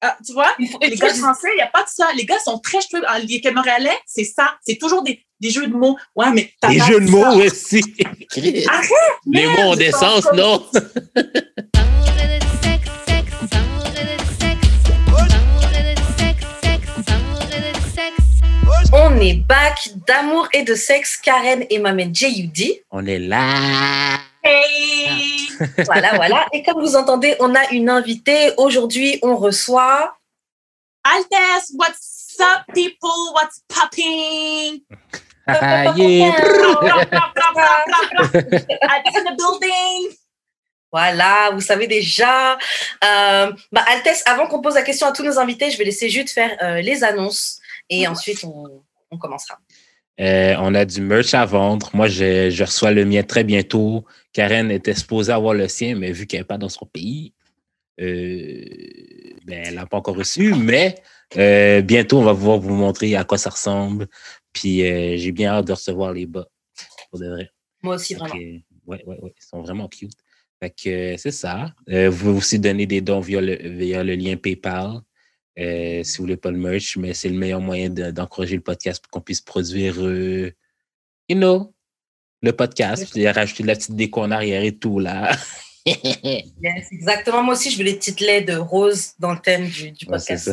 Ah, tu vois, les gars français, il n'y a pas de ça. Les gars sont très cheveux. Les Montréalais, c'est ça. C'est toujours des, des, jeux de mots. Ouais, mais Des jeux de mots aussi. Arrête! Les mots ont des sens, non? On est back d'amour et de sexe, Karen et Mamen J.U.D. On est là. Hey! voilà, voilà. Et comme vous entendez, on a une invitée. Aujourd'hui, on reçoit. Altes, what's up, people? What's popping? Ah, yeah. In the building. Voilà, vous savez déjà. Euh, bah, Altesse, avant qu'on pose la question à tous nos invités, je vais laisser juste faire euh, les annonces et ensuite on, on commencera. Euh, on a du merch à vendre. Moi, je, je, reçois le mien très bientôt. Karen était supposée avoir le sien, mais vu qu'elle n'est pas dans son pays, euh, ben, elle n'a pas encore reçu. Mais euh, bientôt, on va pouvoir vous montrer à quoi ça ressemble. Puis j'ai bien hâte de recevoir les bas. Pour de vrai. Moi aussi, vraiment. Oui, ouais, ouais, ouais. Ils sont vraiment cute. Fait que c'est ça. vous pouvez aussi donner des dons via le, via le lien PayPal. Euh, si vous voulez pas le merch, mais c'est le meilleur moyen d'encourager le podcast pour qu'on puisse produire, euh, you know, le podcast. Puis rajouter la petite déco en arrière et tout, là. yes, exactement. Moi aussi, je veux les petites de rose dans le thème du, du podcast.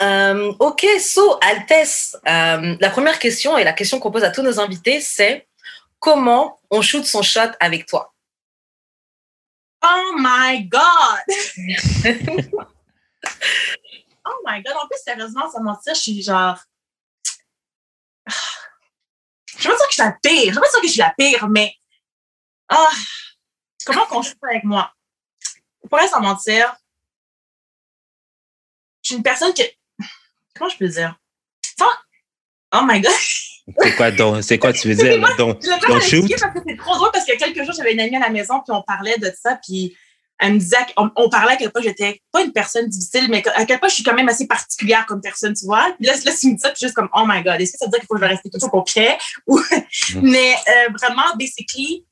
um, ok, so, Altesse, um, la première question et la question qu'on pose à tous nos invités, c'est comment on shoot son shot avec toi? Oh my God! oh my god, en plus, sérieusement, sans mentir, je suis genre. Je veux pas dire que je suis la pire. Je veux pas dire que je suis la pire, mais. Ah, comment qu'on joue avec moi? Pour rien sans mentir, je suis une personne que. Comment je peux dire? Oh my god! C'est quoi, donc, c'est quoi tu veux dire? Donc, donc shoot? Parce que c'est trop drôle parce a quelques jours, j'avais une amie à la maison, puis on parlait de ça, puis elle me disait, on, on parlait à quel point j'étais pas une personne difficile, mais à quel point je suis quand même assez particulière comme personne, tu vois. Puis là, là tu me dis ça, puis juste comme, oh my God, est-ce que ça veut dire qu'il faut que je reste toujours concret? Ou, mm. mais euh, vraiment, basically,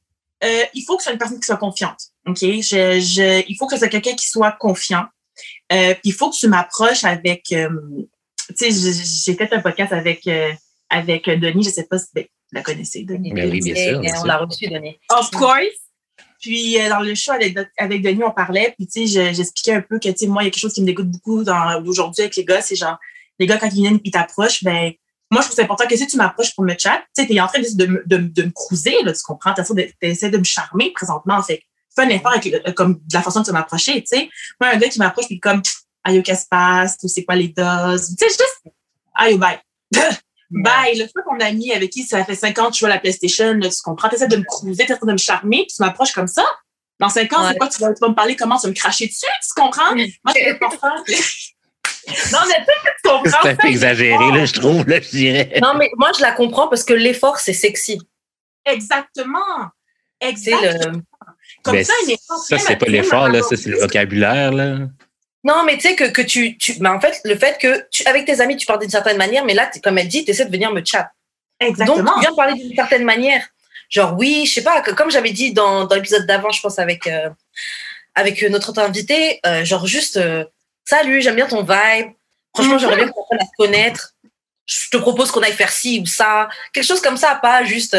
euh, il faut que ce soit une personne qui soit confiante. OK? Je, je, il faut que ce soit quelqu'un qui soit confiant. Euh, puis il faut que tu m'approches avec, euh, tu sais, j'ai fait un podcast avec, euh, avec Denis, je sais pas si ben, vous la connaissez, Denis. Ben oui, bien sûr. on l'a reçu, Denis. Of course. Puis euh, dans le show avec, avec Denis, on parlait, puis tu sais, j'expliquais un peu que tu sais, moi, il y a quelque chose qui me dégoûte beaucoup aujourd'hui avec les gars, c'est genre les gars quand ils viennent, ils t'approchent, ben moi je trouve c'est important que si tu m'approches pour me chat, tu sais, t'es en train de, de, de, de me cruiser, là, tu comprends, t'essaies de, de me charmer présentement, fait fais un effort avec, euh, comme de la façon de m'approcher, tu sais. Moi un gars qui m'approche puis comme aïe qu'est-ce qui se passe, tu sais quoi les doses, tu sais juste aïe bye. Bye, le truc qu'on a mis avec qui ça fait 5 ans que tu joues à la PlayStation, là, tu comprends, essaies de me cruiser, essaies de me charmer, puis tu m'approches comme ça. Dans 5 ans, c'est quoi, tu vas, tu vas, me parler comment, tu vas me cracher dessus, tu comprends? Moi, c'est important. non, mais tu comprends. C'est un peu exagéré, là, je trouve, là, je dirais. Non, mais moi, je la comprends parce que l'effort, c'est sexy. Exactement. Exactement. Le... Comme mais ça, un effort. Ça, c'est pas l'effort, là, ça, c'est le vocabulaire, là. Non, mais tu sais que, que tu, tu mais en fait, le fait que tu, avec tes amis, tu parles d'une certaine manière, mais là, comme elle dit, tu essaies de venir me chat. Exactement. Donc, tu viens parler d'une certaine manière. Genre, oui, je sais pas, comme j'avais dit dans, dans l'épisode d'avant, je pense, avec, euh, avec notre autre invité, euh, genre juste, euh, salut, j'aime bien ton vibe. Franchement, j'aimerais bien qu'on apprenne à te connaître. Je te propose qu'on aille faire ci ou ça. Quelque chose comme ça, pas juste,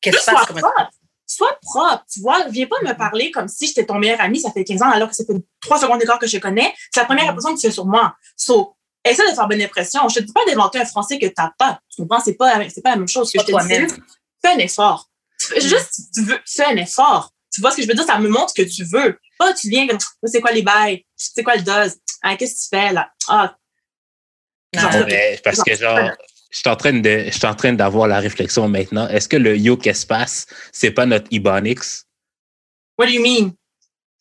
qui se passe comme ça sois propre, tu vois. Viens pas me parler comme si j'étais ton meilleur ami, ça fait 15 ans, alors que ça fait trois secondes d'écart que je connais. C'est la première impression que tu fais sur moi. So, essaie de faire bonne impression. Je te dis pas d'inventer un français que t'as pas. Tu comprends? C'est pas, c'est pas la même chose que je te dis. Fais un effort. Juste, tu veux, fais un effort. Tu vois ce que je veux dire? Ça me montre que tu veux. Pas, tu viens comme, c'est quoi les bails? C'est quoi le dose? Ah, qu'est-ce que tu fais, là? Ah. Genre, parce que genre, je suis en train de, je suis en train d'avoir la réflexion maintenant. Est-ce que le yo qu'est-ce passe, c'est pas notre Ebonics? What do you mean?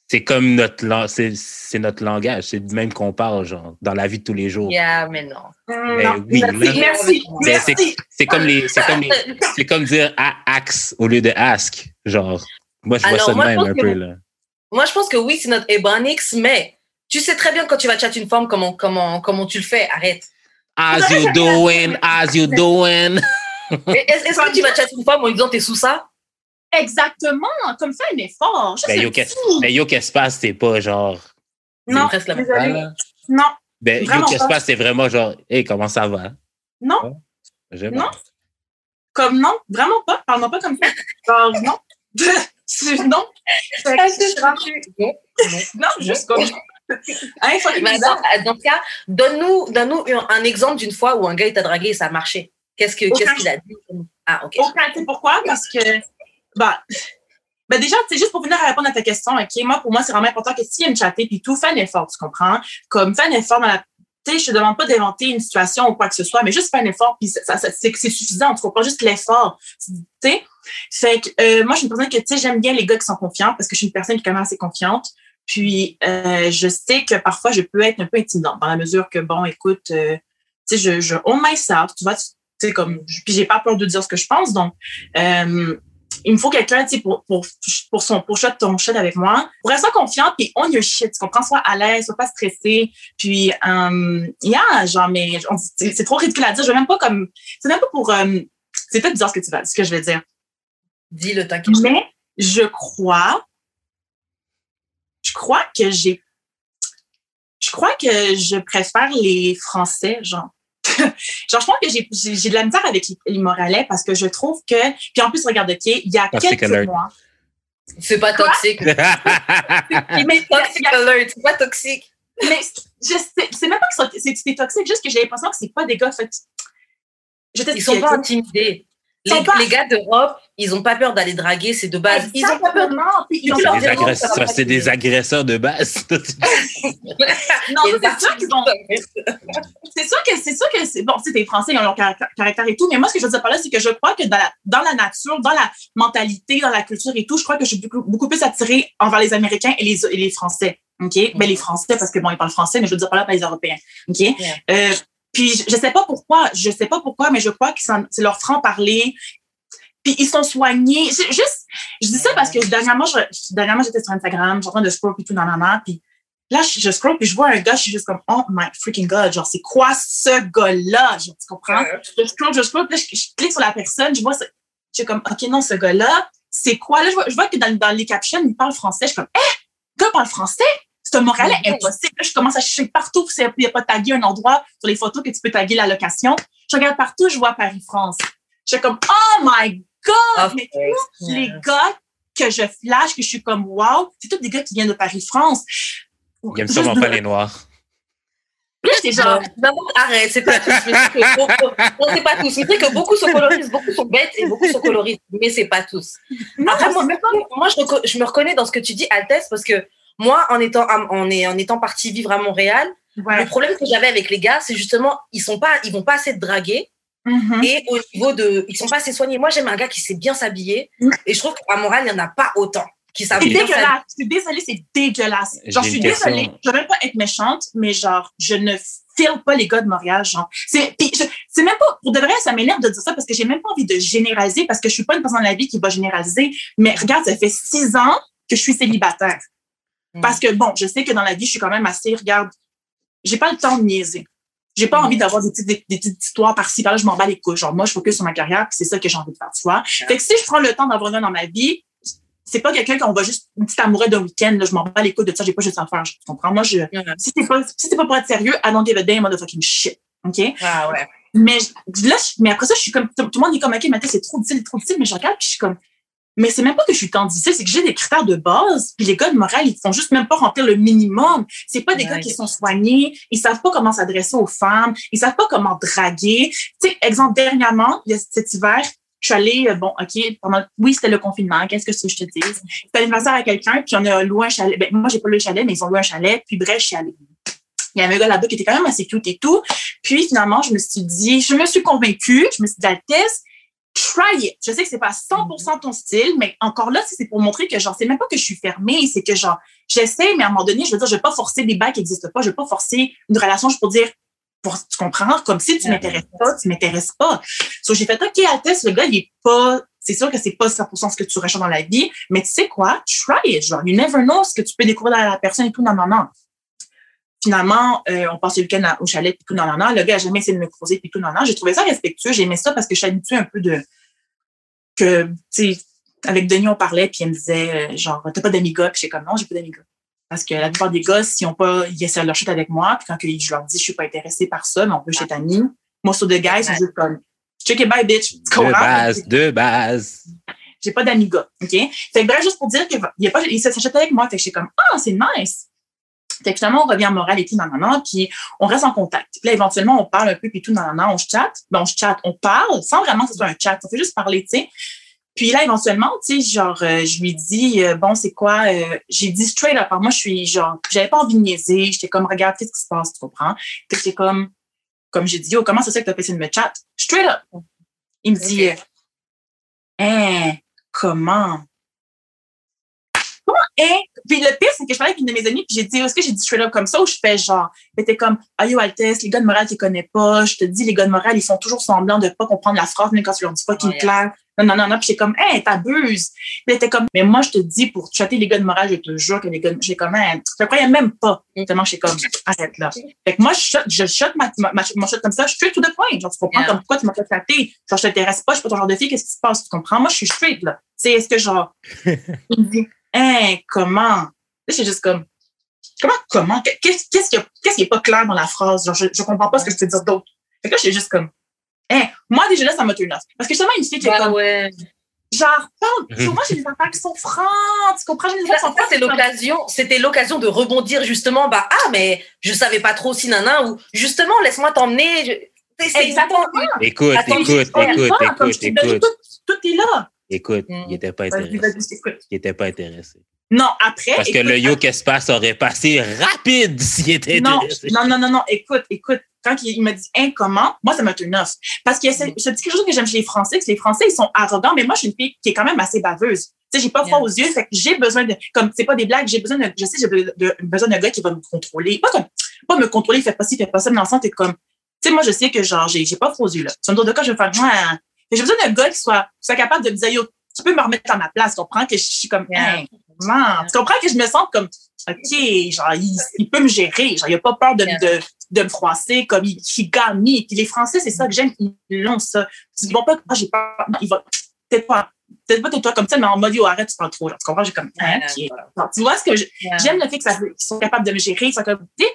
C'est comme notre, c'est, notre langage. C'est du même qu'on parle, genre, dans la vie de tous les jours. Yeah, mais non. Mais non. oui, merci, là, merci, merci. C'est, comme les, c'est comme les, c'est comme dire axe au lieu de ask. Genre, moi, je vois Alors, ça de moi, même un pense peu, que- là. Moi, je pense que oui, c'est notre Ebonix, mais tu sais très bien quand tu vas chatter une femme comment, comment, comment tu le fais. Arrête. As you doing, as you doing. Est-ce que tu vas chatter une femme en disant t'es sous ça? Exactement. Comme fais un effort. Juste Ben, yo, qu'est-ce mais yo, qu'est-ce passe, c'est pas genre. Non, presque la même. Non. Ben, Vraiment qu'est-ce qui se pas. passe? C'est vraiment genre, hey, comment ça va? Non. J'aime. Non. Comme non, vraiment pas. Parle-moi pas comme ça. Genre, non. Non. Je Non, non, juste comme. Hein, Mais bizarre. attends, dans ce cas, donne-nous donne un, exemple d'une fois où un gars t'a dragué et ça a marché. Qu'est-ce qu'il a dit? Ah, ok. Aucun. Pourquoi? Parce que, bah, ben déjà, c'est juste pour venir à répondre à ta question, OK? Moi, pour moi, c'est vraiment important que si elle me chatter puis tout, fais un effort, tu comprends? Comme, fais un effort dans la. Tu sais, je te demande pas d'inventer une situation ou quoi que ce soit, mais juste fais un effort, puis ça, ça- c'est c'est suffisant, tu comprends? Juste l'effort, tu sais? Fait que, euh, moi, je suis une personne que, tu sais, j'aime bien les gars qui sont confiants parce que je suis une personne qui est quand même assez confiante. Puis, euh, je sais que parfois, je peux être un peu intimidante dans la mesure que, bon, écoute, euh, tu sais, je, je own myself, tu vois, tu sais, comme, puis j'ai pas peur de dire ce que je pense, donc, euh, il me faut quelqu'un, tu sais, pour, pour, pour son, pour shot ton shot avec moi. Pour rester confiant, puis on your shit, tu comprends? Sois à l'aise, sois pas stressé. Puis, euh, yeah, genre, mais c'est trop ridicule à dire. Je veux même pas comme, c'est même pas pour, euh, c'est peut-être bizarre ce que tu vas, ce que je vais dire. Dis-le, t'inquiète. Mais je crois, je crois que j'ai, je crois que je préfère les Français, genre. genre, je pense que j'ai, de la misère avec les, les Moralais parce que je trouve que, puis en plus, regarde, OK, il y a Toxic quelques alert. mois. C'est pas Quoi? toxique. Mais, alert, c'est pas toxique. mais je sais, c'est même pas que c'est toxique, juste que j'ai l'impression que c'est pas des gars, fait. Je Ils sont pas intimidés. Les, pas- les gars d'Europe, ils ont pas peur d'aller draguer, c'est de base. Ils ont pas peur de ont C'est pas des des peur de- agresseurs, c'est des agresseurs de base. Non, c'est sûr qu'ils ont, c'est sûr que c'est sûr que c'est bon, c'est des Français, ils ont leur caractère, et tout, mais moi ce que je veux dire par là, c'est que je crois que dans la, dans la nature, dans la mentalité, dans la culture et tout, je crois que je suis beaucoup, beaucoup plus attirée envers les Américains et les, et les Français. OK? Ben, les Français, parce que bon, ils parlent français, mais je veux dire par là, pas les Européens. OK? Euh, puis je, sais pas pourquoi, je sais pas pourquoi, mais je crois que c'est leur franc-parler. Puis ils sont soignés. Juste, je dis ça parce que dernièrement, je, dernièrement j'étais sur Instagram, j'étais en train de scroll puis tout, nan, nan, puis là, je, je scroll puis je vois un gars, je suis juste comme, oh my freaking god, genre, c'est quoi ce gars-là? Tu comprends? Je scroll, je scroll, puis là, je, je clique sur la personne, je vois, ça- je suis comme, ok, non, ce gars-là, c'est quoi? Là, je vois, je vois que dans, dans les captions, il parle français. Je suis comme, eh, gars parle français? C'est un Montréalais Mhm. impossible. Là, je commence à chercher partout, il n'y a pas tagué un endroit sur les photos que tu peux taguer la location. Je regarde partout, je vois Paris-France. Je suis comme, oh my god! Mais tous les gars que je flash, que je suis comme, wow, c'est tous des gars qui viennent de Paris-France. Ils aiment sûrement pas les noirs. Là, j'étais genre, Non, arrête, c'est pas tous. Que beaucoup- non, c'est pas tous. C'est vrai que beaucoup sont coloristes, beaucoup sont bêtes et beaucoup sont coloristes, mais c'est pas tous. non, Après, moi, moi je, je me reconnais dans ce que tu dis, Altesse, parce que moi, en étant, en, étant partie vivre à Montréal, le problème que j'avais avec les gars, c'est justement, ils sont pas, ils vont pas assez te draguer Mhm. et au niveau de, ils sont pas assez soignés. Moi, j'aime un gars qui sait bien s'habiller Mm. et je trouve qu'à Montréal, il y en a pas autant qui savent C'est bien s'habiller. dégueulasse. Je suis désolée, c'est dégueulasse. Genre, je suis désolée. Je veux même pas être méchante, mais genre, je ne file pas les gars de Montréal, genre. C'est, je- c'est même pas, pour de vrai, ça m'énerve de dire ça parce que j'ai même pas envie de généraliser parce que je suis pas une personne dans la vie qui va généraliser. Mais regarde, ça fait six ans que je suis célibataire. Mm. Parce que bon, je sais que dans la vie, je suis quand même assez, regarde, j'ai pas le temps de niaiser. J'ai pas Mm. envie d'avoir des petites, des, des petites histoires par-ci, par-là, je m'en bats les couilles. Genre, moi, je focus sur ma carrière, puis c'est ça que j'ai envie de faire, tu vois. Fait que si je prends le temps d'avoir un dans ma vie, c'est pas quelqu'un qu'on va juste une petite amoureuse d'un week-end, là, je m'en bats les couilles de ça, j'ai pas juste à faire, tu comprends? Moi, je, si c'est pas, si c'est pas pour être sérieux, I don't give a damn motherfucking shit. OK? Ah ouais. Mais je- là, je- mais après ça, je suis comme, tout tout le monde est comme, OK, Mathieu, c'est trop difficile, c'est trop difficile, mais je regarde, puis je suis comme, mais c'est même pas que je suis difficile, c'est que j'ai des critères de base, puis les gars de morale, ils font juste même pas remplir le minimum. C'est pas des Ouais. gars qui sont soignés, ils savent pas comment s'adresser aux femmes, ils savent pas comment draguer. Tu sais, exemple, dernièrement, cet hiver, je suis allée, euh, bon, OK, pendant, oui, c'était le confinement, qu'est-ce que je te dise? C'était l'anniversaire à quelqu'un, puis on a loué un chalet. Ben, moi, j'ai pas loué le chalet, mais ils ont loué un chalet, puis bref, je suis allée. Il y avait un gars là-bas qui était quand même assez cute et tout. Puis finalement, je me suis dit, je me suis convaincue, je me suis dit, Altesse, try it. Je sais que c'est pas 100% ton style, mais encore là, c'est pour montrer que genre, c'est même pas que je suis fermée, c'est que genre, j'essaie, mais à un moment donné, je veux dire, je vais pas forcer des bails qui existent pas, je vais pas forcer une relation pour dire, pour, tu comprends, comme si tu m'intéresses pas, tu m'intéresses pas. So, j'ai fait, OK, Altesse, le gars, il est pas, c'est sûr que c'est pas 100% ce que tu recherches dans la vie, mais tu sais quoi? Try it. Genre, you never know ce que tu peux découvrir dans la personne et tout, non, non, non. Finalement, euh, on passe le week-end au chalet puis tout, non, non, non. Le gars a jamais essayé de me creuser puis tout, non, non. J'ai trouvé ça respectueux. J'ai aimé ça parce que je suis habituée un peu de, que, tu sais, avec Denis, on parlait puis elle me disait, euh, genre, t'as pas d'amis gars? Puis j'ai comme, non, j'ai pas d'amis gars. Parce que la plupart des gars, s'ils ont pas, ils essaient leur shit avec moi, puis quand je leur dis, je suis pas intéressée par ça, mais on peut chez amis. Moi, sur de guys, c'est juste comme, check it bye, bitch. De base, de base. J'ai pas d'amis gars, OK? Fait que bref, juste pour dire qu'il pas, il s'achète avec moi. Fait que je suis comme, ah, c'est nice. Fait que finalement, on revient en morale et tout, nan, nan, nan, puis on reste en contact. Puis là, éventuellement, on parle un peu, puis tout, nan, nan, nan, on chatte. Ben, on chatte, on parle, sans vraiment que ce soit un chat. On fait juste parler, tu sais. Puis là, éventuellement, tu sais, genre, euh, je lui dis, euh, bon, c'est quoi? euh, j'ai dit straight up. Alors, moi, je suis, genre, j'avais pas envie de niaiser. J'étais comme, regarde, qu'est-ce qui se passe, tu comprends? Que j'étais comme, comme j'ai dit, oh, comment ça se fait que t'as essayé de me chat? Straight up. Il me dit, hein, comment? Comment, hein? Puis le pire, c'est que je parlais avec une de mes amies, puis j'ai dit, est-ce que j'ai dit straight up comme ça ou je fais genre, elle était comme, ah yo, Altesse, les gars de morale, tu les connais pas. Je te dis, les gars de morale, ils font toujours semblant de pas comprendre la phrase, même quand tu leur dis pas qu'il Ouais. est clair. Non, non, non, non. Puis j'ai comme, hein, t'abuses. Puis elle était comme, mais moi, je te dis, pour chatter les gars de morale, je te jure que les gars, de- j'ai comme, hein, je croyais même pas. Tellement, j'ai comme, arrête là. Fait que moi, je shot, je shot ma, ma, ma- mon shot comme ça, straight to the point. Genre, tu comprends Yeah. comme pourquoi tu m'as pas chaté. Genre, je t'intéresse pas, je suis pas ton genre de fille, qu'est-ce qui se passe? Tu comprends? Moi, je suis straight, là. Tu sais, est-ce que genre, hein, comment? Là, c'est juste comme, comment, comment? Qu'est-ce, qu'est-ce qui, qu'est-ce qui est pas clair dans la phrase? Genre, je, je comprends pas ce que je peux dire d'autre. Fait que là, j'étais juste comme, hein, moi, déjà là, ça m'a turn off. Parce que justement, une fille qui est Bah comme, ouais. genre, parle, souvent, j'ai des affaires qui sont francs, tu comprends? J'ai des affaires qui sont c'est l'occasion, c'était l'occasion de rebondir justement, bah, ah, mais je savais pas trop si nana, ou justement, laisse-moi t'emmener. je- Exactement. Écoute, Attends, écoute, Ouais, écoute, écoute, écoute, Tout, tout est là. Écoute. Mm. Il était pas intéressé. Il était pas intéressé. Non, après. Parce que écoute, le yo qu'est-ce qui se passe aurait passé rapide s'il était Non, intéressé. non, non, non, non, écoute, écoute. Quand il, il m'a dit, hein, comment? Moi, ça m'a turn off. Parce que c'est, je dis quelque chose que j'aime chez les Français, que les Français, ils sont arrogants, mais moi, je suis une fille qui est quand même assez baveuse. Tu sais, j'ai pas froid Yeah. aux yeux, fait que j'ai besoin de, comme, c'est pas des blagues, j'ai besoin de, je sais, j'ai de- besoin d'un gars qui va me contrôler. Pas comme, pas me contrôler, fait pas ci, fait pas ça, mais dans le sens, t'es comme, tu sais, moi, je sais que, genre, j'ai, j'ai pas froid aux yeux, là. Sur un de cas, je vais faire, que J'ai besoin d'un gars qui soit, qui soit capable de me dire, yo, tu peux me remettre à ma place, tu comprends? Que je suis comme, Yeah. hein? Tu comprends que je me sens comme, OK, genre, il, il peut me gérer. Genre, il a pas peur de, de, de me froisser comme il, il gagne. Puis les Français, c'est ça que j'aime, ils l'ont, ça. Ils vont pas, j'ai pas, non, il va, peut-être pas, peut-être pas toi comme ça, mais en mode, yo, arrête, tu parles trop. Genre, tu comprends? J'ai comme, OK. tu vois ce que Yeah. j'aime le fait qu'ils sont capables de me gérer, ils sont capables, tu sais.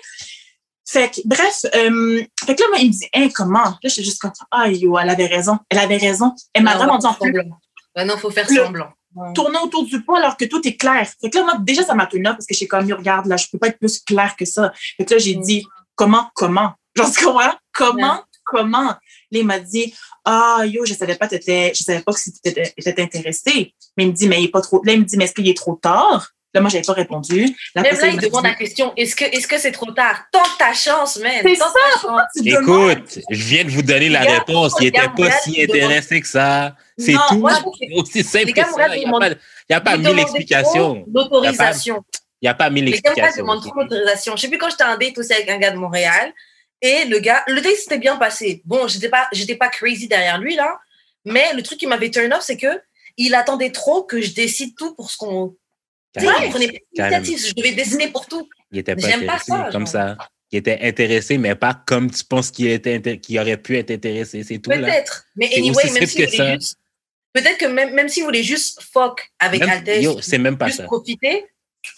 Fait que, bref, euh, fait que là, moi, il me dit, hein, comment? Là, je suis juste comme, ah, yo, elle avait raison. Elle avait raison. Elle m'a vraiment dit en plus, semblant. Ouais, non, faut faire Le- semblant. Ouais. tourner autour du pot alors que tout est clair. Fait que là, moi, déjà, ça m'a tenu parce que j'ai comme, yo, regarde, là, je peux pas être plus clair que ça. Fait que là, j'ai Mm. dit, comment, comment? Genre? Comment, Ouais. comment? Là, il m'a dit, ah, yo, je savais pas, t'étais, je savais pas que tu étais, étais intéressé. Mais il me dit, mais il est pas trop, là, il me dit, mais est-ce qu'il est trop tard? Là, moi, j'avais pas répondu. Là, Même là, il m'a demande dit, la question est-ce que est-ce que c'est trop tard? Tente ta chance, man. C'est Tente ça, ta chance. Écoute, je viens de vous donner la gars, réponse. Il les était gars, pas si intéressé que ça. C'est tout. moi, Aussi simple que ça. Il n'y a pas, il y a pas Vous mille explications. L'autorisation. Il n'y a pas mille Les gars, Montréal explications. demandent trop d'autorisation. Je sais plus quand j'étais en date aussi avec un gars de Montréal. Et le gars, le date s'était bien passé. Bon, j'étais pas, j'étais pas crazy derrière lui, là. Mais le truc qui m'avait turn off, c'est que il attendait trop que je décide tout pour ce qu'on. Tu Carrément. il prenait pas l'initiative. Je devais décider pour tout. Il était pas J'aime pas intéressé ça, comme genre. ça. Il était intéressé, mais pas comme tu penses qu'il était qu'il aurait pu être intéressé. C'est tout. Peut-être. Mais anyway, même que voulait ça. juste. Peut-être que même, même s'il voulait juste fuck avec Altesse, c'est même pas juste ça. profiter,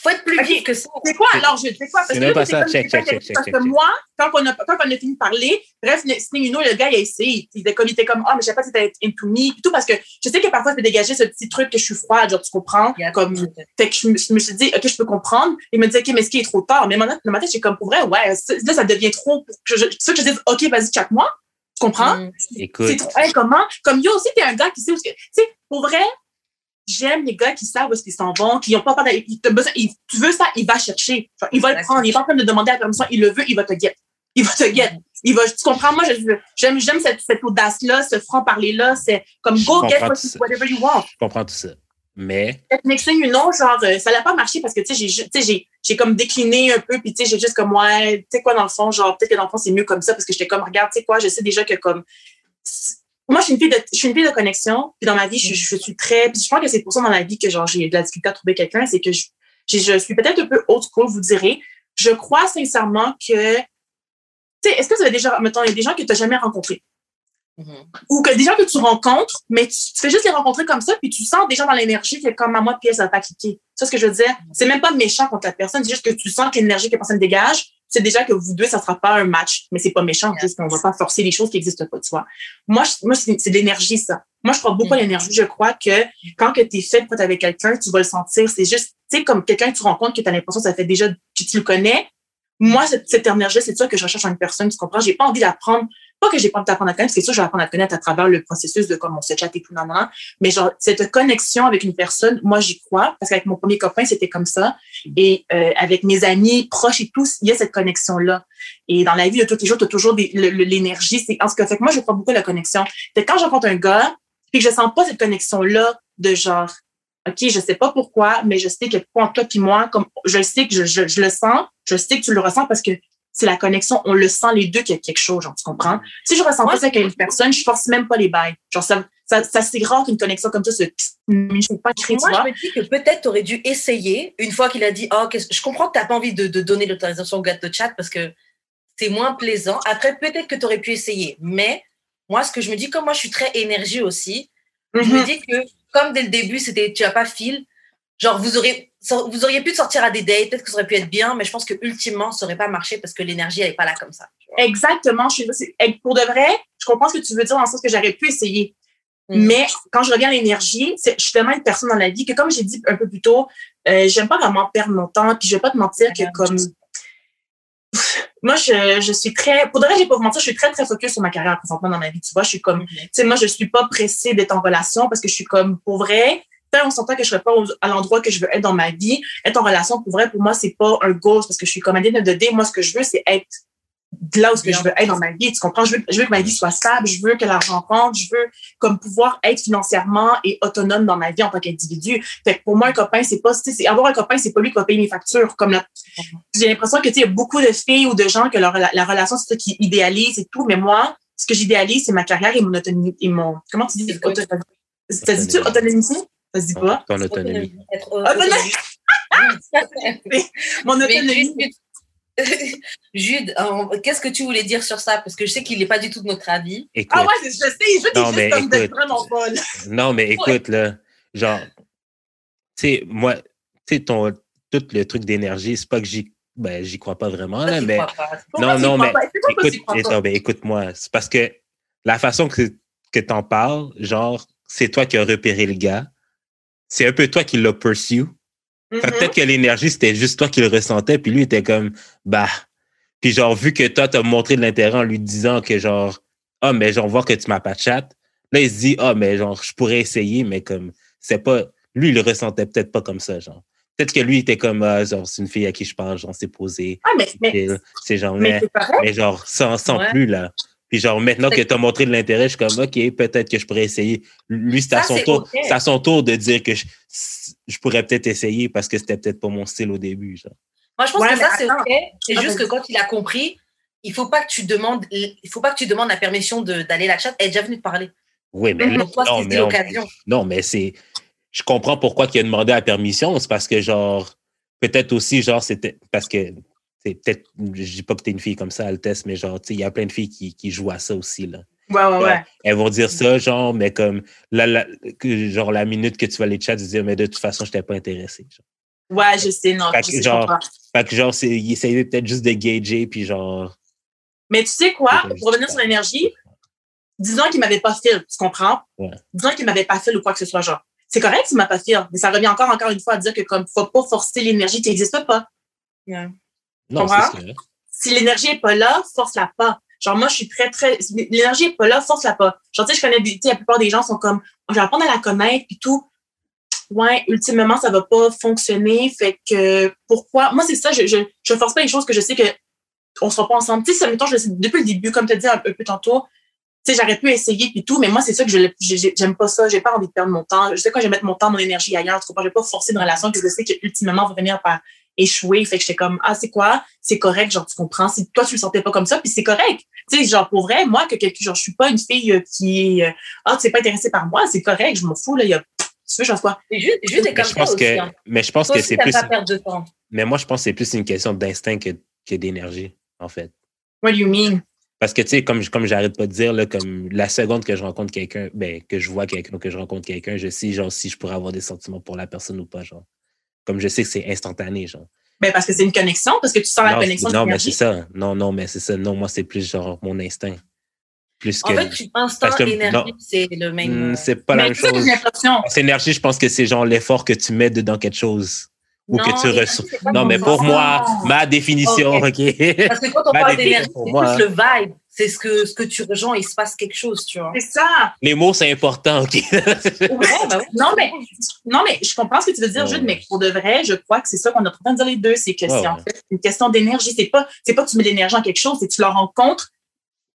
faut être plus Ok. vif que ça. C'est quoi alors? Je sais quoi? Parce C'est que même là, pas c'est ça. comme- Check, c'est check, comme- check, Parce check, que check. moi, quand on, a, quand on a fini de parler, bref, le- Sting Uno, le gars, il a essayé. Il était comme, il était comme, ah, mais je sais pas si t'es into me, tout, parce que je sais que parfois, je peux dégager ce petit truc que je suis froide, genre, tu comprends? Comme, fait que je me, je me suis dit, OK, je peux comprendre. Il me dit, OK, mais est-ce qu'il est trop tard? Mais maintenant, le matin, j'ai comme, pour vrai, ouais, là, ça devient trop. pour que je, tu sais que je dis, OK, vas-y, chaque moi. Tu comprends? Mm. C'est Écoute, trop, hey, comment? Comme yo aussi, t'es un gars qui sait où, ce que- tu sais, pour vrai, j'aime les gars qui savent où est-ce qu'ils s'en vont, qui ont pas peur d'aller, tu veux ça, il va chercher. Genre, il va le prendre. Il est pas en train de demander la permission, il le veut, il va te get. Il va te get. Il va, tu comprends? Moi, j'aime, j'aime cette, cette audace-là, ce franc-parler-là, c'est comme go get what you- whatever you want. je comprends tout ça. Mais Next thing you know, genre, euh, ça n'a pas marché parce que, tu sais, j'ai, ju- tu sais, j'ai, j'ai comme décliné un peu, puis tu sais, j'ai juste comme, ouais, tu sais quoi, dans le fond, genre, peut-être que dans le fond, c'est mieux comme ça parce que j'étais comme, regarde, tu sais quoi, je sais déjà que comme, moi, je suis une fille de, je suis une fille de connexion, puis dans ma vie, je, je suis très, puis je pense que c'est pour ça dans la vie que, genre, j'ai de la difficulté à trouver quelqu'un, c'est que je, je suis peut-être un peu old school, vous direz. Je crois sincèrement que, tu sais, est-ce que vous avez déjà, mettons, il y a des gens que tu n'as jamais rencontrés? Mhm. Ou que des gens que tu rencontres, mais tu, tu fais juste les rencontrer comme ça, puis tu sens déjà dans l'énergie que comme à moi, pièce, ça va pas cliquer. C'est ce que je veux dire? C'est même pas méchant contre la personne, c'est juste que tu sens que l'énergie que la personne dégage, c'est déjà que vous deux, ça sera pas un match. Mais c'est pas méchant, juste qu'on va pas forcer les choses qui existent pas, tu vois. Moi, je- moi c'est de l'énergie, ça. Moi, je crois beaucoup à Mhm. l'énergie. Je crois que quand que t'es fait pour avec quelqu'un, tu vas le sentir. C'est juste, tu sais, comme quelqu'un que tu rencontres que tu as l'impression que ça fait déjà que tu le connais. Moi, cette, cette énergie, c'est ça que je recherche en une personne, tu comprends? J'ai pas envie d'apprendre, pas que j'ai pas envie d'apprendre à connaître, c'est sûr, je vais apprendre à connaître à travers le processus de comme on se chat et tout, non, non, non. Mais genre, cette connexion avec une personne, moi, j'y crois, parce qu'avec mon premier copain, c'était comme ça. Et euh, avec mes amis proches et tous, il y a cette connexion-là. Et dans la vie de tous les jours, tu as toujours l'énergie. C'est en ce que fait que moi, je crois beaucoup à la connexion. Que quand je rencontre un gars, puis que je sens pas cette connexion-là de genre, OK, je sais pas pourquoi, mais je sais que pour toi puis moi, comme je sais que je, je, je le sens, je sais que tu le ressens parce que c'est la connexion, on le sent les deux qu'il y a quelque chose, genre, tu comprends? Si je ressens pas ça avec une personne, je force même pas les bails. Genre, ça, ça, ça c'est rare qu'une connexion comme ça se, je sais pas créer, Moi, je me dis que peut-être tu aurais dû essayer, une fois qu'il a dit Oh, je comprends que tu n'as pas envie de, de donner l'autorisation au gars de chat parce que c'est moins plaisant. Après, peut-être que tu aurais pu essayer. Mais moi, ce que je me dis, comme moi, je suis très énergie aussi, je me Mhm. dis que comme dès le début, c'était tu n'as pas fil, genre vous auriez, vous auriez pu sortir à des dates, peut-être que ça aurait pu être bien, mais je pense que ultimement, ça n'aurait pas marché parce que l'énergie, elle n'est pas là comme ça. Exactement. Je suis, pour de vrai, je comprends ce que tu veux dire dans le sens que j'aurais pu essayer. Mm. Mais quand je reviens à l'énergie, je suis tellement une personne dans la vie que, comme j'ai dit un peu plus tôt, euh, j'aime pas vraiment perdre mon temps. Puis je vais pas te mentir que comme moi, je, je suis très, pour de vrai, j'ai pas vous mentir, je suis très très focus sur ma carrière présentement dans ma vie. Tu vois, je suis comme, Mhm. tu sais, moi, je suis pas pressée d'être en relation parce que je suis comme, pour vrai, tant on s'entend que je serais pas à l'endroit que je veux être dans ma vie, être en relation, pour vrai, pour moi, c'est pas un goal parce que je suis comme of the day, moi, ce que je veux, c'est être de là où ce que je veux être dans ma vie. Tu comprends? Je veux, je veux que ma vie soit stable, je veux que l'argent rentre, je veux comme pouvoir être financièrement et autonome dans ma vie en tant qu'individu. Fait que pour moi, un copain, c'est pas, tu sais, c'est- avoir un copain, c'est pas lui qui va payer mes factures. Comme la- j'ai l'impression que, tu sais, il y a beaucoup de filles ou de gens que leur, la, la relation, c'est ça qui idéalise et tout. Mais moi, ce que j'idéalise, c'est ma carrière et mon autonomie, et mon, comment tu dis? Écoute. Auto- Ça se dit-tu autonomie? Ça se dit pas? Ton autonomie. Être Autonomie. autonome. Mon Mais autonomie. Jude, Jude, euh, qu'est-ce que tu voulais dire sur ça? Parce que je sais qu'il n'est pas du tout de notre avis. Écoute, Ah ouais, je sais, je Non, mais juste comme d'être écoute. vraiment folle. non, mais écoute, là, genre, tu sais, moi, tu sais, ton, tout le truc d'énergie, c'est pas que j'y, ben, j'y crois pas vraiment, là, mais, Non, non, mais ben, écoute-moi, c'est parce que la façon que, que t'en parles, genre, c'est toi qui as repéré le gars, c'est un peu toi qui l'as pursue, Mhm. peut-être que l'énergie, c'était juste toi qui le ressentais, puis lui était comme, bah. Puis genre, vu que toi, t'as montré de l'intérêt en lui disant que genre, ah, mais genre, voir que tu m'as pas de chat, là, il se dit, ah, mais genre, je pourrais essayer, mais comme, c'est pas, lui, il le ressentait peut-être pas comme ça, genre. Peut-être que lui, il était comme, ah, genre, c'est une fille à qui je parle, genre, c'est posé. Ah, mais, mais, C'est genre, mais genre, sans, sans Ouais. plus, là. Puis genre, maintenant que tu as montré de l'intérêt, je suis comme, OK, peut-être que je pourrais essayer. Lui, c'est à son tour. C'est à son tour de dire que je, je pourrais peut-être essayer parce que c'était peut-être pas mon style au début. Genre. Moi, je pense Ouais, que ça, c'est. OK. C'est Ah, juste que quand il a compris, il faut pas que tu demandes, il faut pas que tu demandes la permission de- d'aller la chat. Elle est déjà venue te parler. Oui, mais là, Donc, toi, non, mais on- l'occasion? non, mais c'est. Je comprends pourquoi il a demandé la permission. C'est parce que, genre, peut-être aussi, genre, c'était. Parce que, peut-être. Je dis pas que t'es une fille comme ça, Altesse, mais genre, tu sais, il y a plein de filles qui, qui jouent à ça aussi, là. Ouais, ouais, ouais. Elles vont dire ça, genre, mais comme, la, genre, la minute que tu vas les chats, tu dire, mais de toute façon, je t'ai pas intéressé. genre. Ouais, je sais, non. Fait que je genre-. Fait que, genre, c'est, il essayait peut-être juste de gager, puis genre. Mais tu sais quoi, pour revenir sur l'énergie, disons qu'il m'avait pas fait, tu comprends? Ouais. Disons qu'il m'avait pas fait ou quoi que ce soit, genre. C'est correct s'il m'a pas fait, mais ça revient encore, encore une fois à dire que comme, faut pas forcer l'énergie qui n'existe pas. Non, c'est. Si l'énergie est pas là, force-la pas. Genre, moi, je suis très, très, si l'énergie est pas là, force-la pas. Genre, tu sais, je connais des, tu sais, la plupart des gens sont comme, je vais apprendre à la connaître, puis tout. Ouais, ultimement, ça va pas fonctionner. Fait que, pourquoi? Moi, c'est ça, je, je, je force pas les choses que je sais que on sera pas ensemble. Tu sais, ça, mettons, je le sais depuis le début, comme tu as dit un, un peu tantôt, tu sais, j'aurais pu essayer puis tout, mais moi, c'est ça que je j'aime pas ça. J'ai pas envie de perdre mon temps. Je sais quoi, je vais mettre mon temps, mon énergie ailleurs. Je vais pas forcer une relation que je sais que ultimement va venir par échouer. Fait que j'étais comme, ah, c'est quoi? C'est correct, genre, tu comprends. Si toi, tu le sentais pas comme ça, puis c'est correct. Tu sais, genre, pour vrai, moi, que quelqu'un, genre, je suis pas une fille euh, qui est, euh, ah, tu n'es pas intéressée par moi, c'est correct, je m'en fous, là, il y a, tu veux, je fasse quoi? Jude est Mais comme je ça pense aussi. que, hein. mais je pense Toi que c'est plus. pas perdre de temps. Mais moi, je pense que c'est plus une question d'instinct que, que d'énergie, en fait. What do you mean? Parce que, tu sais, comme, comme j'arrête pas de dire, là, comme la seconde que je rencontre quelqu'un, ben, que je vois quelqu'un, que je rencontre quelqu'un, je sais, genre, si je pourrais avoir des sentiments pour la personne ou pas, genre. Comme je sais que c'est instantané, genre. Ben, parce que c'est une connexion, parce que tu sens la connexion. non mais c'est ça. Non, non, mais c'est ça. Non, moi, c'est plus genre mon instinct. Plus que. En fait, tu- instinct, parce que- énergie, non. c'est le même. Hmm, euh, c'est pas la même chose. C'est énergie, je pense que c'est genre l'effort que tu mets dedans quelque chose. Ou Non, que tu reçois. Non, mais pour moi, ma définition, Ok. OK? Parce que quand on Ma parle d'énergie, c'est plus le vibe. C'est ce que, ce que tu rejoins, il se passe quelque chose, tu vois. C'est ça. Les mots, c'est important, OK? Ouais, bah ouais. Non, mais, non, mais je comprends ce que tu veux dire, Ouais, Jude, mais pour de vrai, je crois que c'est ça qu'on est en train de dire les deux. C'est que Ouais, c'est en fait une question d'énergie. C'est pas, c'est pas que tu mets de l'énergie en quelque chose, c'est que tu le rencontres,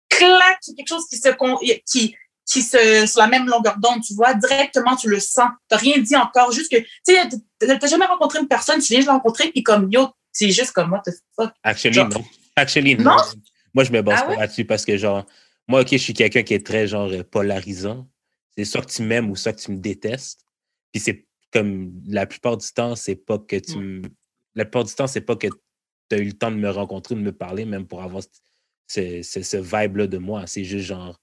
clac, quelque chose qui se, con- qui, qui se, sur la même longueur d'onde, tu vois, directement, tu le sens. T'as rien dit encore, juste que, tu sais, t'as t'as jamais rencontré une personne, tu viens de la rencontrer, puis comme, yo, c'est juste comme moi, the fuck. Actually, Genre- non. Actually, non. Moi, je me base Ah pas là-dessus parce que, genre, moi, OK, je suis quelqu'un qui est très, genre, euh, polarisant. C'est soit que tu m'aimes ou soit que tu me détestes. Puis c'est comme, la plupart du temps, c'est pas que tu me... La plupart du temps, c'est pas que tu as eu le temps de me rencontrer, de me parler, même pour avoir ce, ce, ce vibe-là de moi. C'est juste, genre,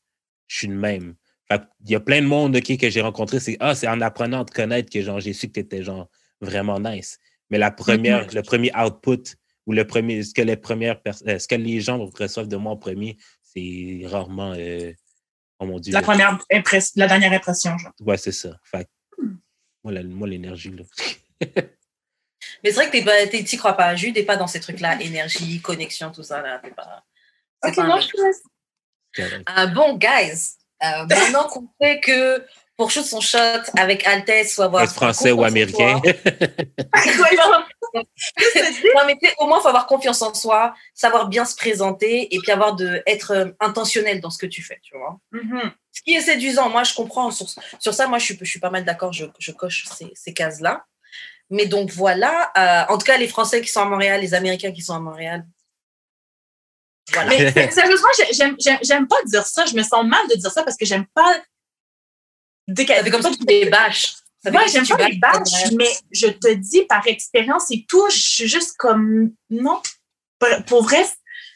je suis le même. Fait il y a plein de monde, OK, que j'ai rencontré, c'est, ah, c'est en apprenant à te connaître que, genre, j'ai su que tu étais, genre, vraiment nice. Mais la première, le premier output ou le premier, ce que les premières euh, ce que les gens reçoivent de moi en premier, c'est rarement, euh, oh mon Dieu, La première impression, la dernière impression, genre. ouais, c'est ça. Fait que, moi, moi, l'énergie, là. Mais c'est vrai que t'es- t'y crois pas. Jude n'est pas dans ces trucs-là. Énergie, connexion, tout ça. Là, t'es pas. c'est Ok, pas mec. je te laisse. correct. Ah, bon, guys, euh, maintenant qu'on sait que pour shoot son shot avec Altesse, faut avoir. Être français ou américain. non, mais au moins, il faut avoir confiance en soi, savoir bien se présenter et puis avoir de, être euh, intentionnel dans ce que tu fais, tu vois. mhm. Ce qui est séduisant, moi, je comprends. Sur, sur ça, moi, je suis, je suis pas mal d'accord, je, je coche ces, ces cases-là. Mais donc, voilà. euh, en tout cas, les Français qui sont à Montréal, les Américains qui sont à Montréal. Voilà. Mais sérieusement, j'ai- j'aime- j'aime j'aime pas dire ça. Je me sens mal de dire ça parce que j'aime pas. Fait comme ça que tu les bâches. Moi, j'aime pas les bâches mais je te dis par expérience et tout, je suis juste comme non. Pour, vrai,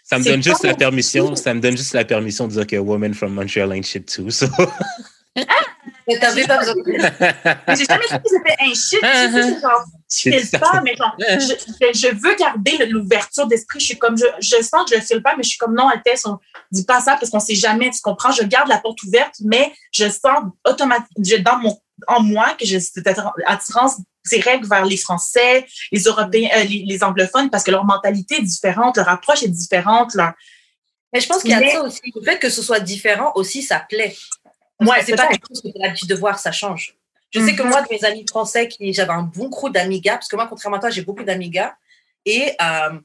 Ça me C'est donne juste la permission, ça me donne juste la permission de dire que woman from Montreal ain't shit too. So. Mais t'avais pas besoin de mais j'ai jamais dit que c'était un shit. Ah, Je genre, file pas, mais genre, je, je- je veux garder l'ouverture d'esprit. Je suis comme, je, je sens que je le file pas, mais je suis comme non, Altesse, on dit pas ça parce qu'on sait jamais, tu comprends? Je garde la porte ouverte, mais je sens automatiquement, dans mon, en moi que j'ai cette attirance directe vers les Français, les Européens, euh, les, les anglophones, parce que leur mentalité est différente, leur approche est différente, leur, Mais je pense qu'il y a Mais- ça aussi. Le fait que ce soit différent aussi, ça plaît. Ouais, c'est pas quelque chose que tu as l'habitude de voir, ça change. Je sais que moi, de mes amis français, qui j'avais un bon crew d'amigas, parce que moi, contrairement à toi, j'ai beaucoup d'amigas. Et euh,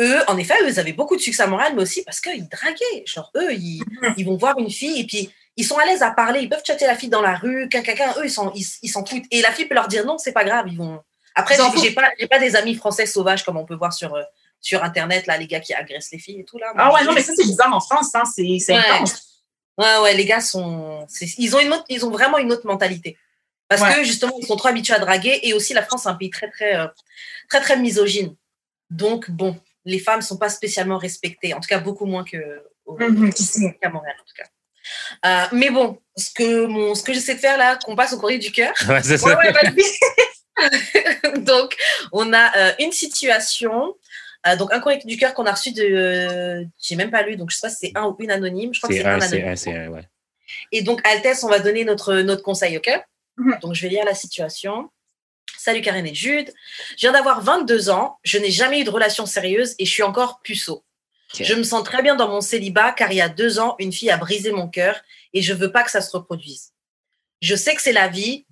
eux, en effet, eux, ils avaient beaucoup de succès à Montréal, mais aussi parce qu'ils draguaient. Genre, eux, ils, Mhm. ils vont voir une fille et puis ils sont à l'aise à parler. Ils peuvent chatter la fille dans la rue, quelqu'un, eux, ils s'en ils, foutent. Et la fille peut leur dire non, c'est pas grave. Ils vont. Après, j'ai j'ai pas, j'ai pas des amis français sauvages comme on peut voir sur, euh, sur Internet, là, les gars qui agressent les filles et tout. Là. Ah ouais, j'ai- non, mais ça, c'est bizarre en France, hein, c'est c'est Ouais. intense. Ouais, ouais, les gars sont. Ils ont, une autre, ils ont vraiment une autre mentalité. Parce Ouais. que justement, ils sont trop habitués à draguer. Et aussi, la France, c'est un pays très, très, euh, très, très misogyne. Donc, bon, les femmes ne sont pas spécialement respectées. En tout cas, beaucoup moins que ici. qu'à Montréal, en tout cas. Euh, mais bon, ce que, mon, ce que j'essaie de faire là, qu'on passe au courrier du cœur. Ouais, c'est Ouais, ça. ouais, vas-y. donc, on a euh, une situation. Euh, donc, un courrier du cœur qu'on a reçu de. J'ai même pas lu, donc je sais pas si c'est un ou une anonyme. Je crois que C'est c'est un anonyme. un, c'est un, ouais. Et donc, Altesse, on va donner notre, notre conseil, OK? Mhm. Donc, je vais lire la situation. Salut Karen et Jude. Je viens d'avoir 22 ans. Je n'ai jamais eu de relation sérieuse et je suis encore puceau. Je me sens très bien dans mon célibat car il y a deux ans, une fille a brisé mon cœur et je veux pas que ça se reproduise. Je sais que c'est la vie,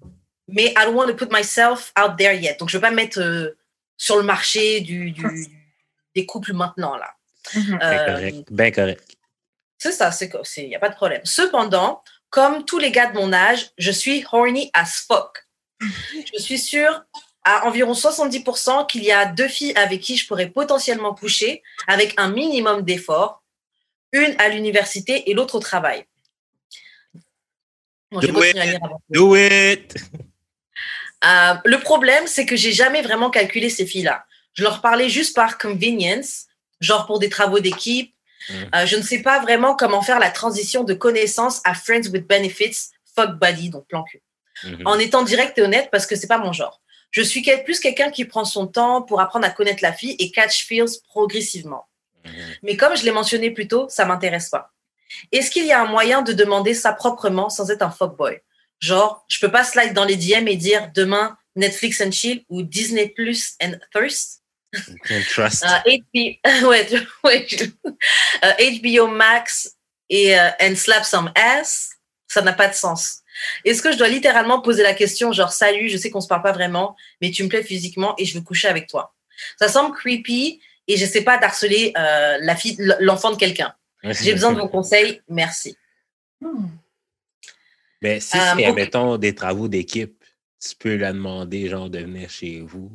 mais I don't want to put myself out there yet. Donc, je veux pas me mettre euh, sur le marché du, du- des couples maintenant, là. Mhm. Bien Euh, correct. Bien correct. c'est ça, c'est il n'y a pas de problème. Cependant, comme tous les gars de mon âge, je suis horny as fuck. Je suis sûre à environ 70% qu'il y a deux filles avec qui je pourrais potentiellement coucher avec un minimum d'effort, une à l'université et l'autre au travail. Bon, it. avant. Do it! Euh, le problème, c'est que j'ai jamais vraiment calculé ces filles-là. Je leur parlais juste par convenience, genre pour des travaux d'équipe. Euh, je ne sais pas vraiment comment faire la transition de connaissance à friends with benefits, fuck buddy, donc plan cul. Mhm. En étant direct et honnête parce que c'est pas mon genre. Je suis plus quelqu'un qui prend son temps pour apprendre à connaître la fille et catch feels progressivement. Mhm. Mais comme je l'ai mentionné plus tôt, ça m'intéresse pas. Est-ce qu'il y a un moyen de demander ça proprement sans être un fuckboy? Genre, je peux pas slide dans les DM et dire demain Netflix and chill ou Disney Plus and thirst? Can't trust. Euh, HBO, ouais, ouais, je- euh, HBO Max et euh, and slap some ass, ça n'a pas de sens. Est-ce que je dois littéralement poser la question genre salut, je sais qu'on se parle pas vraiment, mais tu me plais physiquement et je veux coucher avec toi? Ça semble creepy et je sais pas d'harceler euh, la fille, l'enfant de quelqu'un. J'ai besoin de vos conseils, merci. Hmm. Mais si Euh, c'est, ok. admettons, des travaux d'équipe, tu peux la demander, genre, de venir chez vous,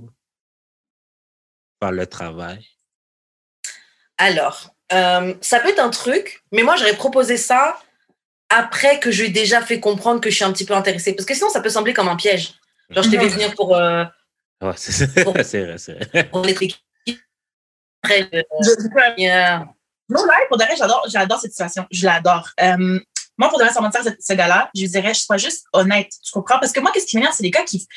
faire le travail? Alors, euh, ça peut être un truc, mais moi j'aurais proposé ça après que je lui ai déjà fait comprendre que je suis un petit peu intéressée, parce que sinon ça peut sembler comme un piège. Genre je t'ai fait venir pour euh, Ouais, c'est vrai, c'est vrai. pour les trucs. Après, euh, Je-. Non, là, pour de vrai, j'adore, j'adore cette situation. Je l'adore. Euh, moi, pour de vrai, sans mentir, ce, ce gars-là, je lui dirais, je sois juste honnête. Tu comprends? Parce que moi, qu'est-ce qui m'énerve, c'est les gars qui,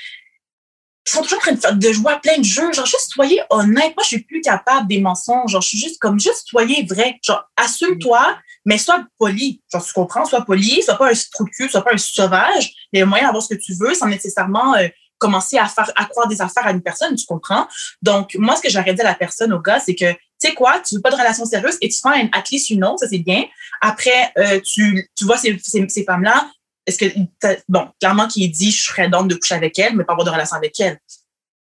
qui sont toujours en train de, faire- de jouer plein de jeux. Genre, juste soyez honnête. Moi, je suis plus capable des mensonges. Genre, je suis juste comme, juste soyez vrai. Genre, assume-toi, mais sois poli. Genre, tu comprends? Sois poli. Sois pas un cul, sois pas un sauvage. Il y a moyen d'avoir ce que tu veux sans nécessairement euh, commencer à faire, à croire des affaires à une personne. Tu comprends? Donc, moi, ce que j'aurais dit à la personne, au gars, c'est que tu sais quoi, tu veux pas de relation sérieuse et tu fais un at least une autre, ça c'est bien. Après, euh, tu, tu vois ces, ces femmes-là, est-ce que, bon, clairement qu'il dit, je serais donc de coucher avec elle, mais pas avoir de relation avec elle.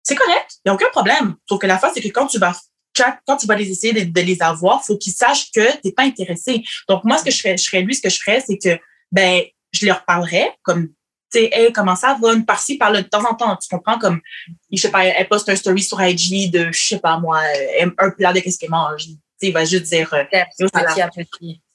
C'est correct, il n'y a aucun problème. Sauf que la face, c'est que quand tu vas, quand tu vas les essayer de, de les avoir, faut qu'ils sachent que t'es pas intéressé. Donc, moi, ce que je ferais, je ferais lui, ce que je ferais, c'est que, ben, je leur parlerais comme, tu sais, hey, comment ça va, une par-ci, par-là, de temps en temps, tu comprends, comme, je sais pas, elle poste un story sur IG de, je sais pas moi, un plat de qu'est-ce qu'elle mange. Tu sais, il va juste dire, euh,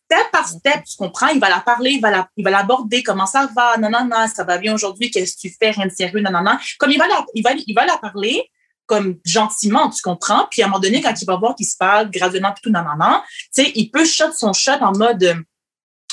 Step, par step, tu comprends, il va la parler, il va la, il va l'aborder, comment ça va, non, non, non, ça va bien aujourd'hui, qu'est-ce que tu fais, rien de sérieux, non, non, non. Comme il va la, il va, il va la parler, comme gentiment, tu comprends, puis à un moment donné, quand il va voir qu'il se parle graduellement, puis tout, non, non, non, tu sais, il peut shot son shot en mode, euh,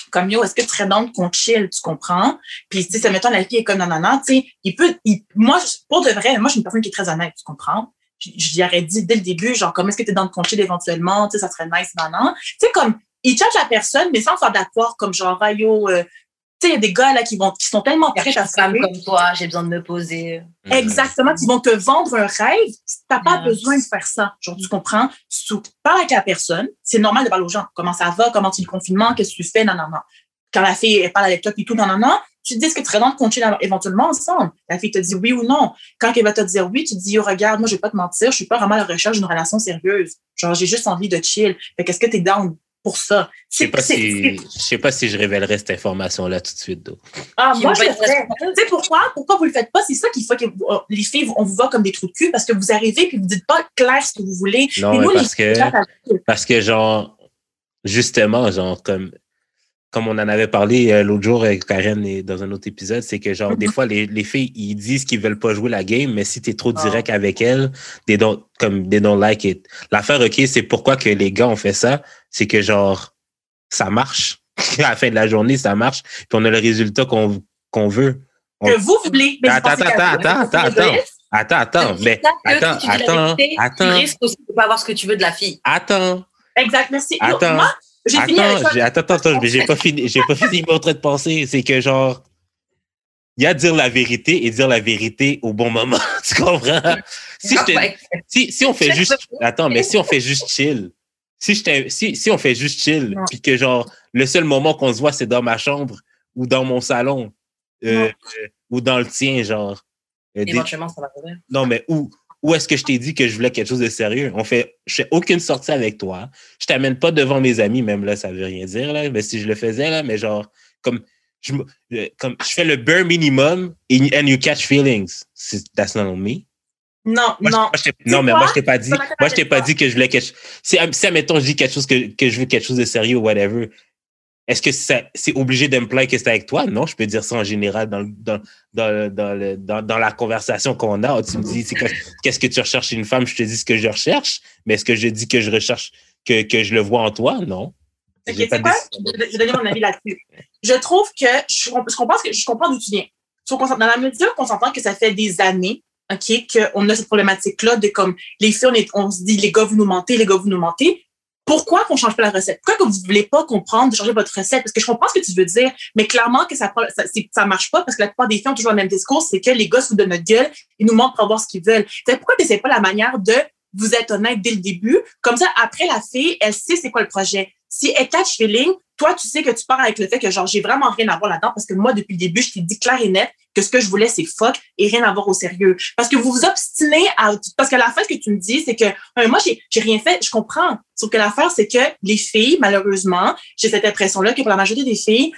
comme yo, est-ce que tu serais qu'on chill, tu comprends? Puis, tu sais, mettons la fille est comme non, non, non, tu sais, il peut, il, moi, pour de vrai, moi, je suis une personne qui est très honnête, tu comprends? Lui aurais dit dès le début, genre, comme est-ce que tu es dans le chill éventuellement, tu sais, ça serait nice, non, non. Tu sais, comme, il charge la personne, mais sans faire d'accord, comme genre, ah, yo, euh, tu sais, il y a des gars, là, qui vont, qui sont tellement Je prêts suis à une femme faire comme toi, j'ai besoin de me poser. Exactement, qui vont te vendre un rêve. T'as pas besoin de faire ça. Genre, tu comprends? Tu parles avec la personne. C'est normal de parler aux gens. Comment ça va? Comment tu le confinement? Qu'est-ce que tu fais? Non, non, non. Quand la fille, elle parle avec toi et tout, non, non, non. Tu te dis, est-ce que tu serais dans de continuer éventuellement ensemble? La fille te dit oui ou non. Quand elle va te dire oui, tu te dis, oh, regarde, moi, je vais pas te mentir, je suis pas vraiment à la recherche d'une relation sérieuse. Genre, j'ai juste envie de chill. Fait qu'est-ce que t'es down? Pour ça? Je C'est- si, sais pas si je révélerais cette information-là tout de suite, though. Ah, Qui moi, je. Tu sais pourquoi? Pourquoi vous le faites pas? C'est ça qu'il faut que vous- euh, les filles, on vous voit comme des trous de cul parce que vous arrivez puis vous dites pas clair ce que vous voulez. Non, Mais nous, les parce que, parce que, genre, justement, genre, comme, comme on en avait parlé euh, l'autre jour avec Karen et dans un autre épisode, c'est que, genre, des fois, les, les filles, ils disent qu'ils veulent pas jouer la game, mais si t'es trop Ah. direct avec elles, they don't, comme, they don't like it. L'affaire, OK, c'est pourquoi que les gars ont fait ça, c'est que, genre, ça marche. à la fin de la journée, ça marche, puis on a le résultat qu'on qu'on veut. On- que vous voulez. mais Attends, attends, attends, attends, attends. Attends, attends, mais attends, tu attends, attends. Tu risques aussi de pas avoir ce que tu veux de la fille. attends. Exact, merci. Attends. Moi, j'ai fini avec Attends, attends, attends, attends, mais j'ai pas fini, j'ai pas fini mon trait de pensée. C'est que genre, il y a dire la vérité et dire la vérité au bon moment. tu comprends? Si, je te- Ouais. si, si on fait juste, attends, mais si on fait juste chill, si je si, si on fait juste chill, puis que genre, le seul moment qu'on se voit, c'est dans ma chambre ou dans mon salon, euh, ou dans le tien, genre. euh, Éventuellement, ça va revenir. non, mais où, où est-ce que je t'ai dit que je voulais quelque chose de sérieux? On fait, je fais aucune sortie avec toi. Je t'amène pas devant mes amis, même là, ça veut rien dire, là. Mais si je le faisais, là, mais genre, comme, je, euh, comme, je fais le bare minimum and and you catch feelings. That's not on me. Non, Moi, non. moi, je t'ai- non, mais moi, je t'ai pas dit, moi, je t'ai pas dit que je voulais quelque chose. Si, si, admettons, je dis quelque chose que, que je veux quelque chose de sérieux ou whatever, est-ce que c'est obligé de me que c'est avec toi? Non, je peux dire ça en général dans, dans, dans, dans, le- dans, dans la conversation qu'on a. Tu me dis, qu'est-ce que tu recherches chez une femme? Je te dis ce que je recherche. Mais est-ce que je dis que je recherche, que, que je le vois en toi? Non. Ok, quoi? Je vais donner mon avis là-dessus. Je trouve que je, je comprends, je comprends d'où tu viens. Dans la mesure qu'on s'entend que ça fait des années, OK, qu'on a cette problématique-là de comme les filles, on, est, on se dit, les gars, vous nous mentez, les gars, vous nous mentez. Pourquoi qu'on change pas la recette? Pourquoi que vous voulez pas comprendre de changer votre recette? Parce que je comprends ce que tu veux dire, mais clairement que ça, ça, ça marche pas parce que la plupart des filles ont toujours le même discours, c'est que les se foutent de notre gueule, ils nous montrent pour voir ce qu'ils veulent. C'est pourquoi tu pas la manière de vous être honnête dès le début? Comme ça, après, la fille, elle sait c'est quoi le projet. Si elle catch feeling, toi, tu sais que tu pars avec le fait que genre, j'ai vraiment rien à voir là-dedans parce que moi, depuis le début, je t'ai dit clair et net que ce que je voulais, c'est fuck et rien à voir au sérieux. Parce que vous vous obstinez à, parce que la fin, ce que tu me dis, c'est que, moi, j'ai, j'ai rien fait, je comprends. Sauf que l'affaire, c'est que les filles, malheureusement, j'ai cette impression-là que pour la majorité des filles,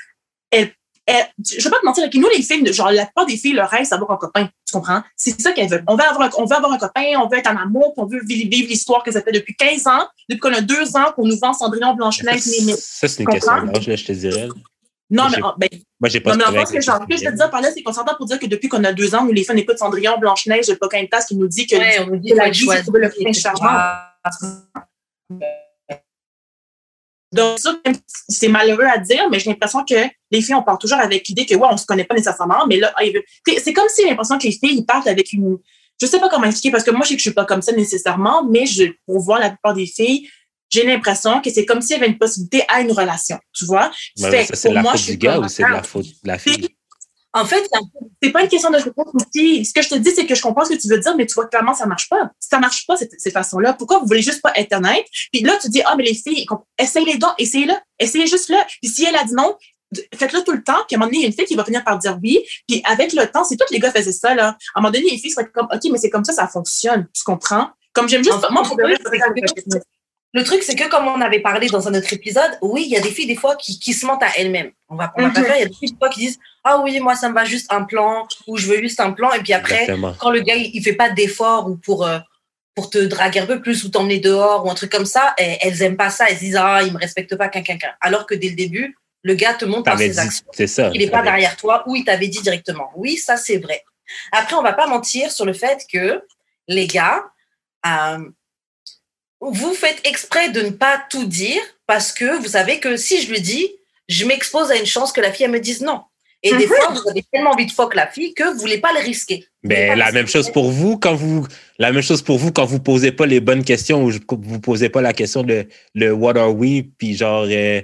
elles, elles- je vais pas te mentir, avec nous, les filles, genre, la plupart des filles, leur rêve, c'est d'avoir un copain. Tu comprends? C'est ça qu'elles veulent. On veut avoir un, on veut avoir un copain, on veut être en amour, puis on veut vivre l'histoire que ça fait depuis 15 ans, depuis qu'on a deux ans qu'on nous vend Cendrillon, Blanche-Neige, Ça, c'est une question d'âge, là, je te dirais. Non, mais, ben, Moi, j'ai pas non, mais en fait, ce que, genre, ce que je veux te dire par là, c'est qu'on s'entend pour dire que depuis qu'on a deux ans, nous, les fans écoutent Cendrillon, Blanche-Neige, le Pocahontas qui nous dit que Ouais, on nous dit que la vie, c'est le etc. charmant. Donc, ça, c'est malheureux à dire, mais j'ai l'impression que les filles, on part toujours avec l'idée que, ouais, on se connaît pas nécessairement, mais là, c'est comme si j'ai l'impression que les filles, ils partent avec une, je sais pas comment expliquer, parce que moi, je sais que je suis pas comme ça nécessairement, mais je, pour voir la plupart des filles, j'ai l'impression que c'est comme s'il y avait une possibilité à une relation, tu vois? Fait ça, c'est pour la moi, faute je suis du gars ou c'est de la faute de la fille? En fait, c'est pas une question de réponse aussi. Ce que je te dis, c'est que je comprends ce que tu veux dire, mais tu vois clairement, ça marche pas. Ça marche pas, cette, cette façon-là. Pourquoi vous voulez juste pas être honnête? Puis là, tu dis, ah, mais les filles, essayez-les donc, essayez-le. Essayez juste là. Puis si elle a dit non, faites-le tout le temps. Puis à un moment donné, il y a une fille qui va finir par dire oui. Puis avec le temps, c'est tous les gars faisaient ça, là. À un moment donné, les filles seraient comme, OK, mais c'est comme ça, ça fonctionne. Tu comprends? Comme j'aime juste, moi, le truc, c'est que- comme on avait parlé dans un autre épisode, oui, il y a des filles des fois qui, qui se mentent à elles-mêmes. On va, on va pas faire. Il y a des filles des fois qui disent ah oui, moi ça me va juste un plan ou je veux juste un plan et puis après Exactement. quand le gars il, il fait pas d'effort ou pour euh, pour te draguer un peu plus ou t'emmener dehors ou un truc comme ça, elles, elles aiment pas ça. Elles se disent ah il me respecte pas qu'un qu'un qu'un. Alors que dès le début, le gars te montre par ses dit, actions c'est ça. il n'est pas derrière toi ou il t'avait dit directement. Oui, ça c'est vrai. Après, on va pas mentir sur le fait que les gars, euh, vous faites exprès de ne pas tout dire parce que vous savez que si je lui dis, je m'expose à une chance que la fille elle me dise non. Et des Mhm. fois, vous avez tellement envie de fuck la fille que vous voulez pas le risquer. Pas la même chose pour vous quand vous la même chose pour vous quand vous posez pas les bonnes questions ou je- vous posez pas la question de le what are we puis genre euh,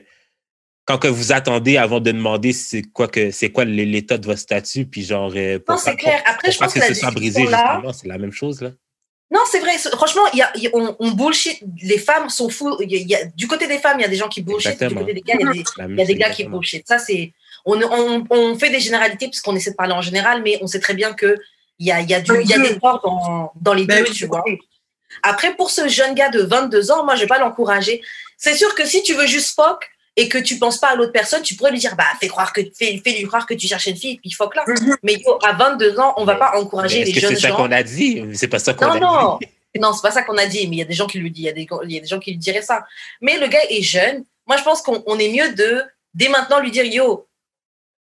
quand que vous attendez avant de demander c'est quoi que c'est quoi l'état de votre statut puis genre euh, pour Non, c'est pas- clair. pour- Après, pour je pas pense que que ce soit brisé justement c'est la même chose là Non, c'est vrai. c'est- Franchement, il y a, il y a- on, on bullshit. Les femmes sont fous. Il y a- il y a- du côté des femmes, il y a des gens qui bullshit. Du côté des gars, il y a des, y gars qui bullshit. Ça, c'est. On, on, on fait des généralités puisqu'on essaie de parler en général, mais on sait très bien que il y a, il y a, du, il y a des torts dans, dans les Ben deux, oui, tu vois. Après, pour ce jeune gars de 22 ans, moi, je vais pas l'encourager. C'est sûr que si tu veux juste fuck et que tu penses pas à l'autre personne, tu pourrais lui dire, bah, fais croire que, fais, fais lui croire que tu cherches une fille, puis fuck là. Mhm. Mais yo, à 22 ans, on va pas encourager les que jeunes c'est ça gens. qu'on a dit c'est pas ça qu'on a Non, dit? Non, non, c'est pas ça qu'on a dit, mais il y a des gens qui lui disent, il y a des, y a des gens qui lui diraient ça. Mais le gars est jeune. Moi, je pense qu'on on est mieux de, dès maintenant, lui dire, yo,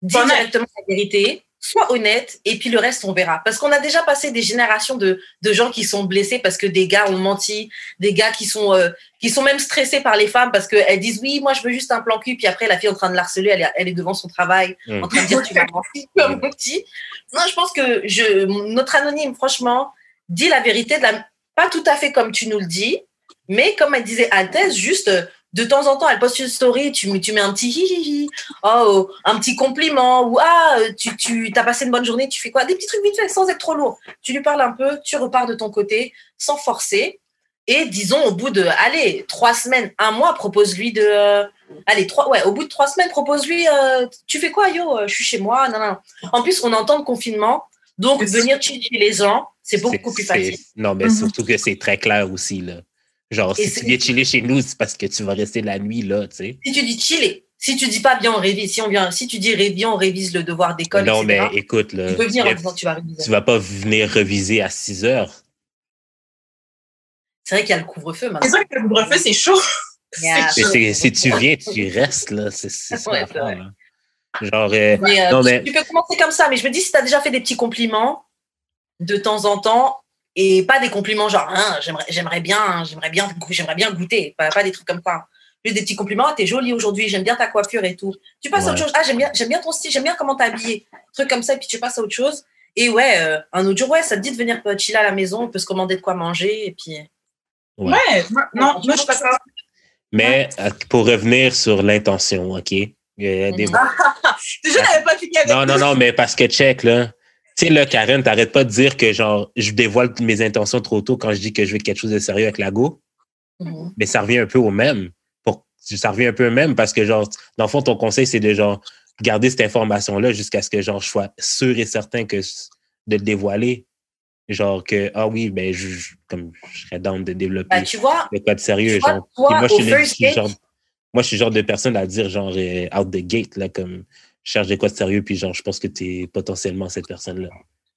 dis directement la vérité, sois honnête, et puis le reste, on verra. Parce qu'on a déjà passé des générations de, de gens qui sont blessés parce que des gars ont menti, des gars qui sont, euh, qui sont même stressés par les femmes parce qu'elles disent, oui, moi, je veux juste un plan cul, puis après, la fille est en train de l'harceler, elle est, elle est devant son travail, en train de dire, tu vas mentir, tu as menti. Non, je pense que je, notre anonyme, franchement, dit la vérité, de la, pas tout à fait comme tu nous le dis, mais comme elle disait Altesse, juste euh, de temps en temps, elle poste une story, tu, mets- tu mets un petit hi, hi, hi, oh, un petit compliment, ou ah, euh, tu, tu as passé une bonne journée, tu fais quoi? Des petits trucs vite fait, sans être trop lourd. Tu lui parles un peu, tu repars de ton côté, sans forcer. Et disons, au bout de, allez, trois semaines, un mois, propose-lui de. euh, allez, trois, ouais, au bout de trois semaines, propose-lui, euh, tu fais quoi, yo Je suis chez moi, non, non. En plus, on entend le confinement, donc venir chez les gens, c'est beaucoup plus facile. Non, mais Mhm. surtout que c'est très clair aussi, là. Genre, Et si c'est- tu viens chiller chez nous, c'est parce que tu vas rester la nuit, là, tu sais. Si tu dis chiller, si tu dis pas bien on révise, si on vient, si tu dis viens on révise le devoir d'école, Non, mais écoute, là, tu peux venir en disant tu vas réviser. tu vas pas venir reviser à 6 heures. C'est vrai qu'il y a le couvre-feu C'est maintenant. sûr que le couvre-feu, c'est chaud. Yeah. C'est- si tu viens, tu restes, là. C'est c'est ça Ouais, c'est vrai. là. Genre, euh, Mais, euh, Non, tu- mais- Tu peux commencer comme ça, mais je me dis si tu as déjà fait des petits compliments de temps en temps et pas des compliments genre Hein, j'aimerais j'aimerais bien, j'aimerais bien, j'aimerais bien goûter, pas, pas des trucs comme ça. Juste des petits compliments. Ah, t'es jolie aujourd'hui, j'aime bien ta coiffure et tout. Tu passes à autre chose. Ah, j'aime bien, j'aime bien ton style, j'aime bien comment t'es habillé. Truc comme ça, et puis tu passes à autre chose. Et ouais, euh, un autre jour, ouais, ça te dit de venir euh, chiller à la maison, on peut se commander de quoi manger, et puis. Ouais. Non, moi, je suis pas ça. Mais euh, pour revenir sur l'intention, OK? Des- Mhm. Je n'avais pas fini avec Non, non, non, mais parce que check, là. Tu sais, là, Karen, t'arrêtes pas de dire que, genre, je dévoile mes intentions trop tôt quand je dis que je veux quelque chose de sérieux avec la go. Mhm. Mais ça revient un peu au même. Pour, ça revient un peu au même parce que, genre, dans le fond, ton conseil, c'est de, genre, garder cette information-là jusqu'à ce que, genre, je sois sûr et certain que de le dévoiler. Genre que, ah oui, ben, je, je- comme, je serais down de développer Bah, tu vois, le code sérieux. tu vois, genre. toi, Puis moi, je suis le- je suis genre, moi, je suis le genre de personne à dire, genre, euh, out the gate, là, comme, cherche des quoi de sérieux, puis genre, je pense que tu es potentiellement cette personne-là.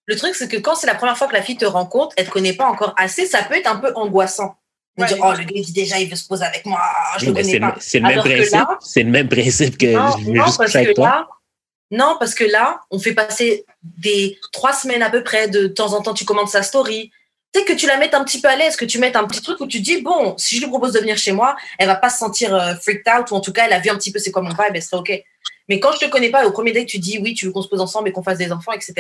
le truc, c'est que quand c'est la première fois que la fille te rencontre, elle te connaît pas encore assez, ça peut être un peu angoissant. De Ouais. dire, oh, le gars, dit déjà, il veut se poser avec moi, je le connais c'est le, pas. c'est le même principe. C'est le même principe que Non, je veux non, juste parce avec que toi. là, non, parce que là, on fait passer des trois semaines à peu près. De temps en temps, tu commandes sa story. Tu sais, que tu la mettes un petit peu à l'aise, que tu mettes un petit truc où tu dis, bon, si je lui propose de venir chez moi, elle va pas se sentir euh, freaked out, ou en tout cas, elle a vu un petit peu c'est quoi mon vibe, elle serait OK. Mais quand je te connais pas, au premier date, tu dis, oui, tu veux qu'on se pose ensemble et qu'on fasse des enfants, etc.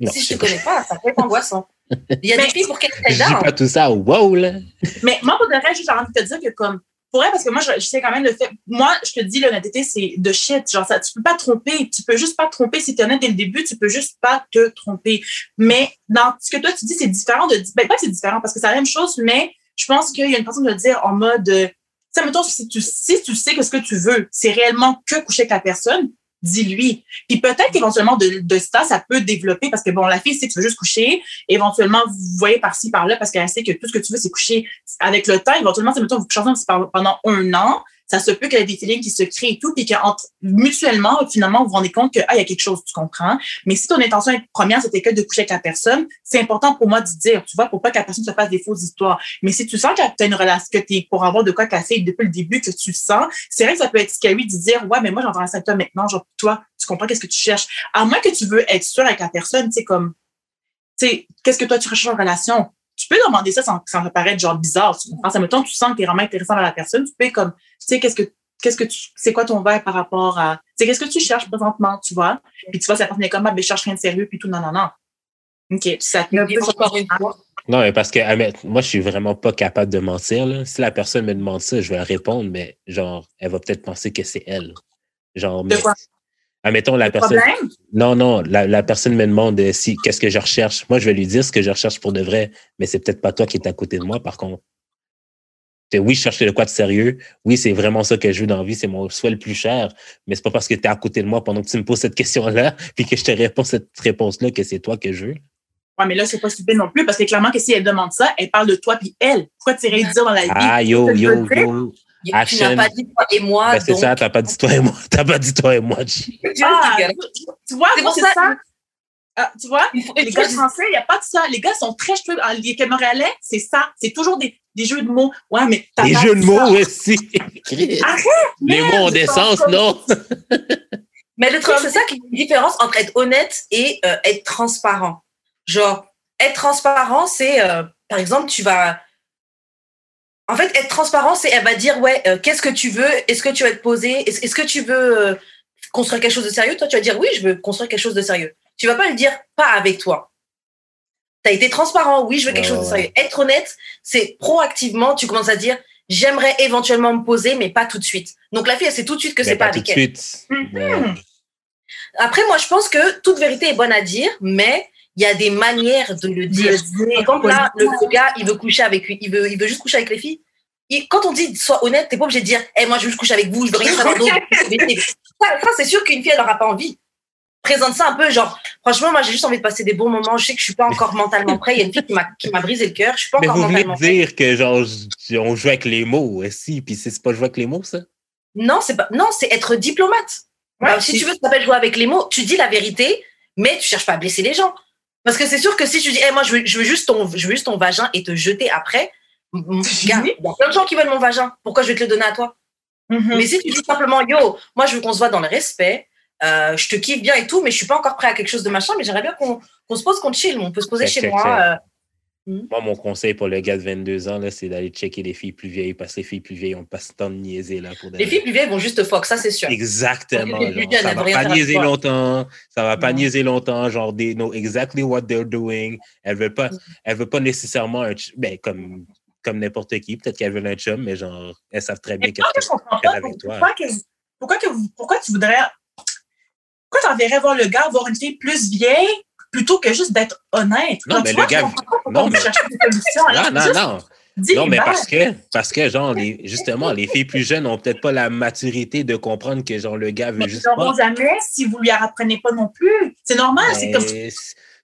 Non, si je te connais pas, ça peut être angoissant. Il y a Mais- des filles pour qui Je c'est dis pas tout ça, wow, là. Mais moi, pour de vrai, j'ai envie de te dire que comme, pour vrai, parce que moi, je, je sais quand même le fait, moi, je te dis, l'honnêteté, c'est de shit. Genre, ça, tu peux pas te tromper. Tu peux juste pas te tromper. Si t'es honnête dès le début, tu peux juste pas te tromper. Mais dans ce que toi, tu dis, c'est différent de, ben, pas que c'est différent parce que c'est la même chose, mais je pense qu'il y a une façon de le dire en mode, euh, si tu, sais que ce que tu veux, c'est réellement que coucher avec la personne, dis-lui. Puis peut-être qu'éventuellement, de, ça, ça peut développer parce que bon, la fille sait que tu veux juste coucher. Éventuellement, vous voyez par-ci, par-là parce qu'elle sait que tout ce que tu veux, c'est coucher. Avec le temps, éventuellement, c'est mettons, vous couchez ensemble pendant un an. Ça se peut qu'il y ait des feelings qui se créent et tout, puis qu'entre mutuellement, finalement, vous vous rendez compte que, ah, il y a quelque chose, tu comprends. Mais si ton intention première, c'était que de coucher avec la personne, c'est important pour moi de dire, tu vois, pour pas que la personne se fasse des fausses histoires. Mais si tu sens que tu as une relation, que t'es pour avoir de quoi casser depuis le début, que tu sens, c'est vrai que ça peut être scary de dire, ouais, mais moi, j'entends avec toi maintenant, genre, toi, tu comprends qu'est-ce que tu cherches. À moins que tu veux être sûr avec la personne, tu sais, comme, tu sais, qu'est-ce que toi, tu recherches en relation? Tu peux demander ça sans, sans paraître genre bizarre. Tu comprends? Ça, mettons, tu sens que tu es vraiment intéressant dans la personne. Tu peux comme, tu sais, qu'est-ce que, qu'est-ce que tu, c'est quoi ton verre par rapport à, tu sais, qu'est-ce que tu cherches présentement, tu vois? Puis tu vois, ça personne est comme, ah, ben, je cherche rien de sérieux, puis tout, non, non, non. OK, ça te encore une fois, Non, mais parce que admette, moi, je suis vraiment pas capable de mentir. Là. Si la personne me demande ça, je vais répondre, mais genre, elle va peut-être penser que c'est elle. Genre, De mais, quoi? Admettons, la personne. problème? Non, non, la, la personne me demande euh, si qu'est-ce que je recherche? Moi, je vais lui dire ce que je recherche pour de vrai, mais c'est peut-être pas toi qui es à côté de moi, par contre. Oui, je cherche de quoi de sérieux. Oui, c'est vraiment ça que je veux dans la vie, c'est mon souhait le plus cher. Mais c'est pas parce que tu es à côté de moi pendant que tu me poses cette question-là, puis que je te réponds cette réponse-là que c'est toi que je veux. Ouais, mais là, c'est pas stupide non plus, parce que clairement que si elle demande ça, elle parle de toi puis elle. Pourquoi tu irais dire dans la vie? Ah, yo, yo, yo. Tu n'as pas dit toi et moi, Ben, c'est donc. ça, t'as pas dit toi et moi. T'as pas dit toi et moi. Ah, tu vois, C'est c'est ça- ça. Ah, tu vois, faut- les gars français, il n'y a pas de ça. Les gars sont très cheveux. Les Montréalais, c'est ça. C'est toujours des, des jeux de mots. Ouais, mais pas jeux de mots aussi. Arrête, Les mots ont des sens, non? Mais le truc, c'est ça qu'il y a une différence entre être honnête et euh, être transparent. Genre, être transparent, c'est, euh, par exemple, tu vas. En fait, être transparent, c'est elle va dire, ouais, euh, qu'est-ce que tu veux? Est-ce que tu vas te poser? Est-ce que tu veux euh, construire quelque chose de sérieux? Toi, tu vas dire, oui, je veux construire quelque chose de sérieux. Tu vas pas le dire, pas avec toi. Tu as été transparent, oui, je veux quelque Ouais, chose de ouais. sérieux. Être honnête, c'est proactivement, tu commences à dire, j'aimerais éventuellement me poser, mais pas tout de suite. Donc la fille, elle sait tout de suite que c'est pas, pas tout avec de elle. suite. Mhm. Ouais. Après, moi, je pense que toute vérité est bonne à dire, mais il y a des manières de le dire. Par exemple, là, le, le gars, il veut coucher avec lui, il veut, il veut juste coucher avec les filles. Il- quand on dit sois honnête, t'es pas obligé de dire, Eh, moi, je veux juste coucher avec vous, je veux rien savoir d'autre. ça, ça, c'est sûr qu'une fille, elle n'aura pas envie. Présente ça un peu, genre, franchement, moi, j'ai juste envie de passer des bons moments. Je sais que je suis pas encore mentalement prêt. Il y a une fille qui m'a, brisé le cœur. Je suis pas Mais encore vous venez mentalement de prêt. dire que genre on joue avec les mots aussi, puis c'est pas jouer avec les mots, ça? Non, c'est pas, non, c'est être diplomate. Ouais, Alors, si tu veux, ça s'appelle jouer avec les mots. Tu dis la vérité, mais tu cherches pas à blesser les gens. Parce que c'est sûr que si tu dis, Eh, moi, je veux, je veux juste ton, je veux juste ton vagin et te jeter après, il y a plein de gens qui veulent mon vagin. Pourquoi je vais te le donner à toi? Mhm. Mais si tu dis simplement, yo, moi, je veux qu'on se voit dans le respect, euh, je te kiffe bien et tout, mais je suis pas encore prêt à quelque chose de machin, mais j'aimerais bien qu'on se pose, qu'on chill, on peut se poser chez moi. check. Euh, Moi, mon conseil pour le gars de 22 ans, c'est d'aller checker les filles plus vieilles parce que les filles plus vieilles ont pas ce temps de niaiser. Là, pour Les filles plus vieilles vont juste fuck, ça c'est sûr. Exactement. Genre, jeunes, ça va pas niaiser longtemps. Ça va pas Non. niaiser longtemps. Genre, they know exactly what they're doing. Elle veut pas, Mm. elle veut pas nécessairement un ben, comme, comme n'importe qui. Peut-être qu'elle veut un chum, mais genre, elles savent très bien Mais qu'est-ce moi, que je comprends qu'elle pas? avec toi. Pourquoi, que, pourquoi, que, vous- pourquoi tu voudrais. Pourquoi t'enverrais voir le gars voir une fille plus vieille plutôt que juste d'être honnête? Non, Quand mais tu le vois, gars- non, on mais- cherche des solutions. Non, Alors, non, juste non. dis Non, mais bases. parce que, parce que, genre, les, justement, les filles plus jeunes ont peut-être pas la maturité de comprendre que, genre, le gars veut Mais ils juste n'auront pas. jamais si vous lui apprenez pas non plus. C'est normal. C'est comme Mais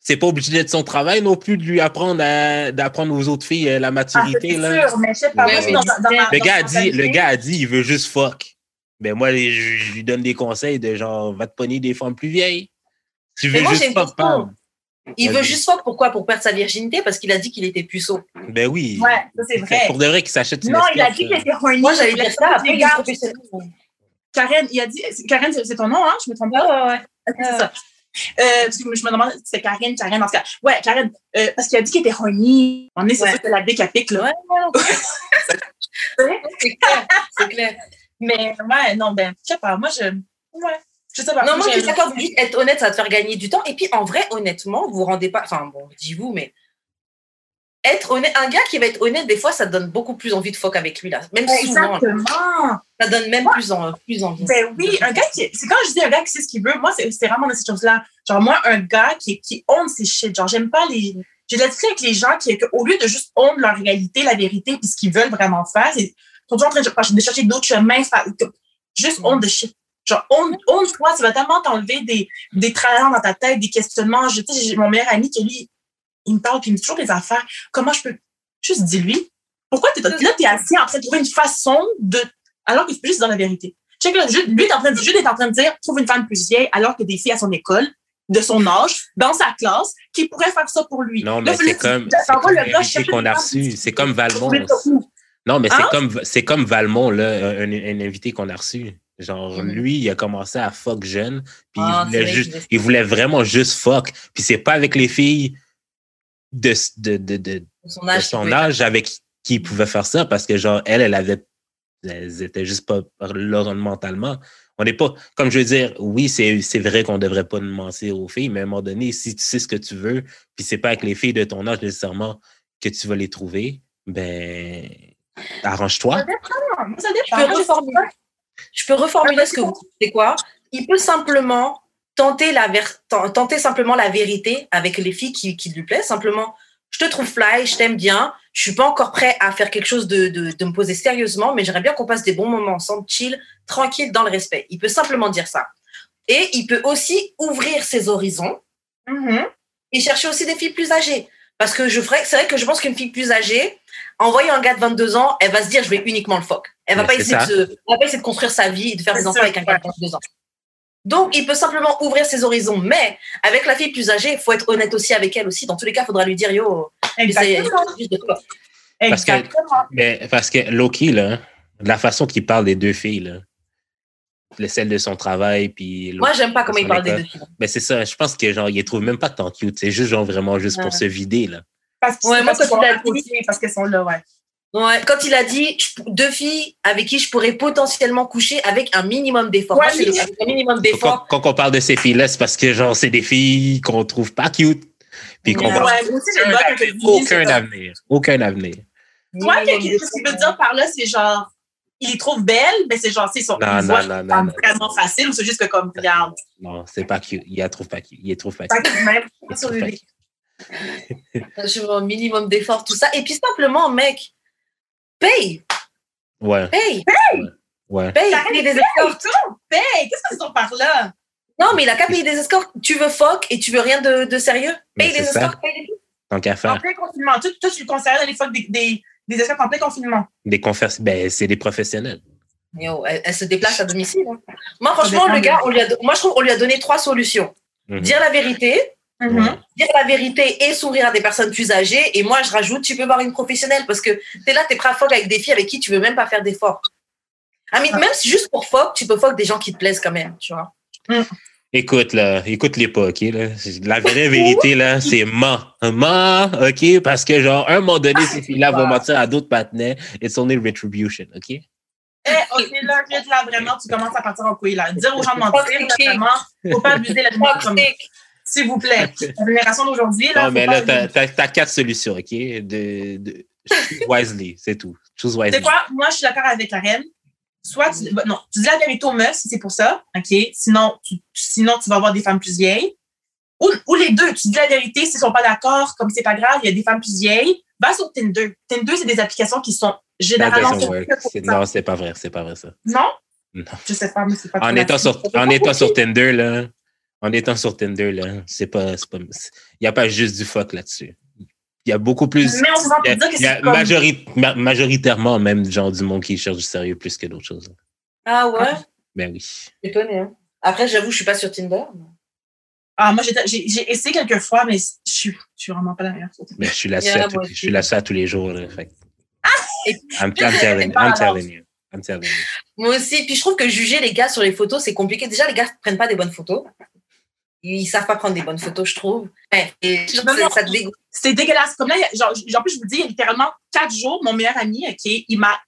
c'est pas obligé d'être son travail non plus de lui apprendre à- d'apprendre aux autres filles euh, la Ah, maturité, c'est là. sûr, mais je sais pas. Ouais, mais dans, dans, Le gars a dit, le mentalité, gars a dit, il veut juste fuck. Ben moi, je, je lui donne des conseils de genre, va te pogner des femmes plus vieilles. Tu veux Mais moi, j'ai juste une parle. Il veut juste fuck pourquoi? Pour perdre sa virginité? Parce qu'il a dit qu'il était puceau. Ben oui. Ouais, ça c'est vrai. Pour de vrai qu'il s'achète une Non, il a dit qu'il là. était horny. Moi, dire dit ça. Après, professionnel. Karen, il a dit. Karen, c'est c'est ton nom, hein? Je me trompe pas? Ouais, ouais, ouais. Ok, c'est ça. Euh, parce que je me demande si c'était Karen, Karen, en tout cas. Ouais, Karen, euh, parce qu'il a dit qu'il était horny. On est, c'est Ouais. sûr que la dick à pique, là. Ouais, ouais, ouais. C'est clair. C'est clair. Mais ouais, non, ben, je sais pas. Moi, je. Ouais. Je sais pas. Non, moi, je suis d'accord. Juste être honnête, ça va te faire gagner du temps. Et puis, en vrai, honnêtement, vous vous rendez pas. Enfin, bon, je dis vous, mais. Être honnête, un gars qui va être honnête, des fois, ça donne beaucoup plus envie de fuck avec lui, là. Même souvent, là. Exactement. ça donne même plus, en, plus envie. Ben oui, un gars qui. C'est quand je dis un gars qui sait ce qu'il veut, moi, c'est c'est vraiment de ces choses-là. Genre, moi, un gars qui, qui honte ses shit. Genre, j'aime pas les. J'ai de la difficulté avec les gens qui, au lieu de juste honte leur réalité, la vérité, puis ce qu'ils veulent vraiment faire, ils sont toujours en train de, chercher d'autres chemins. juste honte de shit. Genre, honte, honte-toi, ça va tellement t'enlever des, des dans ta tête, des questionnements. Je, j'ai mon meilleur ami qui, lui, il me parle, puis il me dit toujours des affaires. Comment je peux. Juste dis-lui. Pourquoi t'es là, t'es assis en train de trouver une façon de. Alors que tu peux juste dire la vérité. Check là, juste- lui, est en train de, est en train de dire, trouve une femme plus vieille, alors que des filles à son école, de son âge, dans sa classe, qui pourrait faire ça pour lui. Non, mais c'est comme, c'est comme qu'on a reçu. C'est comme Valmont. Non, mais Hein? c'est comme, c'est comme Valmont, là, un, un invité qu'on a reçu. Genre, Mhm. lui, il a commencé à fuck jeune, puis Ah, il, c'est voulait juste, il voulait vraiment juste fuck. Puis c'est pas avec les filles de, de, de, de, De son âge. son avec qui il pouvait faire ça, parce que, genre, elle, elle avait, elles étaient juste pas là mentalement. On n'est pas, comme je veux dire, oui, c'est c'est vrai qu'on devrait pas mentir aux filles, mais à un moment donné, si tu sais ce que tu veux, puis c'est pas avec les filles de ton âge nécessairement que tu vas les trouver, ben, arrange-toi. Ça dépend. Ça Je dépend. Je- peux reformuler ce que vous dites. C'est quoi Il peut simplement tenter, la tenter simplement la vérité avec les filles qui, qui lui plaisent. Simplement, je te trouve fly, je t'aime bien. Je suis pas encore prêt à faire quelque chose de, de, de me poser sérieusement, mais j'aimerais bien qu'on passe des bons moments ensemble, chill, tranquille, dans le respect. Il peut simplement dire ça. Et il peut aussi ouvrir ses horizons Mhm. et chercher aussi des filles plus âgées. Parce que je ferais, c'est vrai que je pense qu'une fille plus âgée, en voyant un gars de 22 ans, elle va se dire, je vais uniquement le fuck. Elle va, Mais pas essayer de, ça. se, elle va pas essayer de construire sa vie et de faire des enfants avec un gars de 22 ans. Donc, il peut simplement ouvrir ses horizons. Mais avec la fille plus âgée, il faut être honnête aussi avec elle aussi. Dans tous les cas, il faudra lui dire, yo, Exactement. Parce que-. Mais parce que Loki, là, la façon qu'il parle des deux filles, là, celle de son travail, puis Moi, j'aime pas comment il parle des deux filles. Ben c'est ça, je pense que genre, il les trouve même pas tant cute. C'est juste genre vraiment juste pour se vider, là. Parce que Ouais, moi, parce quand sont il a parce qu'elles sont là, ouais. Ouais, quand il a dit je- deux filles avec qui je pourrais potentiellement coucher avec un minimum d'effort. Ouais, un minimum Quand, d'effort. quand on parle de ces filles-là, c'est parce que genre, c'est des filles qu'on trouve pas cute. Puis qu'on Ouais, j'ai aucun, que avenir, tu aucun avenir. Toi, qu'est- qu'est-ce qu'il veut dire par là, c'est genre, il les trouve belles, mais c'est genre, c'est son Non, ils non, non, non, non. vraiment facile ou c'est juste que comme, regarde, Non, c'est pas cute. Il la trouve pas cute. Il les trouve pas cute. que même sur trouve Je veux un minimum d'effort, tout ça. Et puis simplement, mec, paye, Ouais, paye, ouais. paye, T'arrêtes paye de des escortes. tout, paye. Qu'est-ce qu'ils sont par là? Non, mais il a qu'à payer des escortes. Tu veux fuck et tu veux rien de, de sérieux? Paye des escortes, paye. Tant qu'à En faire. plein confinement. Toi, toi, tu le conseillerais à l'époque des, des, des escortes en plein confinement. Des confers- ben, c'est des professionnels. Yo, elle, elle se déplace à domicile. hein. Moi, franchement, le gars, on lui a, moi, je trouve qu'on lui a donné trois solutions. Mhm. Dire la vérité, Mhm. Dire la vérité et sourire à des personnes plus âgées. Et moi, je rajoute, tu peux voir une professionnelle parce que t'es là, t'es prêt à fuck avec des filles avec qui tu veux même pas faire d'efforts. Ah, mais Ah. même si juste pour fuck, tu peux fuck des gens qui te plaisent quand même, tu vois. Écoute, là, écoute-les pas, OK? Là. La vraie vérité, là, c'est ment. Ment, OK? Parce que, genre, à un moment donné, ces filles-là vont mentir à d'autres partenaires. It's only retribution, OK? Eh, ok, là, là, vraiment, tu commences à partir en couille, là. Dire aux gens de mentir, là, vraiment, faut pas abuser la comme. S'il vous plaît. La génération d'aujourd'hui, là. Non, mais là, t'as, t'as, t'as quatre solutions, OK? De, wisely, c'est tout. Choose Tu wisely. sais quoi? Moi, je suis d'accord avec Karen. Soit tu, bah, non, tu dis la vérité au meufs si c'est pour ça, OK? Sinon tu, sinon, tu vas avoir des femmes plus vieilles. Ou, ou les deux, tu dis la vérité, s'ils sont pas d'accord, comme c'est pas grave, il y a des femmes plus vieilles, va sur Tinder. Tinder, c'est des applications qui sont généralement C'est-. Non, c'est pas vrai, c'est pas vrai, ça. Non? Non. Je sais pas, mais c'est pas En étant, sur, en étant sur Tinder, là, en étant sur Tinder, là, c'est pas, c'est pas, il n'y a pas juste du fuck là-dessus. Il y a beaucoup plus. Mais on va Il y a, dire que il y a c'est comme... majori- ma- majoritairement même genre du monde qui cherche du sérieux plus que d'autres choses. Ah ouais? Ben oui. Étonné, hein. Après, j'avoue, je suis pas sur Tinder. Ah, moi, j'ai- essayé quelques fois, mais je suis, je suis vraiment pas la meilleure. Ben, je suis là Il y en a dessus moi je suis là-dessus à tous les jours. Là, fait. Et- I'm, I'm telling, I'm telling you. I'm telling you. Moi aussi. Puis je trouve que juger les gars sur les photos, c'est compliqué. Déjà, les gars prennent pas des bonnes photos. Ils savent pas prendre des bonnes photos, je trouve. Ouais. Et je trouve Non, que non. ça te dégoûte. C'était dégueulasse. Comme là, genre, en plus, je vous dis, il y a littéralement quatre jours, mon meilleur ami, OK, il m'a.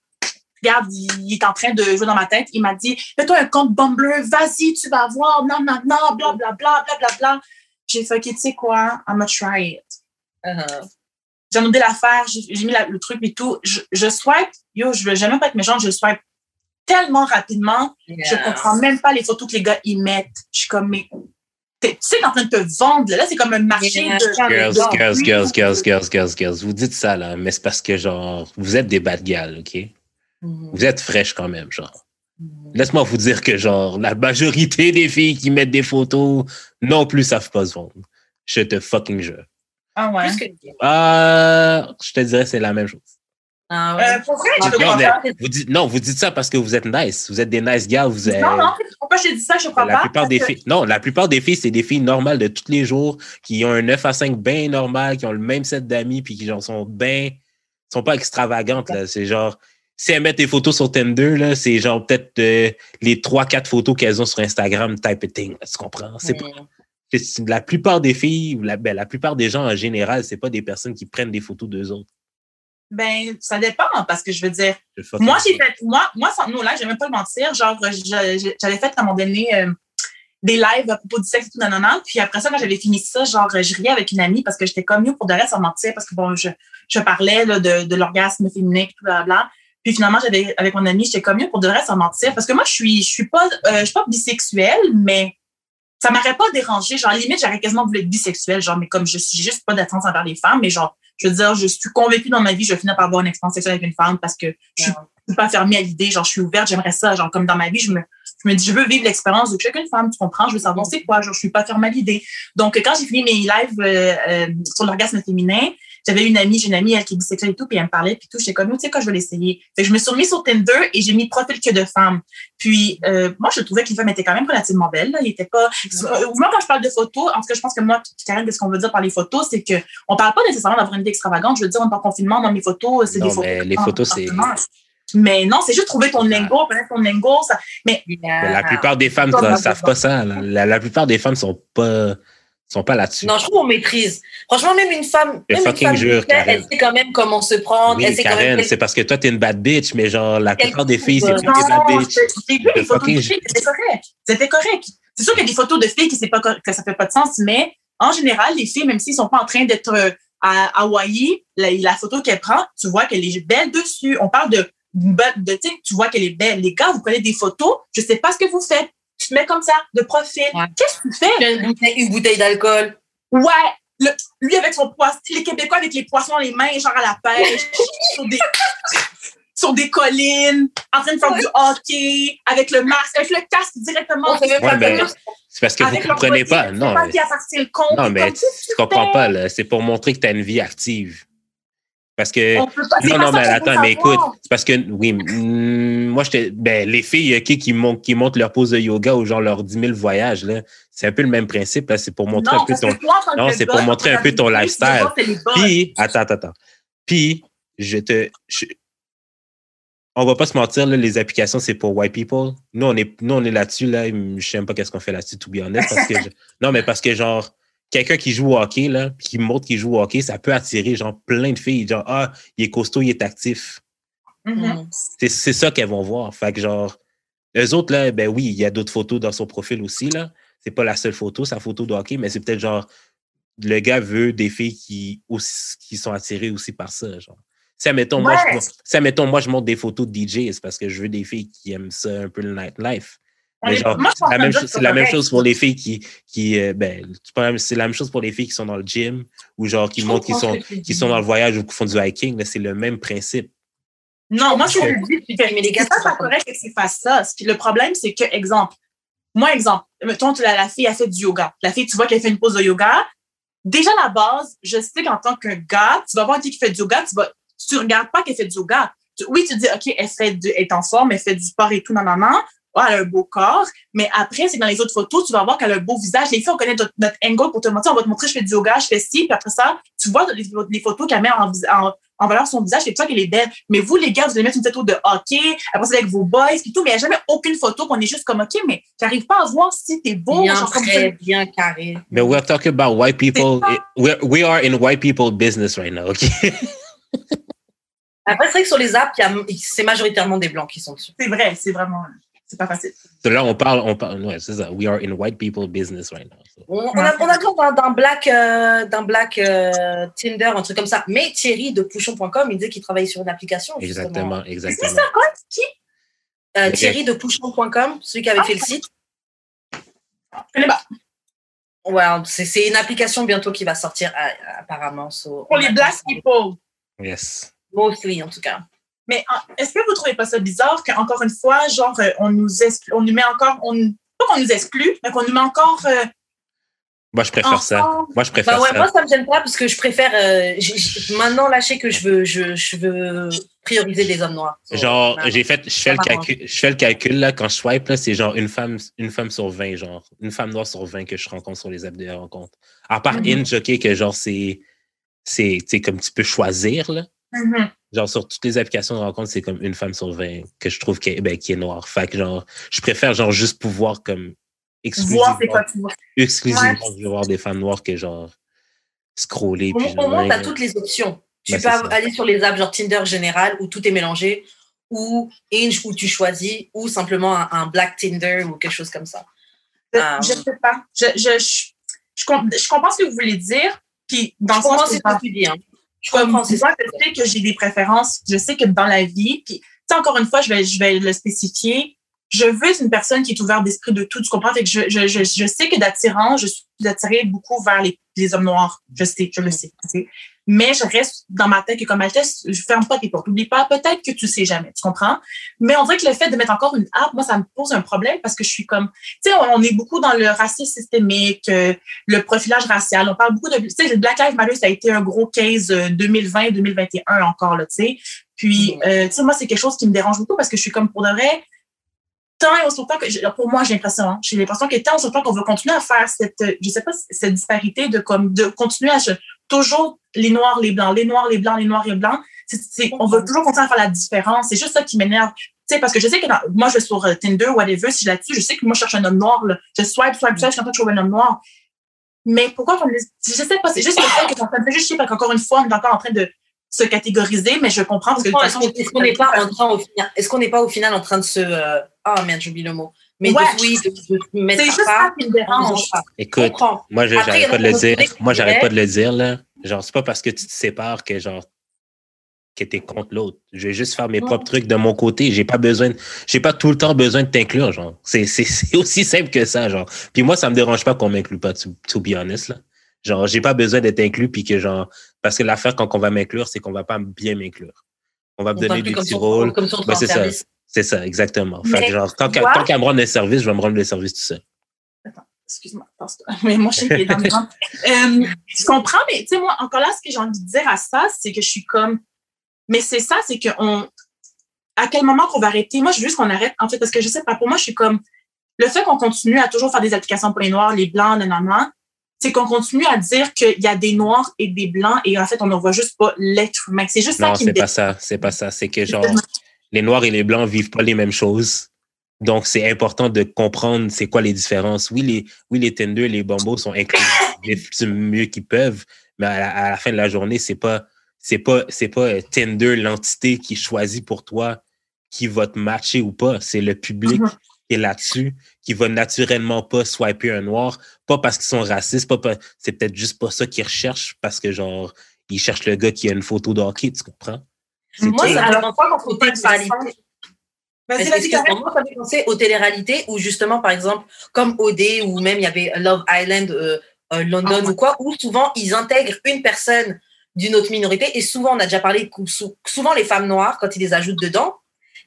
Regarde, il, est en train de jouer dans ma tête. Il m'a dit Fais-toi un compte Bumble, vas-y, tu vas voir, non, non, non, bla, bla, bla, bla, bla, bla. J'ai fait, OK, tu sais quoi, I'm gonna try it. Uh-huh. J'ai demandé l'affaire, j'ai mis la- le truc et tout. Je, je swipe, yo, je veux jamais pas être méchante, je swipe tellement rapidement, je Yeah. comprends même pas les photos que les gars y mettent. Je suis comme, mais. T'es- Tu sais, t'es en train de te vendre, là, c'est comme un marché Yeah. de. Girls, girls, girls, girls, girls, girls, girls. Vous dites ça, là, mais c'est parce que, genre, vous êtes des bad gals, OK? Mhm. Vous êtes fraîches quand même, genre. Mhm. Laisse-moi vous dire que, genre, la majorité des filles qui mettent des photos non plus savent pas se vendre. Je te fucking jure. Ah ouais? Que- Ah, je te dirais c'est la même chose. Ah ouais. Euh, pour vrai, je Ah, te Non, pas. vous dites, non, vous dites ça parce que vous êtes nice. Vous êtes des nice gars. Vous êtes, Non, non, pourquoi je te dis ça, je crois la pas. plupart des que- filles, non, la plupart des filles, c'est des filles normales de tous les jours qui ont un 9 à 5 bien normal, qui ont le même set d'amis, puis qui genre, sont bien, sont pas extravagantes, là. C'est genre, si elles mettent des photos sur Tinder, là, c'est genre peut-être euh, les 3-4 photos qu'elles ont sur Instagram, type of thing. là, tu comprends? C'est pas- la plupart des filles, ou la, ben, la plupart des gens en général, c'est pas des personnes qui prennent des photos d'eux autres. Ben, ça dépend, parce que je veux dire, moi, j'ai fait, moi, moi, sans nous, là, je vais même pas le mentir, genre, j'avais fait à un moment donné euh, des lives à propos du sexe et tout, nanana, puis après ça, quand j'avais fini ça, genre, je riais avec une amie parce que j'étais comme mieux pour de reste sans mentir, parce que bon, je, je parlais, là, de, de l'orgasme féminin, et tout, blablabla. Puis finalement, j'avais, avec mon amie, j'étais comme mieux pour de reste sans mentir, parce que moi, je suis, je suis pas, euh, je suis pas bisexuelle, mais ça m'aurait pas dérangé. Genre, limite, j'aurais quasiment voulu être bisexuelle, genre, mais comme je suis juste pas d'attention envers les femmes, mais genre, je veux dire, je suis convaincue dans ma vie, je vais finir par avoir une expérience sexuelle avec une femme parce que je suis pas fermée à l'idée, genre, je suis ouverte, j'aimerais ça, genre, comme dans ma vie, je me, je me dis, je veux vivre l'expérience de chacune femme, tu comprends, je veux savoir c'est quoi, genre, je suis pas fermée à l'idée. Donc, quand j'ai fini mes lives euh, euh, sur l'orgasme féminin, j'avais une amie, j'ai une amie, elle qui est bisexuelle et tout, puis elle me parlait, puis tout, j'étais comme, tu sais quoi, je vais l'essayer. Fait que je me suis remise sur Tinder et j'ai mis profil que de femmes. Puis, euh, moi, je trouvais que les femmes étaient quand même relativement belles, là. Ils étaient pas, euh, moi, quand je parle de photos, en tout cas, je pense que moi, Karen, ce qu'on veut dire par les photos, c'est que on parle pas nécessairement d'avoir une idée extravagante. Je veux dire, on est en confinement, dans mes photos, c'est des photos. mais les photos, c'est- Mais non, c'est juste trouver ton lingo, connaître ton lingo. Ça... Mais Mais la plupart des femmes ne savent pas ça. là. La, la plupart des femmes sont pas, sont pas là-dessus. Non, je trouve qu'on maîtrise. Franchement, même une femme, même une femme jure, fait, elle sait quand même comment se prendre. elle quand Karen, même c'est parce que toi, t'es une bad bitch, mais genre, la plupart des filles, c'est plus des bad bitch. j'ai vu les Je photos de filles, c'était correct. C'était correct. C'est sûr qu'il y a des photos de filles qui c'est pas que ça fait pas de sens, mais en général, les filles, même s'ils sont pas en train d'être euh, à Hawaï, la, la photo qu'elle prend, tu vois qu'elle est belle dessus. On parle de, de, de tu vois qu'elle est belle. Les gars, vous prenez des photos, je sais pas ce que vous faites. Tu te mets comme ça, de profil. Ouais. Qu'est-ce que tu fais? une bouteille, une bouteille d'alcool. Ouais, le- lui avec son poisson, les Québécois avec les poissons dans les mains, genre à la pêche, sur des, sur des collines, en train de faire du hockey, avec le masque, avec le casque directement. Ouais, c'est parce que vous leur comprenez pas. Non, pas mais, non, mais comme, tu, tu comprends pas, là. C'est pour montrer que tu as une vie active. Parce que. On peut pas- c'est Non, non, mais attends, mais écoute, c'est parce que, oui, mm, moi, j'étais, ben, les filles, OK, qui montent, qui montent leur pose de yoga ou genre leurs 10 000 voyages, là, c'est un peu le même principe, là. C'est pour montrer Non, un peu ton, toi, non, c'est pour montrer un peu ton lifestyle. Puis, attends, attends, attends. Puis, je te. je- on va pas se mentir, là, les applications, c'est pour white people. Nous, on est, nous, on est là-dessus, là. Je sais même pas qu'est-ce qu'on fait là-dessus, to be honest. Parce que je- non, mais parce que, genre, quelqu'un qui joue au hockey, là, puis qui montre qu'il joue au hockey, ça peut attirer, genre, plein de filles. Genre, ah, il est costaud, il est actif. Mhm. Mm. C'est, c'est ça qu'elles vont voir. Fait que, genre, eux autres, là, ben oui, il y a d'autres photos dans son profil aussi, là. C'est pas la seule photo, sa photo de hockey, mais c'est peut-être, genre, le gars veut des filles qui, aussi, qui sont attirées aussi par ça, genre. Si, admettons, moi, Ouais. je, si, admettons, moi, je montre des photos de DJ, c'est parce que je veux des filles qui aiment ça un peu le nightlife. Mais genre, la même chose- c'est la même chose pour les filles qui, qui euh, ben, c'est la même- chose pour les filles qui sont dans le gym ou genre qui montrent qu'ils sont, qui sont dans le voyage ou qui font du hiking. là, C'est le même principe. Non, moi, je te dis, c'est que Mais les gars, c'est pas c'est pas pas correct que tu fasses ça. Puis Le problème, c'est que, exemple, moi, exemple, mettons, tu- la, la fille a fait du yoga. La fille, tu vois qu'elle fait une pause de yoga. Déjà, à la base, je sais qu'en tant qu'un gars, tu vas voir une fille qui fait du yoga, tu vas, tu regardes pas qu'elle fait du yoga. Tu- oui, tu dis, OK, elle fait du, elle est en forme, elle fait du sport et tout, non, non, non. Ouais, elle a un beau corps. Mais après, c'est dans les autres photos, tu vas voir qu'elle a un beau visage. Les filles, on connaît notre, notre angle pour te montrer. On va te montrer, je fais du yoga, je fais ci. Puis après ça, tu vois les, les photos qu'elle met en, vis- en, en valeur son visage, c'est pour ça qu'elle est belle. Mais vous, les gars, vous allez mettre une photo de hockey, après ça avec vos boys, puis tout, mais il n'y a jamais aucune photo qu'on est juste comme, OK, mais j'arrive pas à voir si t'es beau. Bien genre comme ça. bien carré. Mais we're talking about white people. pas- We're, we are in white people business right now, OK? Après, c'est vrai que sur les apps, c'est majoritairement des blancs qui sont dessus. C'est vrai, c'est vraiment, c'est pas facile. So là, on parle, on parle, ouais, c'est ça. We are in white people business right now. So. On, on a, on a d'un- d'un black, euh, black euh, Tinder, un truc comme ça. Mais Thierry de Pouchon.com, il disait qu'il travaillait sur une application. justement. Exactement, C'est exactement. ça, quoi? Qui? Euh. Thierry de Pouchon.com, celui qui avait fait le site. Je connais pas. Ouais, c'est c'est une application bientôt qui va sortir euh, apparemment. so- Pour les black people. Yes. Mostly, en tout cas. Mais est-ce que vous trouvez pas ça bizarre qu'encore une fois, genre, euh, on nous exclut, on nous met encore, on, pas qu'on nous exclut, mais qu'on nous met encore euh, Moi, je préfère ça. Moi, je préfère Bah ouais, ça. moi, ça me gêne pas parce que je préfère euh, maintenant lâcher que je veux, je, je veux prioriser des hommes noirs. Genre, j'ai fait, je fais le calcul, je fais le calcul, là, quand je swipe, là, c'est genre une femme, une femme sur 20, genre, une femme noire sur 20 que je rencontre sur les apps de rencontre. À part. Inch, OK, que genre, c'est, c'est, tu sais, comme tu peux choisir, là. Mhm. Genre, sur toutes les applications de rencontre, c'est comme une femme sur 20 que je trouve qui est, ben, qui est noire. Fait que, genre, je préfère, genre, juste pouvoir, comme, exclusivement, Voir c'est quoi tu vois. exclusivement, Ouais. je veux voir des femmes noires que, genre, scroller. Au, puis au moins, tu as ouais, toutes les options. Tu Ben, peux c'est ça. aller sur les apps genre Tinder général où tout est mélangé, ou Inge où tu choisis, ou simplement un, un Black Tinder ou quelque chose comme ça. Je, Ah. je sais pas. Je, je, je, je, com- je comprends ce que vous voulez dire. Puis, dans Je le sens où- ce que tu dis. Hein. Je comme comprends, c'est moi, je sais que j'ai des préférences. Je sais que dans la vie, puis, encore une fois, je vais, je vais le spécifier. Je veux une personne qui est ouverte d'esprit de tout. Tu comprends? Fait que je, je, je, je sais que d'attirance, je suis attirée beaucoup vers les, les hommes noirs. Je sais, je le sais. tu sais. Mais je reste dans ma tête que comme Altesse, je ferme pas tes portes. N'oublie pas, peut-être que tu sais jamais. Tu comprends? Mais on dirait que le fait de mettre encore une app, moi, ça me pose un problème parce que je suis comme, tu sais, on, on est beaucoup dans le racisme systémique, euh, le profilage racial. On parle beaucoup de, tu sais, le Black Lives Matter, ça a été un gros case 2020-2021 encore, là, tu sais? Puis, euh, tu sais, moi, c'est quelque chose qui me dérange beaucoup parce que je suis comme, pour de vrai, tant et aussi longtemps que, je- pour moi, j'ai l'impression, hein, j'ai l'impression que tant et aussi longtemps qu'on veut continuer à faire cette, euh, je sais pas, cette disparité de comme, de continuer à, se- toujours les noirs, les blancs, les noirs, les blancs, les noirs et les blancs, c'est, c'est- on veut toujours continuer à faire la différence. C'est juste ça qui m'énerve. Tu sais, parce que je sais que dans- moi, je vais sur euh, Tinder, whatever, si je là-dessus, je sais que moi, je cherche un homme noir, là. Je swipe, swipe, swipe, je suis en train de trouver un homme noir. Mais pourquoi laisse- je sais pas, c'est juste le fait que ça me fait juste chier parce qu'encore une fois, on est encore en train de se catégoriser, mais je comprends parce que de toute Est-ce façon, qu'on- est-ce qu'on n'est pas en train au final, est-ce qu'on n'est pas au final en train de se, euh, ah merde, j'oublie le mot, mais Ouais. de, oui, de, de mettre c'est juste ça qui me dérange. Écoute, moi, Après, j'arrête pas de le dire. Moi, j'arrête c'est pas de le dire, là. Genre, c'est pas parce que tu te sépares que, genre, que t'es contre l'autre. Je vais juste faire mes Non. propres trucs de mon côté. J'ai pas besoin, j'ai pas tout le temps besoin de t'inclure, genre. C'est, c'est, c'est aussi simple que ça, genre. Puis moi, ça me dérange pas qu'on m'inclue pas, to, to be honest, là. Genre, j'ai pas besoin d'être inclus puis que, genre, parce que l'affaire quand on va m'inclure, c'est qu'on va pas bien m'inclure. On va me On donner des petits rôles. Ben, c'est ça. C'est ça, exactement. Fait Mais que, genre, tant tu qu'à, vois- tant qu'à me rendre le service, je vais me rendre le service tout seul. excuse-moi, passe-toi. mais moi, je sais qu'il est dans. Euh, je comprends, mais tu sais, moi, encore là, ce que j'ai envie de dire à ça, c'est que je suis comme, mais c'est ça, c'est que on, à quel moment qu'on va arrêter? Moi, je veux juste qu'on arrête, en fait, parce que je sais pas, pour moi, je suis comme, le fait qu'on continue à toujours faire des applications pour les noirs, les blancs, nanana, c'est qu'on continue à dire qu'il y a des noirs et des blancs et en fait, on ne voit juste pas l'être humain. C'est juste ça Non, qui me c'est pas ça. C'est pas ça. C'est que, genre, les Noirs et les Blancs vivent pas les mêmes choses. Donc, c'est important de comprendre c'est quoi les différences. Oui, les, oui, les Tinder, les bambos sont inclusifs du mieux qu'ils peuvent, mais à la, fin de la journée, c'est pas, c'est pas, c'est pas euh, Tinder, l'entité qui choisit pour toi qui va te matcher ou pas. C'est le public mm-hmm. qui est là-dessus, qui va naturellement pas swiper un noir, pas parce qu'ils sont racistes, pas, c'est peut-être juste pas ça qu'ils recherchent, parce que genre, ils cherchent le gars qui a une photo de hockey, tu comprends? Moi, ça me pas quand on télé-réalité. Vas-y, vas-y, Moi, ça fait penser aux téléréalités où, justement, par exemple, comme OD ou même il y avait Love Island, euh, euh, London ah, ou quoi, où souvent ils intègrent une personne d'une autre minorité. Et souvent, on a déjà parlé, souvent les femmes noires, quand ils les ajoutent dedans,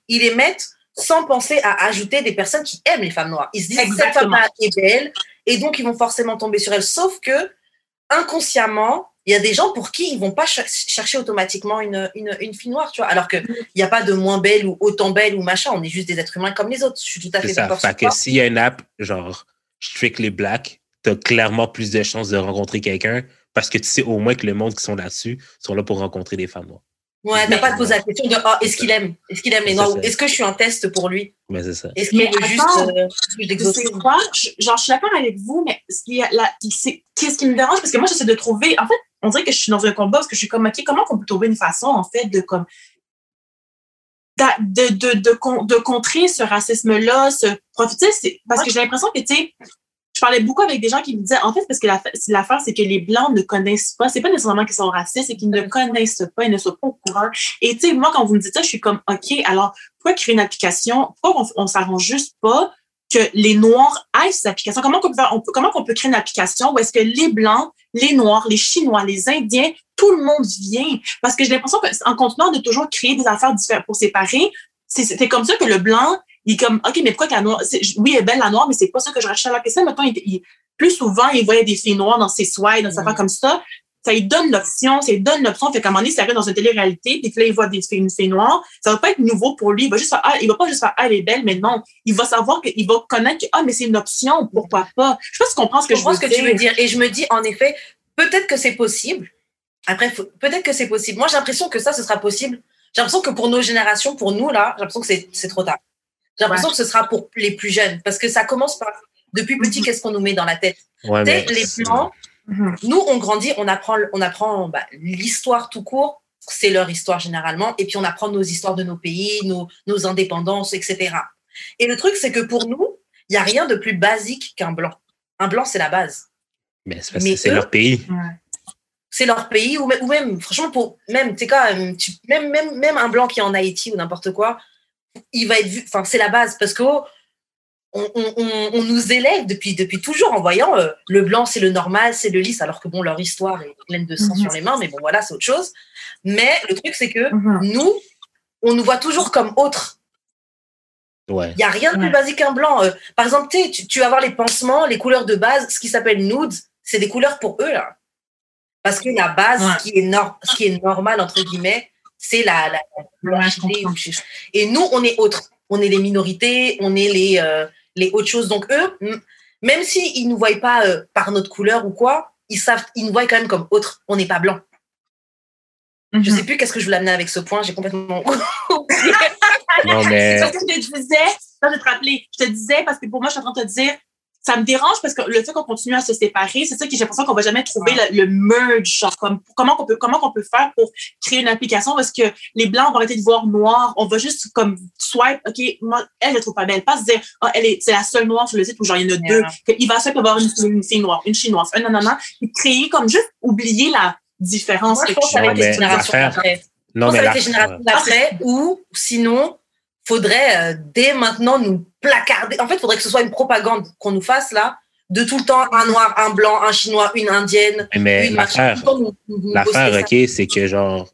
ils les mettent sans penser à ajouter des personnes qui aiment les femmes noires. Ils se disent cette femme-là est belle, et donc ils vont forcément tomber sur elle. Sauf que, inconsciemment, il y a des gens pour qui ils vont pas chercher automatiquement une, une, une, fille noire, tu vois. Alors qu'il n'y a pas de moins belle ou autant belle ou machin, on est juste des êtres humains comme les autres. Je suis tout à fait d'accord. Fait que s'il y a une app, genre Strictly Black, tu as clairement plus de chances de rencontrer quelqu'un parce que tu sais au moins que le monde qui sont là-dessus sont là pour rencontrer des femmes noires. Ouais, t'as pas de poser la question de oh, est-ce qu'il aime Est-ce qu'il aime les noirs Est-ce que je suis un test pour lui? Mais c'est ça. Est-ce qu'il veut juste euh, quoi Genre, je suis d'accord avec vous, mais ce qui, qu'est-ce qui me dérange? Parce que moi, j'essaie de trouver. En fait, on dirait que je suis dans un combat parce que je suis comme, OK, comment on peut trouver une façon, en fait, de comme de, de, de, de, contrer ce racisme-là, ce profiter, parce que j'ai l'impression que, tu sais, je parlais beaucoup avec des gens qui me disaient, en fait, parce que l'affaire, c'est que les Blancs ne connaissent pas, c'est pas nécessairement qu'ils sont racistes, c'est qu'ils ne connaissent pas, ils ne sont pas au courant. Et tu sais, moi, quand vous me dites ça, je suis comme, OK, alors, pourquoi créer une application? Pourquoi on, on s'arrange juste pas que les Noirs aillent cette application? Comment on peut, comment peut créer une application où est-ce que les Blancs, les Noirs, les Chinois, les Indiens, tout le monde vient? Parce que j'ai l'impression qu'en continuant de toujours créer des affaires différentes pour séparer, c'est comme ça que le Blanc, il est comme, OK, mais pourquoi la noire, oui, elle est belle la noire, mais c'est pas ça que je recherche. Alors que ça, maintenant, il, plus souvent, il voyait des filles noires dans ses swides, dans sa mm. comme ça. Ça lui donne l'option, ça lui donne l'option. Fait qu'à un moment donné, ça arrive dans une télé-réalité, puis là, il voit des filles, une fille noire. Ça va pas être nouveau pour lui. Il va juste faire, ah, il va pas juste faire, ah, elle est belle, mais non. Il va savoir qu'il va connaître que, ah, mais c'est une option, pourquoi pas? Je sais pas si tu comprends ce que je, je veux ce que tu veux dire. Et je me dis, en effet, peut-être que c'est possible. Après, peut-être que c'est possible. Moi, j'ai l'impression que ça, ce sera possible. J'ai l'impression que pour nos générations, pour nous, là, j'ai l'impression que c'est trop tard. J'ai l'impression que ce sera pour les plus jeunes parce que ça commence par depuis petit, qu'est-ce qu'on nous met dans la tête? Les plans, mhm. nous, on grandit, on apprend, on apprend bah, l'histoire tout court, c'est leur histoire généralement, et puis on apprend nos histoires de nos pays, nos, nos indépendances, etc. Et le truc, c'est que pour nous, il n'y a rien de plus basique qu'un blanc. Un blanc, c'est la base. Mais c'est leur pays. C'est leur pays, ou même, ou même franchement, pour, même, même, même, même un blanc qui est en Haïti ou n'importe quoi, il va être vu. Enfin, c'est la base parce que on, nous élève depuis, depuis toujours en voyant euh, le blanc, c'est le normal, c'est le lisse, alors que bon, leur histoire est pleine de sang mhm. sur les mains, mais bon, voilà, c'est autre chose. Mais le truc, c'est que mhm. nous, on nous voit toujours comme autres. Il ouais. n'y a rien de plus basique qu'un blanc. Euh. par exemple, tu, tu vas voir les pansements, les couleurs de base, ce qui s'appelle nude, c'est des couleurs pour eux, là. Parce que la base, qui, est ce qui est normal, entre guillemets, c'est la, la, Et nous, on est autres. On est les minorités, on est les, euh, les autres choses. Donc eux, même s'ils ne nous voient pas euh, par notre couleur ou quoi, ils savent, ils nous voient quand même comme autres. On n'est pas blanc. Je ne Je sais plus qu'est-ce que je voulais amener avec ce point. J'ai complètement non, mais... ce que je te disais, je te rappeler, je te disais, parce que pour moi, je suis en train de te dire, ça me dérange parce que le fait qu'on continue à se séparer, c'est ça que j'ai l'impression qu'on va jamais trouver le, merge, genre comme comment qu'on peut comment qu'on peut faire pour créer une application parce que les blancs vont arrêter de voir noir, on va juste comme swipe, ok, moi elle je la trouve pas belle, pas se dire oh, elle est c'est la seule noire sur le site ou genre il y en a deux, il va se avoir une, une, fille noire, une chinoise, un non non non, et créer comme juste oublier la différence. Moi, je pense avec les générations d'après. Non, mais avec les générations d'après ou sinon faudrait euh, dès maintenant nous placarder. En fait, il faudrait que ce soit une propagande qu'on nous fasse là, de tout le temps un noir, un blanc, un chinois, une indienne. Mais l'affaire, ok, c'est que genre,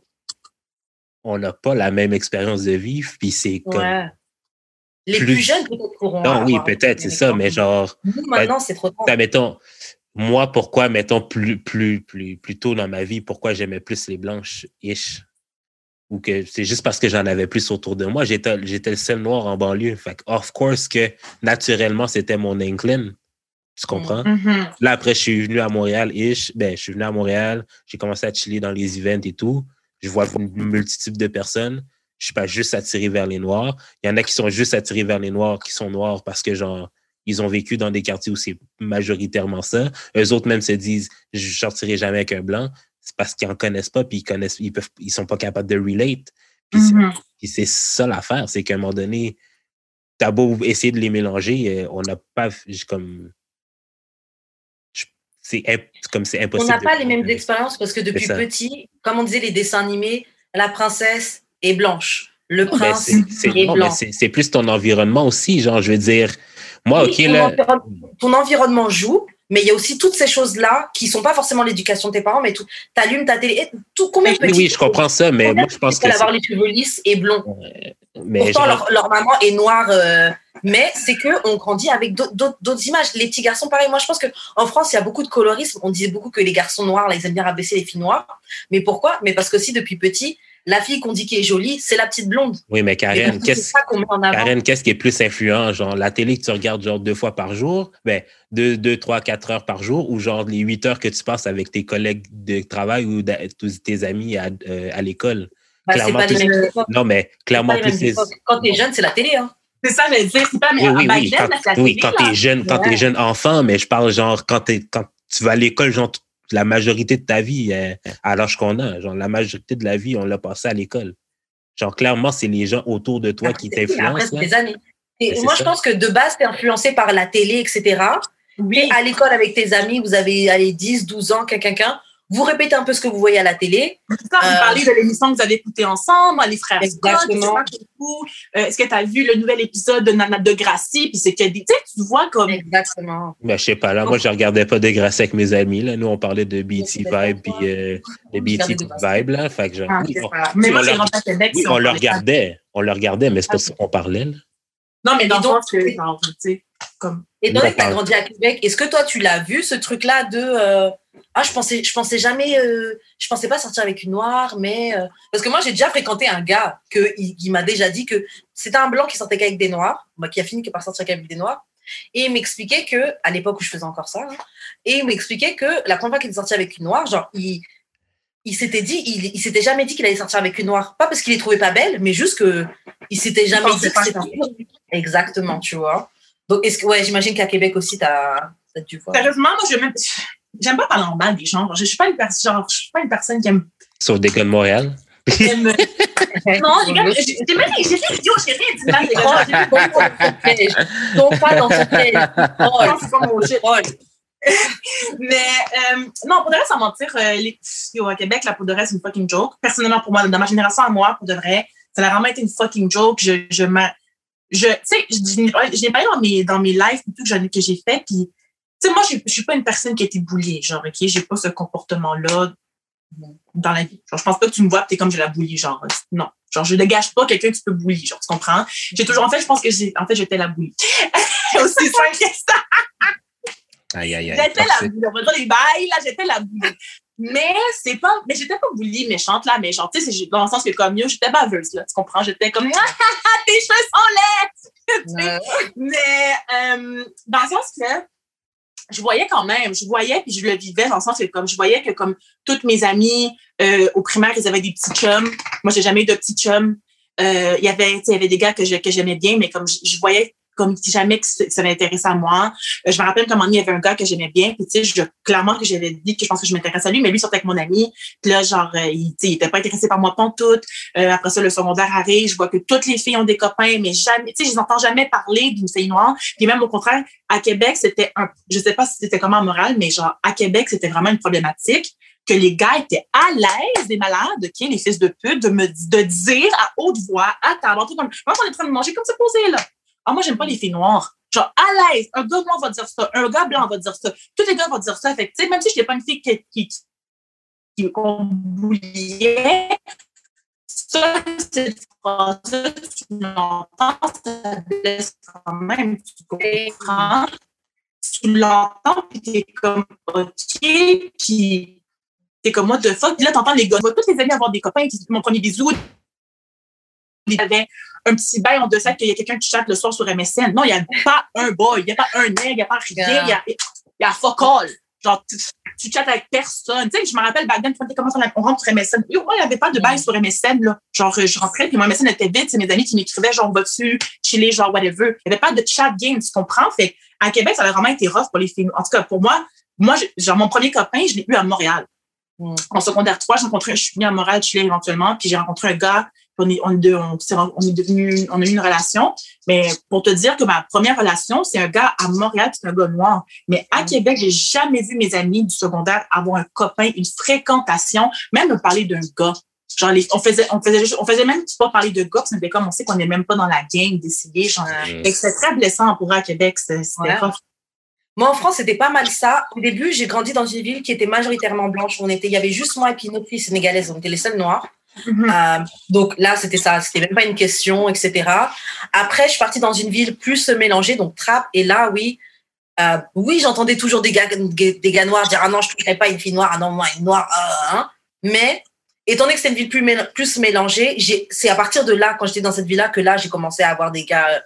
on n'a pas la même expérience de vivre, puis c'est comme. Les plus, jeunes peut-être pourront. Non, oui, peut-être, c'est ça, mais genre. Nous, maintenant, c'est trop tard. Ben, mettons, moi, pourquoi, mettons, plus, plus, plus, plus tôt dans ma vie, pourquoi j'aimais plus les blanches ish ou que c'est juste parce que j'en avais plus autour de moi. J'étais, j'étais le seul noir en banlieue. Fait of course que naturellement, c'était mon incline. Tu comprends? Mm-hmm. Là, après, je suis venu à Montréal, ish. Ben, je suis venu à Montréal. J'ai commencé à chiller dans les events et tout. Je vois une multitude de personnes. je suis pas juste attiré vers les Noirs. Il y en a qui sont juste attirés vers les Noirs, qui sont Noirs parce que, genre, ils ont vécu dans des quartiers où c'est majoritairement ça. Eux autres même se disent, je sortirai jamais avec un blanc. C'est parce qu'ils en connaissent pas, puis ils connaissent, ils peuvent, ils sont pas capables de relate. Puis c'est- Mhm. c'est ça l'affaire, c'est qu'à un moment donné, t'as beau essayer de les mélanger, euh, on n'a pas comme. C'est comme c'est On impossible. n'a de pas les mêmes expériences parce que depuis petit, comme on disait les dessins animés, la princesse est blanche, le prince est non, mais blanc. c'est- c'est plus ton environnement aussi, genre, je veux dire. Moi, Oui, OK, ton, là. environnement, ton environnement joue, mais il y a aussi toutes ces choses-là qui sont pas forcément l'éducation de tes parents, mais tout. T'allumes ta télé, tout combien de Oui, je comprends ça, mais moi, je pense que. avoir les cheveux lisses et blonds? Mais Pourtant, leur, leur maman est noire, euh, mais c'est que on grandit avec d'autres- images. Les petits garçons, pareil. Moi, je pense que en France, il y a beaucoup de colorisme. On disait beaucoup que les garçons noirs, là, ils aiment bien rabaisser les filles noires. Mais pourquoi? Mais parce que aussi, depuis petit, la fille qu'on dit qui est jolie, c'est la petite blonde. Oui, mais Karen, qu'est-ce. Karen, qu'est-ce qui est plus influent? Genre, la télé que tu regardes genre deux fois par jour, ben, deux, deux, trois, quatre heures par jour, ou genre les huit heures que tu passes avec tes collègues de travail ou tous tes amis à, euh, à l'école? C'est clairement, pas les mêmes. Non, mais clairement, pas les mêmes. Quand t'es jeune, c'est la télé. Hein. C'est ça, je dire. C'est pas, mais Oui, oui, Quand, oui, quand t'es jeune, quand t'es jeune enfant, mais je parle genre quand, t'es- quand tu vas à l'école, genre la majorité de ta vie, euh, à l'âge qu'on a, genre la majorité de la vie, on l'a passé à l'école. Genre clairement, c'est les gens autour de toi qui Après, c'est- t'influencent. Après, c'est là. des années. Et Mais c'est moi, ça. je pense que de base, t'es influencé par la télé, etc. Oui. à l'école avec tes amis, vous avez allez, 10, 12 ans, quelqu'un, quelqu'un, vous répétez un peu ce que vous voyez à la télé. Vous Euh, parlez de l'émission que vous avez écoutée ensemble, les frères Scott, Exactement. coup. Euh, Est-ce que tu as vu le nouvel épisode de Nana de Gracie? Puis c'est que, tu sais, tu vois comme. Exactement. Ben, je sais pas, là, moi, je regardais pas de grâce avec mes amis, là. Nous, on parlait de BT Ouais, Vibe, puis euh, de Vous BT de Vibe, là. Fait que genre, Ah, on, Mais on moi, j'ai leur- rentré à Québec. oui, si on le regardait. On le regardait, mais c'est pas Ah, ça qu'on parlait, là. Non, mais dans Et donc, que, genre, tu sais, comme. As grandi à Québec, est-ce que toi, tu l'as vu, ce truc-là de. Ah, je pensais, je pensais jamais. euh, je pensais pas sortir avec une noire, mais. euh, parce que moi, j'ai déjà fréquenté un gars que, il, il m'a déjà dit que c'était un blanc qui sortait qu'avec des noirs, bah, qui a fini que par sortir qu'avec des noirs. Et il m'expliquait que, à l'époque où je faisais encore ça, hein, et il m'expliquait que la première fois qu'il est sorti avec une noire, genre, il. Il s'était dit, il, il s'était jamais dit qu'il allait sortir avec une noire. Pas parce qu'il les trouvait pas belles, mais juste que il s'était jamais dit que c'était. Exactement, tu vois. Donc, est-ce que, ouais, j'imagine qu'à Québec aussi, t'as as dû voir. Sérieusement, moi, je. J'aime pas parler en mal des gens. Je suis pas une personne, je suis pas une personne qui aime. Sauf des gars de Montréal. aime- non, les gars, j'ai j'ai même j'ai dit idiot, j'ai rien dit mal, les Oh, gars. pas. Donc, pas dans son piège. Oh, Non, c'est pas mon shit. Mais euh, non, pour de vrai, sans mentir, euh, les, à Québec, là, pour de vrai, c'est une fucking joke. Personnellement, pour moi, dans ma génération à moi, pour de vrai, ça a vraiment été une fucking joke. Je, je, je, tu sais, je, je, je l'ai parlé dans mes, dans mes lives et tout que, j'en ai- que j'ai fait. Puis, sais, moi, je, je suis pas une personne qui a été bouliée. Genre, OK, j'ai pas ce comportement-là dans la vie. Genre, je pense pas que tu me vois, t'es comme je la boulie, genre, euh, non. Genre, je dégage pas quelqu'un que tu peux boulier, genre, tu comprends? J'ai toujours, en fait, je pense que j'ai, en fait, j'étais la boulie. Aussi simple que ça. Aïe, aïe, aïe. J'étais la boulie. On va dire les bails, là, j'étais la boulie. Mais c'est pas, mais j'étais pas boulie méchante, là, méchante. Tu sais, dans le sens que comme mieux, j'étais baveuse, là. Tu comprends? J'étais comme, ah, tes cheveux sont laids! Mais, euh, dans le sens que, je voyais quand même, je voyais, puis je le vivais dans le sens comme, je voyais que comme toutes mes amies, euh, au primaire, ils avaient des petits chums. Moi, j'ai jamais eu de petits chums. Euh, il y avait, il y avait des gars que je- que j'aimais bien, mais comme je voyais comme si jamais que ça m'intéressait à moi. Euh, je me rappelle qu'à un moment il y avait un gars que j'aimais bien, puis tu sais, je, clairement que j'avais dit que je pense que je m'intéressais à lui, mais lui sortait avec mon ami. Puis là, genre, euh, il, il était pas intéressé par moi pantoute. Euh, après ça, le secondaire arrive, je vois que toutes les filles ont des copains, mais jamais, tu sais, je les entends jamais parler d'une fille noire. Puis même au contraire, à Québec, c'était un, je sais pas si c'était comment en morale, mais genre, à Québec, c'était vraiment une problématique que les gars étaient à l'aise des malades, OK, les fils de pute, de me de dire à haute voix, en tout comme, moi, on est en train de manger comme c'est posé, là. Ah, moi, j'aime pas les filles noires. Genre, à l'aise. Un gars noir va dire ça. Un gars blanc va dire ça. Tous les gars vont dire ça. Fait même si je n'étais pas une fille qui, qui, qui, ça, cette phrase-là, tu l'entends, ça blesse quand même. Tu comprends? Tu l'entends, puis t'es comme, OK, puis t'es comme, what the fuck? Puis là, t'entends les gars. Moi, tous les amis avoir des copains qui mon premier bisou, il avait un petit bail en deçà qu'il y a quelqu'un qui chatte le soir sur MSN. Non, il n'y a pas un boy, il n'y a pas un nègre, il n'y a pas rien, il y a, il y a fuck all. Genre, tu- tu chattes avec personne. Tu sais, je me rappelle, back then, comment on, rentre sur MSN. Moi, il n'y avait pas de bail sur MSN, là. Genre, je rentrais, puis mon MSN était vide. C'est mes amis qui m'écrivaient, genre, va dessus, chiller, genre, whatever. Il n'y avait pas de chat game, tu comprends? Fait à Québec, ça a vraiment été rough pour les filles. En tout cas, pour moi, moi, genre, mon premier copain, je l'ai eu à Montréal. Mm. En secondaire 3, j'ai rencontré, je suis venue à Montréal, je suis éventuellement, puis j'ai rencontré un gars, on est, on, est, on, est devenu, on a eu une relation. Mais pour te dire que ma première relation, c'est un gars à Montréal, c'est un gars noir. Mais à mm. Québec, j'ai jamais vu mes amis du secondaire avoir un copain, une fréquentation, même me parler d'un gars. Genre, on faisait, on faisait, on faisait même pas parler de gars, c'était comme on sait qu'on n'est même pas dans la game d'essayer. Genre, mm. c'est très blessant pour à Québec. C'était moi, en France, c'était pas mal ça. Au début, j'ai grandi dans une ville qui était majoritairement blanche. On était, il y avait juste moi et puis une autre fille sénégalaise. On était les seuls noirs. Mhm. Euh, donc là, c'était ça. C'était même pas une question, etc. Après, je suis partie dans une ville plus mélangée, donc trap. Et là, oui, euh, oui, j'entendais toujours des gars, des gars noirs dire ah non, je toucherai pas une fille noire, ah non, moi une noire. Euh, hein. Mais étant donné que c'est une ville plus, plus mélangée, c'est à partir de là, quand j'étais dans cette ville-là, que là, j'ai commencé à avoir des gars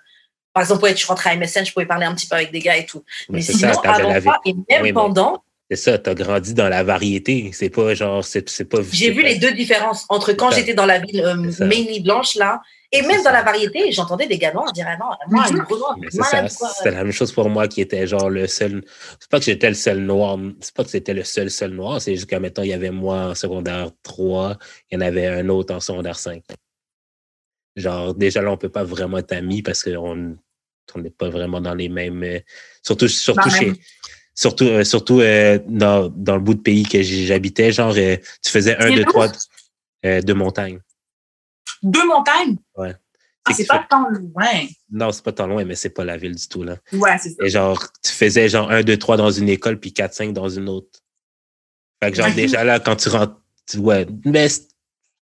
par exemple, ouais, je rentrais à MSN, je pouvais parler un petit peu avec des gars et tout. Mais, sinon, ça, avant ça, et même pendant. C'est ça, tu as grandi dans la variété. C'est pas genre, c'est pas. J'ai vu les deux différences entre quand j'étais dans la ville euh, mainly blanche, là, et même dans la variété, j'entendais des gars noirs dire ah non, moi, une C'est la même chose pour moi qui était genre le seul. C'est pas que j'étais le seul noir, c'est pas que c'était le seul seul noir, c'est juste qu'à maintenant, il y avait moi en secondaire 3, il y en avait un autre en secondaire 5. Genre, déjà là, on peut pas vraiment être amis parce qu'on on n'est pas vraiment dans les mêmes. Euh, surtout surtout chez. Surtout, euh, surtout euh, dans, dans, le bout de pays que j'habitais, genre, tu faisais un, deux, trois de montagne. Deux montagnes? Ouais. Ah, c'est pas tant loin. Non, c'est pas tant loin, mais c'est pas la ville du tout, là. Ouais, c'est ça. Et genre, tu faisais genre un, deux, trois dans une école, puis quatre, cinq dans une autre. Fait que genre, déjà là, quand tu rentres, ouais, mais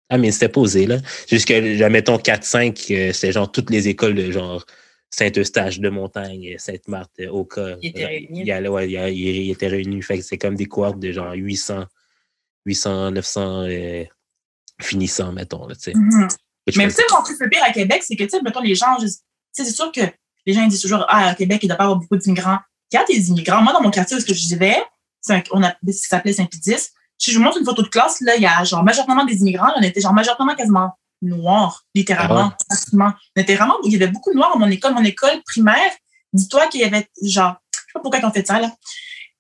ah, mais c'était posé, là. Jusque, mettons, 4-5, c'est genre toutes les écoles de genre Saint-Eustache de Montagne, Sainte-Marthe, Oka. Ils étaient réunis. Il, était réunis. Fait que c'est comme des cohortes de genre 800, 800, 900 finissants, mettons. Là, mm-hmm. Mais tu sais, mon plus pire à Québec, c'est que, tu sais, mettons, les gens, c'est sûr que les gens disent toujours, ah, à Québec, il doit pas avoir beaucoup d'immigrants. Il y a des immigrants. Moi, dans mon quartier où je vivais, on a, ça s'appelait Saint-Pédis. Si je vous montre une photo de classe, là, il y a genre majoritairement des immigrants. On était genre majoritairement quasiment noirs, littéralement, ah était vraiment, il y avait beaucoup de noirs dans mon école. Mon école primaire, dis-toi qu'il y avait genre, je sais pas pourquoi on fait ça, là.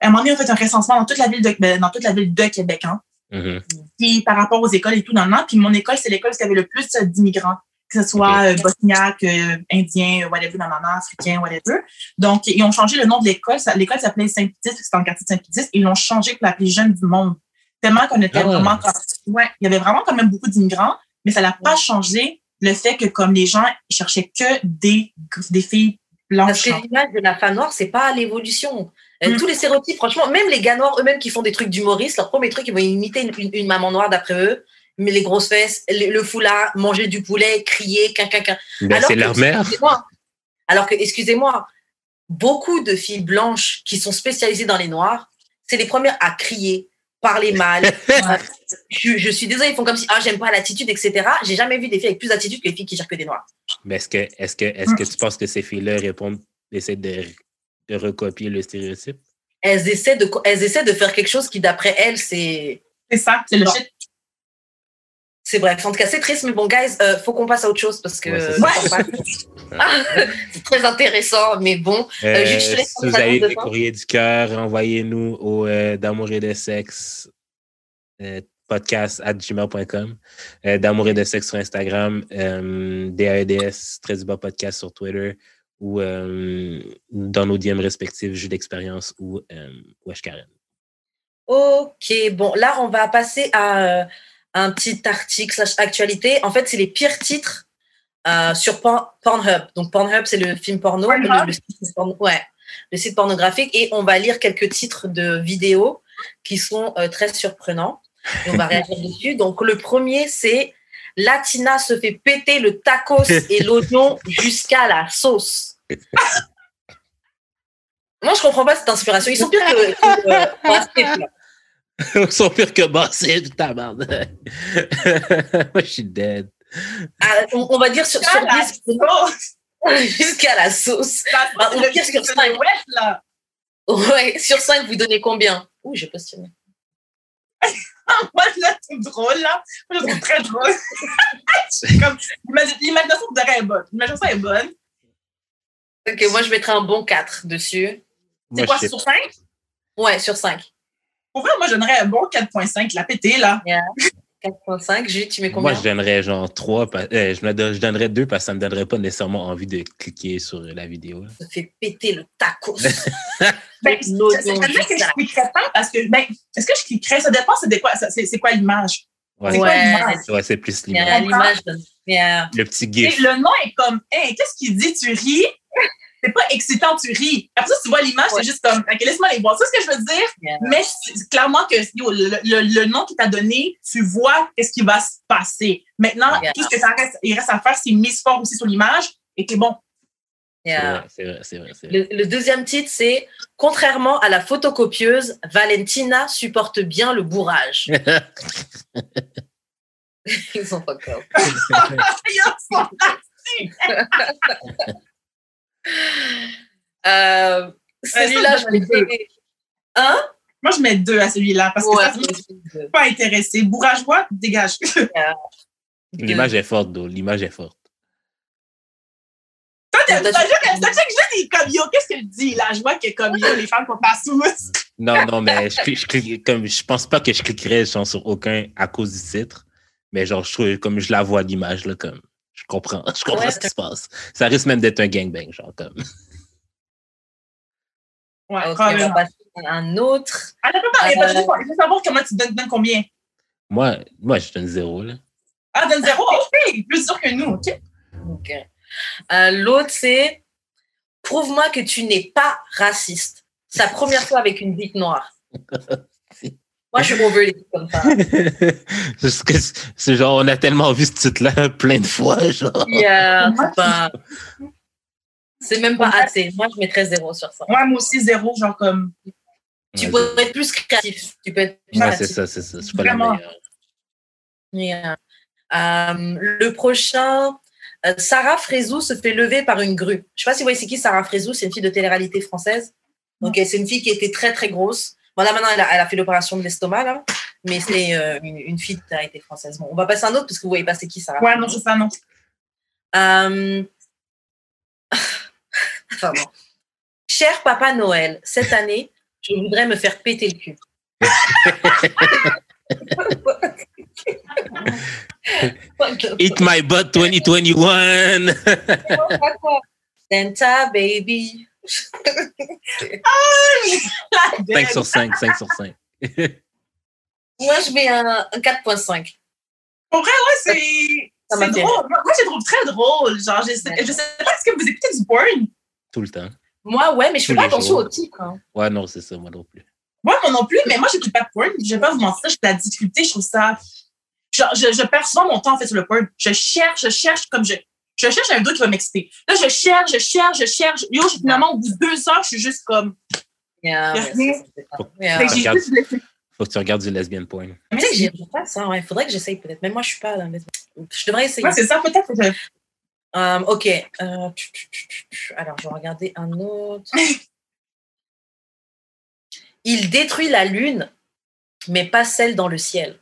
À un moment donné, on fait un recensement dans toute la ville de, ben, dans toute la ville de Québec, hein. Mm-hmm. Puis par rapport aux écoles et tout, dans le Puis mon école, c'est l'école qui avait le plus d'immigrants que ce soit euh, bosniaque, euh, indien, whatever, dans africain, whatever. Donc, ils ont changé le nom de l'école. L'école s'appelait Saint-Pédis, c'était dans le quartier de Saint-Pédis. Ils l'ont changé pour l'appeler Jeunes du Monde. Tellement qu'on était ah vraiment... Ouais, il y avait vraiment quand même beaucoup d'immigrants, mais ça n'a pas changé le fait que comme les gens cherchaient que des, des filles blanches. Parce que l'image de la femme noire, c'est pas l'évolution. Euh, mm. Tous les stéréotypes, franchement, même les gars noirs eux-mêmes qui font des trucs d'humoristes, leur premier truc, ils vont imiter une, maman noire d'après eux, mais les grosses fesses, le, foulard, manger du poulet, crier, quin, ben, c'est leur mère. Alors que, excusez-moi, beaucoup de filles blanches qui sont spécialisées dans les noirs, c'est les premières à crier, parler mal. je, suis désolée, ils font comme si, ah, j'aime pas l'attitude, etc. J'ai jamais vu des filles avec plus d'attitude que les filles qui gèrent que des noirs. Mais est-ce que, est-ce que, est-ce que tu penses que ces filles-là répondent, essaient de, de, recopier le stéréotype? Elles essaient de, elles essaient de faire quelque chose qui, d'après elles, c'est. C'est ça, c'est le shit. C'est bref. En tout cas, c'est triste, mais bon, guys, euh, faut qu'on passe à autre chose parce que c'est très intéressant, mais bon. Euh, euh si vous avez des courriers du cœur, envoyez-nous au euh, d'amour et de sexe podcast at gmail.com, d'amour et de sexe sur Instagram, DAEDS, très bas podcast sur Twitter ou dans nos DM respectifs, jeux d'expérience ou Wesh Karen. Ok, bon, là, on va passer à un petit article slash actualité. En fait, c'est les pires titres euh, sur Pornhub. Donc Pornhub, c'est le film porno, le, site ouais, le, site pornographique, et on va lire quelques titres de vidéos qui sont euh, très surprenants. Et on va réagir dessus. Donc le premier, c'est Latina se fait péter le tacos et l'oignon jusqu'à la sauce. Moi, je comprends pas cette inspiration. Ils sont pires que, que, Ils sont pires que Bossé, ta merde. Moi, je suis dead. Ah, on, va dire sur, sur 10. Jusqu'à la sauce. Bah, on va dire sur 5. là. Ouais, sur 5, vous donnez combien? Ouh, j'ai questionné. Moi, là, c'est drôle, là. Moi, je trouve très drôle. comme, l'imagination de est bonne. L'imagination est bonne. Ok, moi, je mettrais un bon 4 dessus. C'est quoi, sur 5? Ouais, sur 5. Pour vrai, moi, je donnerais un bon 4.5, la pété, là. Yeah. 4.5. Jules, tu mets combien? Moi, je donnerais genre 3. Euh, je, donnerais 2 parce que ça ne me donnerait pas nécessairement envie de cliquer sur la vidéo. Ça fait péter le tacos. ben, C'est-à-dire que je cliquerais pas parce que, ben, est-ce que je cliquerais? Ça dépend, c'est quoi, c'est quoi l'image? Ouais, ouais c'est plus l'image. Le petit gif. le nom est comme, hey, qu'est-ce qu'il dit? Tu ris? C'est pas excitant, tu ris. Après ça, tu vois l'image, c'est juste comme, OK, laisse-moi les voir. C'est ce que je veux dire? Mais clairement que le, nom qu'il t'a donné, tu vois qu'est-ce qui va se passer. Maintenant, tout ce que ça reste, il reste à faire, c'est mise fort aussi sur l'image et que bon. C'est vrai, c'est vrai, c'est vrai. Le, le, deuxième titre, c'est Contrairement à la photocopieuse, Valentina supporte bien le bourrage. Ils sont pas. Ils sont euh, celui-là, je mets deux. Hein? Moi, je mets deux à celui-là parce que ça, je pas intéressé. Bourrageois, dégage. L'image est forte, d'eau. L'image est forte. Toi, t'as déjà dit comme yo, qu'est-ce qu'elle dit là? Je vois que comme yo, les femmes sont pas sous. Non, non, mais je, je, comme, je pense pas que je cliquerais genre, sur aucun à cause du titre. Mais genre, je trouve, comme je la vois l'image, là, comme. Je comprends, je comprends ce qui se passe. Ça risque même d'être un gangbang, genre comme. Ouais, okay, on va passer à un autre. Ah, non, non, euh... je veux savoir comment tu donnes, donnes combien. Moi, moi, je donne zéro, là. Ah, donne zéro? OK, plus sûr que nous, OK. OK. Euh, L'autre, c'est Prouve-moi que tu n'es pas raciste. Sa première fois avec une bite noire. Moi, je suis over les comme ça. c'est genre, on a tellement vu ce titre-là plein de fois. Genre. Yeah, c'est pas. C'est même pas assez. Moi, je mettrais zéro sur ça. Moi, moi aussi, zéro, genre comme. Tu ouais, peux être plus créatif. Tu peux être plus ouais, c'est ça, c'est ça. C'est pas Vraiment. la Yeah. Um, le prochain, euh, Sarah Frézou se fait lever par une grue. Je sais pas si vous voyez c'est qui Sarah Frézou, c'est une fille de télé-réalité française. Donc, c'est une fille qui était très, très grosse. Voilà, maintenant, elle a, elle a fait l'opération de l'estomac, là. Mais c'est euh, une, une, fille de télé-réalité française. Bon, on va passer à un autre parce que vous voyez pas c'est qui Sarah. Ouais, non, c'est ça, non. Enfin bon. Cher Papa Noël, cette année, je voudrais me faire péter le cul. Eat my butt 2021. Santa baby. 5 sur 5, 5 sur 5. Moi, je mets un, un 4.5. En vrai, ouais, c'est. C'est drôle. Moi, je trouve très drôle. Genre, je sais, je sais pas, est-ce que vous écoutez du porn? Tout le temps. Moi, ouais, mais je fais pas attention au titre. Hein. Ouais, non, c'est ça, moi non plus. Ouais, moi non plus, mais moi, j'écoute pas de porn. Je vais pas vous mentir, j'ai de la difficulté, je trouve ça. Genre, je, je perds souvent mon temps, en fait, sur le porn. Je cherche, je cherche comme je. Je cherche un gars qui va m'exciter. Là, je cherche, je cherche, je cherche. Yo, finalement, au bout de deux heures, je suis juste comme. Yeah, ouais, faut, yeah. faut, regardes, faut, que tu regardes du lesbian porn. Tu sais, pas ça. Il ouais. faudrait que j'essaye peut-être. Même moi, je suis pas dans le. Je devrais essayer. Ouais, c'est ça, peut-être. Que um, OK. Euh, alors, je vais regarder un autre. Il détruit la lune, mais pas celle dans le ciel.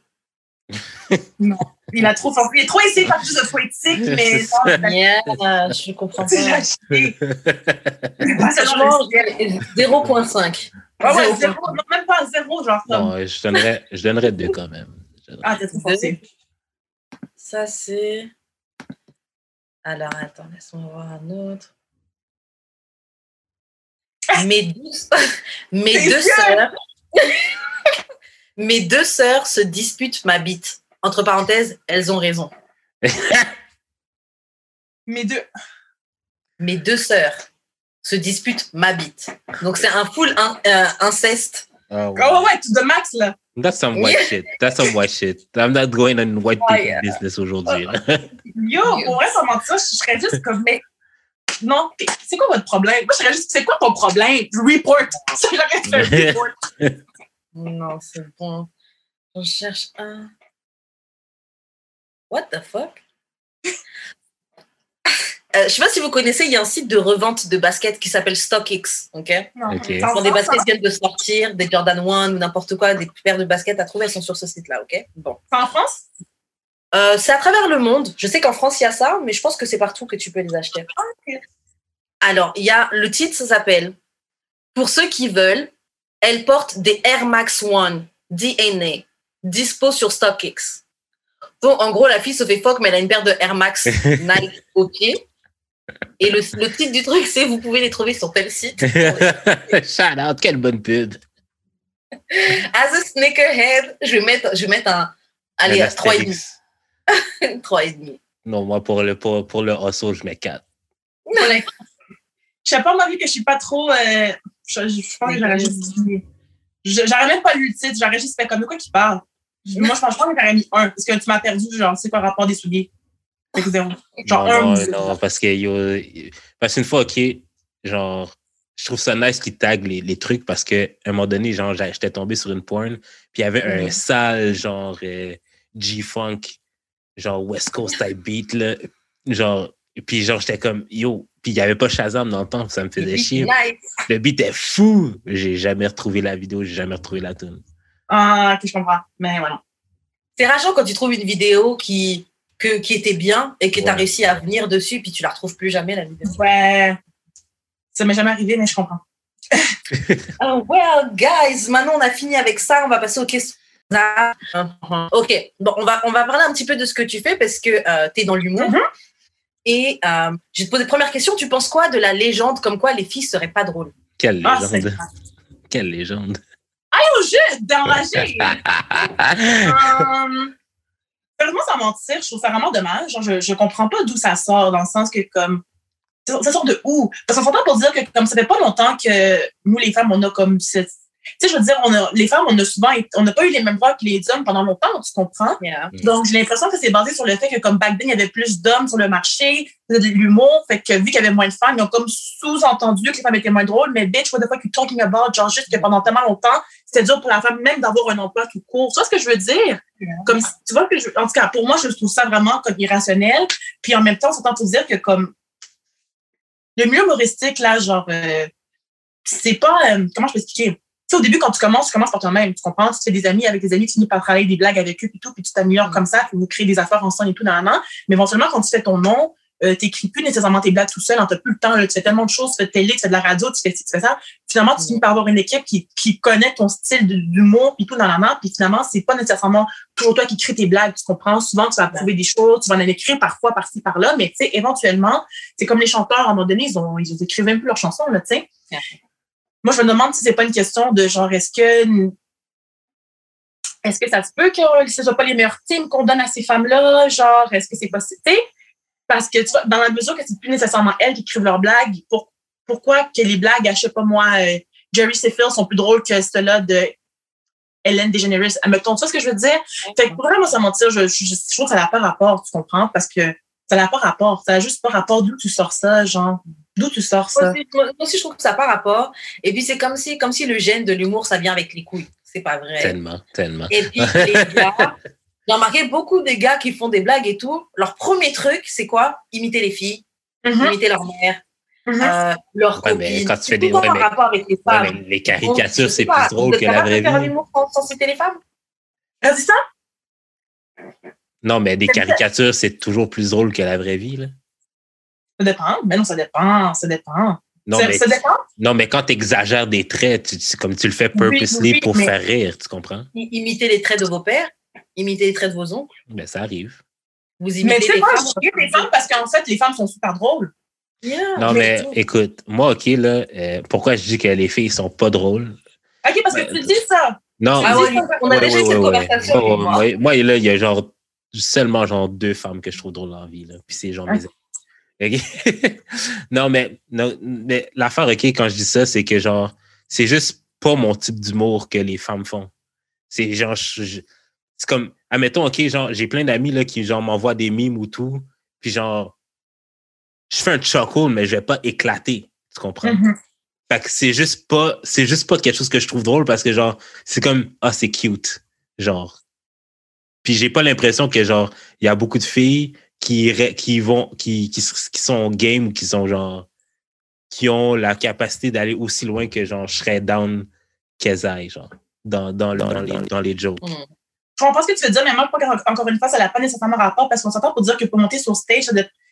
non, il a trop il est trop essayé par plus de poétique, mais non, yeah, je comprends pas. Franchement, 0.5. Ah ouais, 0, non, même pas 0, genre. Non, je donnerais, je donnerais 2 quand même. Ah, t'es trop forcé. Ça, c'est. Alors, attends, laisse-moi voir un autre. Mes deux, mes deux sœurs. Mes deux sœurs se disputent ma bite. Entre parenthèses, elles ont raison. Mes deux. Mes deux sœurs se disputent ma bite. Donc c'est un full in, euh, inceste. Oh, wow. oh, ouais, to the max là. That's some white shit. That's some white shit. I'm not going on white people oh, yeah. business aujourd'hui. Yo, pour vrai, ça mentir, je serais juste comme, mais non, c'est quoi votre problème? Moi, je serais juste, c'est quoi ton problème? Report. Fait report. Non, c'est bon. On cherche un. What the fuck? euh, je sais pas si vous connaissez, il y a un site de revente de baskets qui s'appelle StockX. Ok? Non. Ok. En Quand des baskets viennent de sortir, des Jordan 1 ou n'importe quoi, des paires de baskets à trouver, elles sont sur ce site-là. Ok? Bon. c'est en France? Euh, c'est à travers le monde. Je sais qu'en France, il y a ça, mais je pense que c'est partout que tu peux les acheter. ok. Alors, il y a le titre, ça s'appelle Pour ceux qui veulent, elle porte des Air Max One DNA, dispo sur StockX. Donc, en gros, la fille se fait fuck, mais elle a une paire de Air Max Nike au pied. Et le, le titre du truc, c'est Vous pouvez les trouver sur tel site. Shout out, quelle bonne pub. As a sneakerhead, je vais mettre, je vais mettre un. Allez, Un 3,5. Astérix. 3,5. Non, moi, pour le, pour, pour le hustle, je mets 4. Je sais pas, moi, vu que je suis pas trop. euh, je, je, je pense que j'aurais juste J'aurais même pas lu le titre, j'aurais juste fait comme de quoi qui parle? Moi, je pense, que j'aurais mis un, parce que tu m'as perdu, genre, c'est le rapport des souliers? Fait que zéro. Genre, non, un non, ou zéro. non, parce que yo, parce qu'une fois, OK, genre, je trouve ça nice qu'ils taguent les, les trucs parce qu'à un moment donné, genre, j'étais tombé sur une porn, puis il y avait un Mhm. sale, genre, euh, G-Funk, genre West Coast type beat, là. Genre, puis genre, j'étais comme, yo, puis il n'y avait pas Shazam dans le temps, ça me faisait chier. Nice. Le beat est fou. J'ai jamais retrouvé la vidéo, j'ai jamais retrouvé la tune. Ah, ok, je comprends. Mais voilà. C'est rageant quand tu trouves une vidéo qui, que, qui était bien et que tu as Ouais. réussi à venir dessus, puis tu la retrouves plus jamais, la vidéo. Ouais. Ça m'est jamais arrivé, mais je comprends. Oh, well, guys, maintenant on a fini avec ça. On va passer aux questions. Ah, Ok, bon, on va, on va parler un petit peu de ce que tu fais parce que tu es dans l'humour. Mhm. Et euh, je vais te poser première question. Tu penses quoi de la légende comme quoi les filles seraient pas drôles? Quelle Ah, légende. Quelle légende. Oh, je d'enragé! Euh, Sérieusement, sans mentir, je trouve ça vraiment dommage. Genre, je, je comprends pas d'où ça sort, dans le sens que, comme, ça ça sort de où? Parce qu'on s'entend pour dire que, comme ça fait pas longtemps que nous, les femmes, on a comme cette. Tu sais, je veux dire, on a, les femmes, on a souvent, été- on n'a pas eu les mêmes droits que les hommes pendant longtemps, tu comprends? Yeah. Donc, j'ai l'impression que c'est basé sur le fait que, comme back then, il y avait plus d'hommes sur le marché, de l'humour, fait que vu qu'il y avait moins de femmes, ils ont comme sous-entendu que les femmes étaient moins drôles, mais bitch, what the fuck you talking about? Genre, juste que pendant tellement longtemps, c'était dur pour la femme même d'avoir un emploi tout court. Tu vois ce que je veux dire? Comme, si- tu vois que je, en tout cas, pour moi, je trouve ça vraiment comme irrationnel. Puis en même temps, on s'entend pour dire que, comme, le mieux humoristique, là, genre, euh, c'est pas, euh, comment je peux expliquer? Sais, au début, quand tu commences, tu commences par toi-même. Tu comprends? Tu fais des amis avec des amis, tu finis par travailler des blagues avec eux, puis tout, puis tu t'améliores comme ça, puis vous créez des affaires ensemble et tout, dans la main. Mais éventuellement, quand tu fais ton nom, euh, t'écris plus nécessairement tes blagues tout seul, t'as plus le temps, là, tu fais tellement de choses, tu fais de télé, tu fais de la radio, tu fais ci, tu fais ça. Finalement, tu finis par avoir une équipe qui, qui connaît ton style d'humour, puis tout dans la main, puis finalement, c'est pas nécessairement toujours toi qui crée tes blagues, tu comprends? Souvent, tu vas trouver des choses, tu vas en écrire parfois par-ci, par-là, mais tu sais, éventuellement, c'est comme les chanteurs, à un moment donné, ils ont, ils écrivent même plus leurs chansons, là, tu sais. Moi, je me demande si c'est pas une question de genre, est-ce que est-ce que ça se peut que ce soit pas les meilleurs teams qu'on donne à ces femmes-là? Genre, est-ce que c'est possible? Parce que tu vois, dans la mesure que c'est plus nécessairement elles qui écrivent leurs blagues, pour, pourquoi que les blagues, à, je sais pas moi, euh, Jerry Seinfeld sont plus drôles que ceux-là de Hélène DeGeneres? Admettons, tu vois ce que je veux dire? Fait que pour vraiment sans mentir, je, je, je trouve que ça n'a pas rapport, tu comprends? Parce que ça n'a pas rapport. Ça n'a juste pas rapport d'où tu sors ça, genre. D'où tu sors Moi ça? aussi, moi aussi, je trouve que ça n'a pas rapport. Et puis, c'est comme si, comme si le gène de l'humour, ça vient avec les couilles. C'est pas vrai. Tellement, tellement. Et puis, les gars, j'ai remarqué beaucoup de gars qui font des blagues et tout. Leur premier truc, c'est quoi? Imiter les filles, Mhm, imiter leur mère, mhm. euh, leur Ouais, mais quand tu fais des- ouais, mais- rapport avec les femmes. les caricatures, c'est plus drôle que la vraie de faire vie. l'humour sans, citer les femmes? T'as dit ça? Non, mais des caricatures, c'est toujours plus drôle que la vraie vie. Là. Ça dépend. Mais non, ça dépend. Ça dépend. Non, ça, mais, ça dépend. non, mais quand tu exagères des traits, tu- tu- comme tu le fais purposely oui, pour mais- faire rire, tu comprends? Imiter les traits de vos pères, imiter les traits de vos oncles. Mais ça arrive. Vous Mais imitez tu sais femmes. je les femmes parce qu'en fait, les femmes sont super drôles. Yeah, Non, mais mais tout. écoute, moi, OK, là, euh, pourquoi je dis que les filles sont pas drôles? OK, parce que Ben, tu dis ça. Non, Ah dis ouais, ça. on a Ouais, déjà eu ouais, cette ouais, conversation. moi. moi, moi, là, il y a genre seulement genre deux femmes que je trouve drôles dans la vie. Là. Puis c'est genre mes amis. Non, mais, non, mais l'affaire, OK, quand je dis ça, c'est que genre, c'est juste pas mon type d'humour que les femmes font. C'est genre, c'est comme, admettons, OK, genre, j'ai plein d'amis là qui genre m'envoient des mimes ou tout. Puis genre, je fais un chuckle, mais je vais pas éclater. Tu comprends? Mhm. Fait que c'est juste pas, c'est juste pas quelque chose que je trouve drôle parce que genre, c'est comme, ah, c'est cute. Genre. Puis j'ai pas l'impression que genre, il y a beaucoup de filles qui, qui vont, qui, qui, qui sont game ou qui sont genre, qui ont la capacité d'aller aussi loin que genre, je serais down qu'elles genre, dans, dans, dans, les, dans les jokes. Mm. Je comprends ce que tu veux dire, mais moi, encore une fois, ça n'a pas nécessairement rapport parce qu'on s'entend pour dire que pour monter sur stage,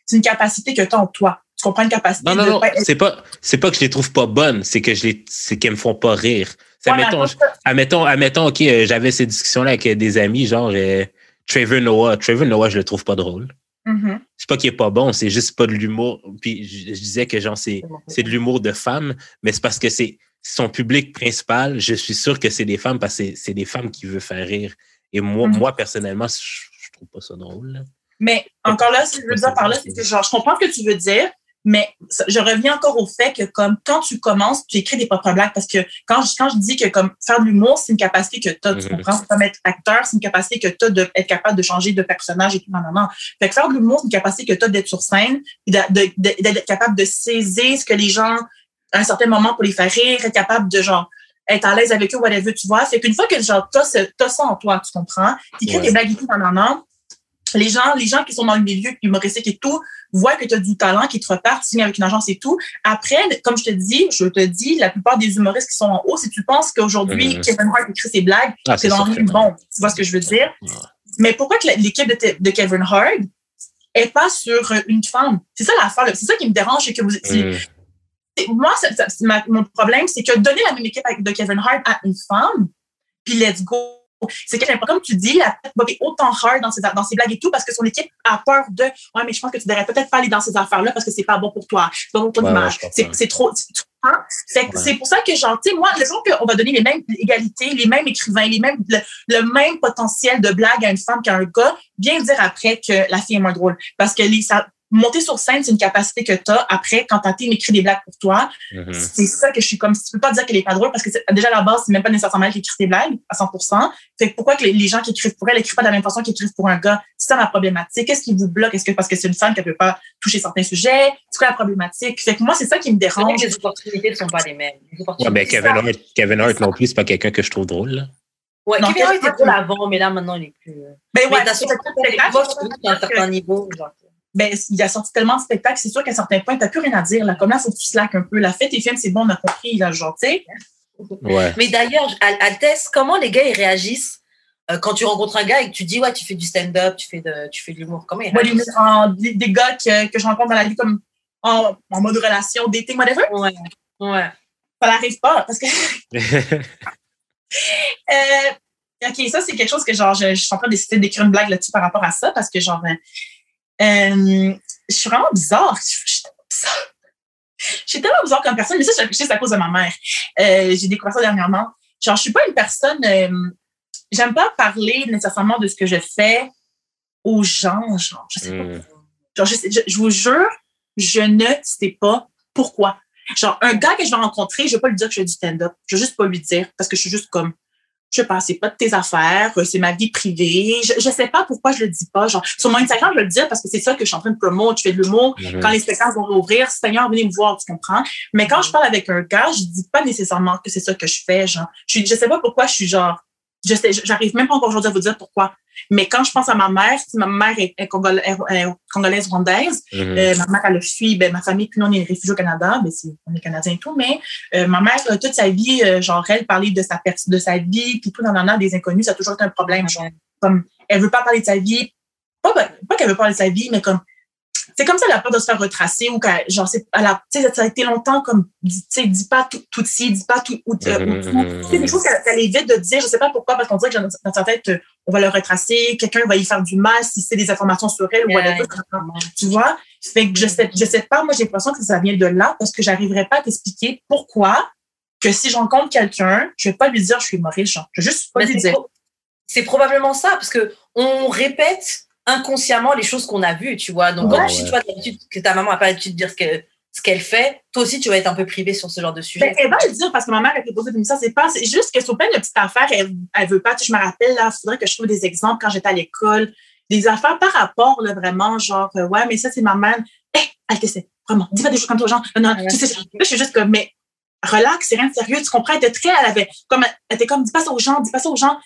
c'est une capacité que tu as en toi. Tu comprends une capacité Non, non, non. C'est pas, c'est pas que je les trouve pas bonnes, c'est que je les, c'est qu'elles me font pas rire. admettons, admettons, admettons, OK, euh, j'avais ces discussions-là avec des amis, genre euh, Trevor Noah. Trevor Noah, je le trouve pas drôle. Mm-hmm. C'est pas qu'il est pas bon, c'est juste pas de l'humour. Puis je, disais que genre c'est, c'est de l'humour de femme, mais c'est parce que c'est son public principal. Je suis sûr que c'est des femmes parce que c'est des femmes qui veulent faire rire. Et moi, mm-hmm. moi personnellement, je, je, trouve pas ça drôle. Mais encore là, ce que je veux dire par là, c'est que genre, je comprends ce que tu veux dire, mais je reviens encore au fait que comme quand tu commences, tu écris des propres blagues parce que quand je, quand je dis que comme faire de l'humour, c'est une capacité que tu as, tu mhm. comprends, c'est comme être acteur, c'est une capacité que tu as d'être capable de changer de personnage et tout, non, non, non. Fait que faire de l'humour, c'est une capacité que tu as d'être sur scène, d'être capable de saisir ce que les gens, à un certain moment, pour les faire rire, être capable de genre être à l'aise avec eux, whatever, tu vois? C'est qu'une fois que genre, t'as, as ça en toi, tu comprends, tu écris des blagues et tout, non, non, non, les gens, les gens qui sont dans le milieu humoristique et tout, voient que tu as du talent, qui te repartent, signent avec une agence et tout. Après, comme je te dis, je te dis, la plupart des humoristes qui sont en haut, si tu penses qu'aujourd'hui, mmh. Kevin Hart écrit ses blagues, ah, c'est dans le bon. Tu vois ce que je veux dire? Mais pourquoi que l'équipe de, Kevin Hart est pas sur une femme? C'est ça l'affaire. C'est ça qui me dérange, c'est que vous... Mmh. Moi, mon problème, c'est que donner la même équipe de Kevin Hart à une femme, puis let's go, c'est que, comme tu dis, la tête va autant hard dans ses, dans ses blagues et tout parce que son équipe a peur de Ouais, mais je pense que tu devrais peut-être pas aller dans ces affaires-là parce que c'est pas bon pour toi. C'est pas bon pour ton image. C'est trop. C'est pour ça que, genre, tu sais, moi, le jour qu'on va donner les mêmes égalités, les mêmes écrivains, les mêmes, le, même potentiel de blague à une femme qu'à un gars, bien dire après que la fille est moins drôle. Parce que les, ça, monter sur scène, c'est une capacité que tu as. Après, quand tu écrit des blagues pour toi, mm-hmm. c'est ça que je suis comme, tu peux pas dire qu'elle est pas drôle parce que déjà à la base, c'est même pas nécessairement elle qui écrit des blagues à 100%. Fait que pourquoi que les, gens qui écrivent pour elle écrivent pas de la même façon qu'ils écrivent pour un gars? C'est ça ma problématique. Qu'est-ce qui vous bloque? Est-ce que parce que c'est une femme qui peut pas toucher certains sujets? C'est quoi la problématique? Fait que moi, c'est ça qui me dérange. Les opportunités ne sont pas les mêmes. Ouais, ben, Kevin Hart, Kevin Hart non plus, c'est pas quelqu'un que je trouve drôle, là. Ouais, Kevin Hart était drôle avant, mais là, maintenant, il est plus. Euh, ben ouais, mais un certain niveau, genre ben, il a sorti tellement de spectacles, c'est sûr qu'à certains points, t'as plus rien à dire. Là. Comme là, faut que tu slack un peu. La fête et films, c'est bon, on a compris, là, genre, tu sais. Ouais. Mais d'ailleurs, Altesse, comment les gars, ils réagissent euh, quand tu rencontres un gars et que tu dis, ouais, tu fais du stand-up, tu fais de, tu fais de l'humour. Comment ils réagissent? des, des, gars que, que je rencontre dans la vie comme en, en mode relation, dating, whatever. Ouais. Ouais. Ça n'arrive pas parce que. euh, OK, ça, c'est quelque chose que, genre, je, je suis en train d'essayer d'écrire une blague là-dessus par rapport à ça parce que, genre, euh, je suis vraiment bizarre. Je suis tellement bizarre comme personne, mais ça, c'est à cause de ma mère. Euh, j'ai découvert ça dernièrement. Genre, je suis pas une personne. Euh, j'aime pas parler nécessairement de ce que je fais aux gens. Genre, je sais pas. Hmm. Genre, je, vous jure, je ne sais pas pourquoi. Genre, un gars que je vais rencontrer, je vais pas lui dire que je fais du stand-up. Je vais juste pas lui dire parce que je suis juste comme je sais pas, c'est pas de tes affaires, euh, c'est ma vie privée. Je, je sais pas pourquoi je le dis pas. Genre, sur mon Instagram, je vais le dire parce que c'est ça que je suis en train de promouvoir. Je fais de l'humour. Quand les spectacles vont rouvrir, Seigneur, venez me voir, tu comprends? Mais quand je parle avec un gars, je dis pas nécessairement que c'est ça que je fais. Genre, je, je sais pas pourquoi je suis genre, je sais, j'arrive même pas encore aujourd'hui à vous dire pourquoi. Mais quand je pense à ma mère, si ma mère est, congolaise, rwandaise, mhm. euh, ma mère, elle a fui, ben, ma famille, puis nous, on est réfugiés au Canada, ben, on est Canadiens et tout, mais euh, ma mère, toute sa vie, euh, genre, elle parlait de sa, de sa vie, puis tout en a des inconnus, ça a toujours été un problème. Genre, comme, elle veut pas parler de sa vie, pas, pas qu'elle veut parler de sa vie, mais comme, c'est comme ça, la peur de se faire retracer ou qu'elle, genre, c'est, elle a, ça a été longtemps comme, tu sais, dis pas tout, tout ci, dis pas tout, ou, tout. C'est des choses qu'elle évite de dire, je sais pas pourquoi, parce qu'on dirait que dans sa tête, on va le retracer, quelqu'un va y faire du mal si c'est des informations sur elle ou whatever. Tu vois? Fait que je sais, je sais pas, moi, j'ai l'impression que ça vient de là parce que j'arriverai pas à t'expliquer pourquoi que si je rencontre quelqu'un, je vais pas lui dire je suis Maurice Jean. Je vais juste pas lui dire. C'est probablement ça, parce que on répète inconsciemment les choses qu'on a vues, tu vois. Donc, quand tu vois que ta maman n'a pas l'habitude de dire ce qu'elle ce qu'elle fait, toi aussi, tu vas être un peu privé sur ce genre de sujet. Ben, elle va le dire parce que ma mère, elle posé des ça. C'est pas, c'est juste que sur plein de petites affaires, elle, elle veut pas. je me rappelle, là, il faudrait que je trouve des exemples quand j'étais à l'école. Des affaires par rapport, là, vraiment, genre, euh, ouais, mais ça, c'est ma mère. Hé, hey, elle te sait, vraiment. Dis pas des choses comme toi, genre, non, non, tu sais, là, je suis juste comme, mais relax, c'est rien de sérieux, tu comprends? Elle était très, elle avait, comme, elle était comme, dis pas ça aux gens, dis pas ça aux gens.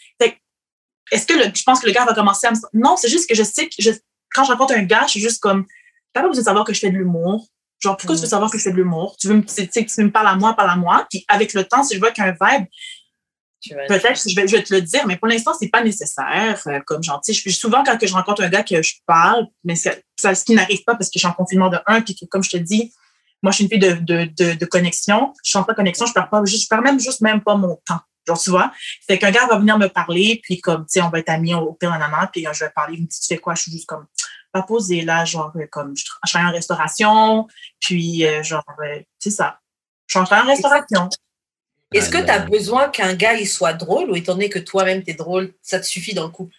Est-ce que le, je pense que le gars va commencer à me. Non, c'est juste que je sais que je, quand je rencontre un gars, je suis juste comme, t'as pas besoin de savoir que je fais de l'humour. Genre, pourquoi tu veux savoir que je fais de l'humour? Tu veux me, tu sais, tu me parles à moi, parle à moi. Puis avec le temps, si je vois qu'il y a un vibe, peut-être je vais, je vais te le dire, mais pour l'instant, c'est pas nécessaire. Euh, comme tu sais, souvent quand que je rencontre un gars que je parle, mais ça, ça ce qui n'arrive pas parce que je suis en confinement de un, puis que, comme je te dis, moi, je suis une fille de, de, de, de connexion. Je suis en pas connexion, je perds pas, je perds même juste même pas mon temps. Genre, tu vois, c'est qu'un gars va venir me parler, puis comme, tu sais, on va être amis au pire, nanana, puis je vais parler, il me dit, tu fais quoi? Je suis juste comme, pas posée, là, genre, euh, comme, je, je travaille en restauration, puis, euh, genre, euh, c'est ça. Je travaille en restauration. Est-ce que tu as besoin qu'un gars, il soit drôle, ou étant donné que toi-même, tu es drôle, ça te suffit dans le couple?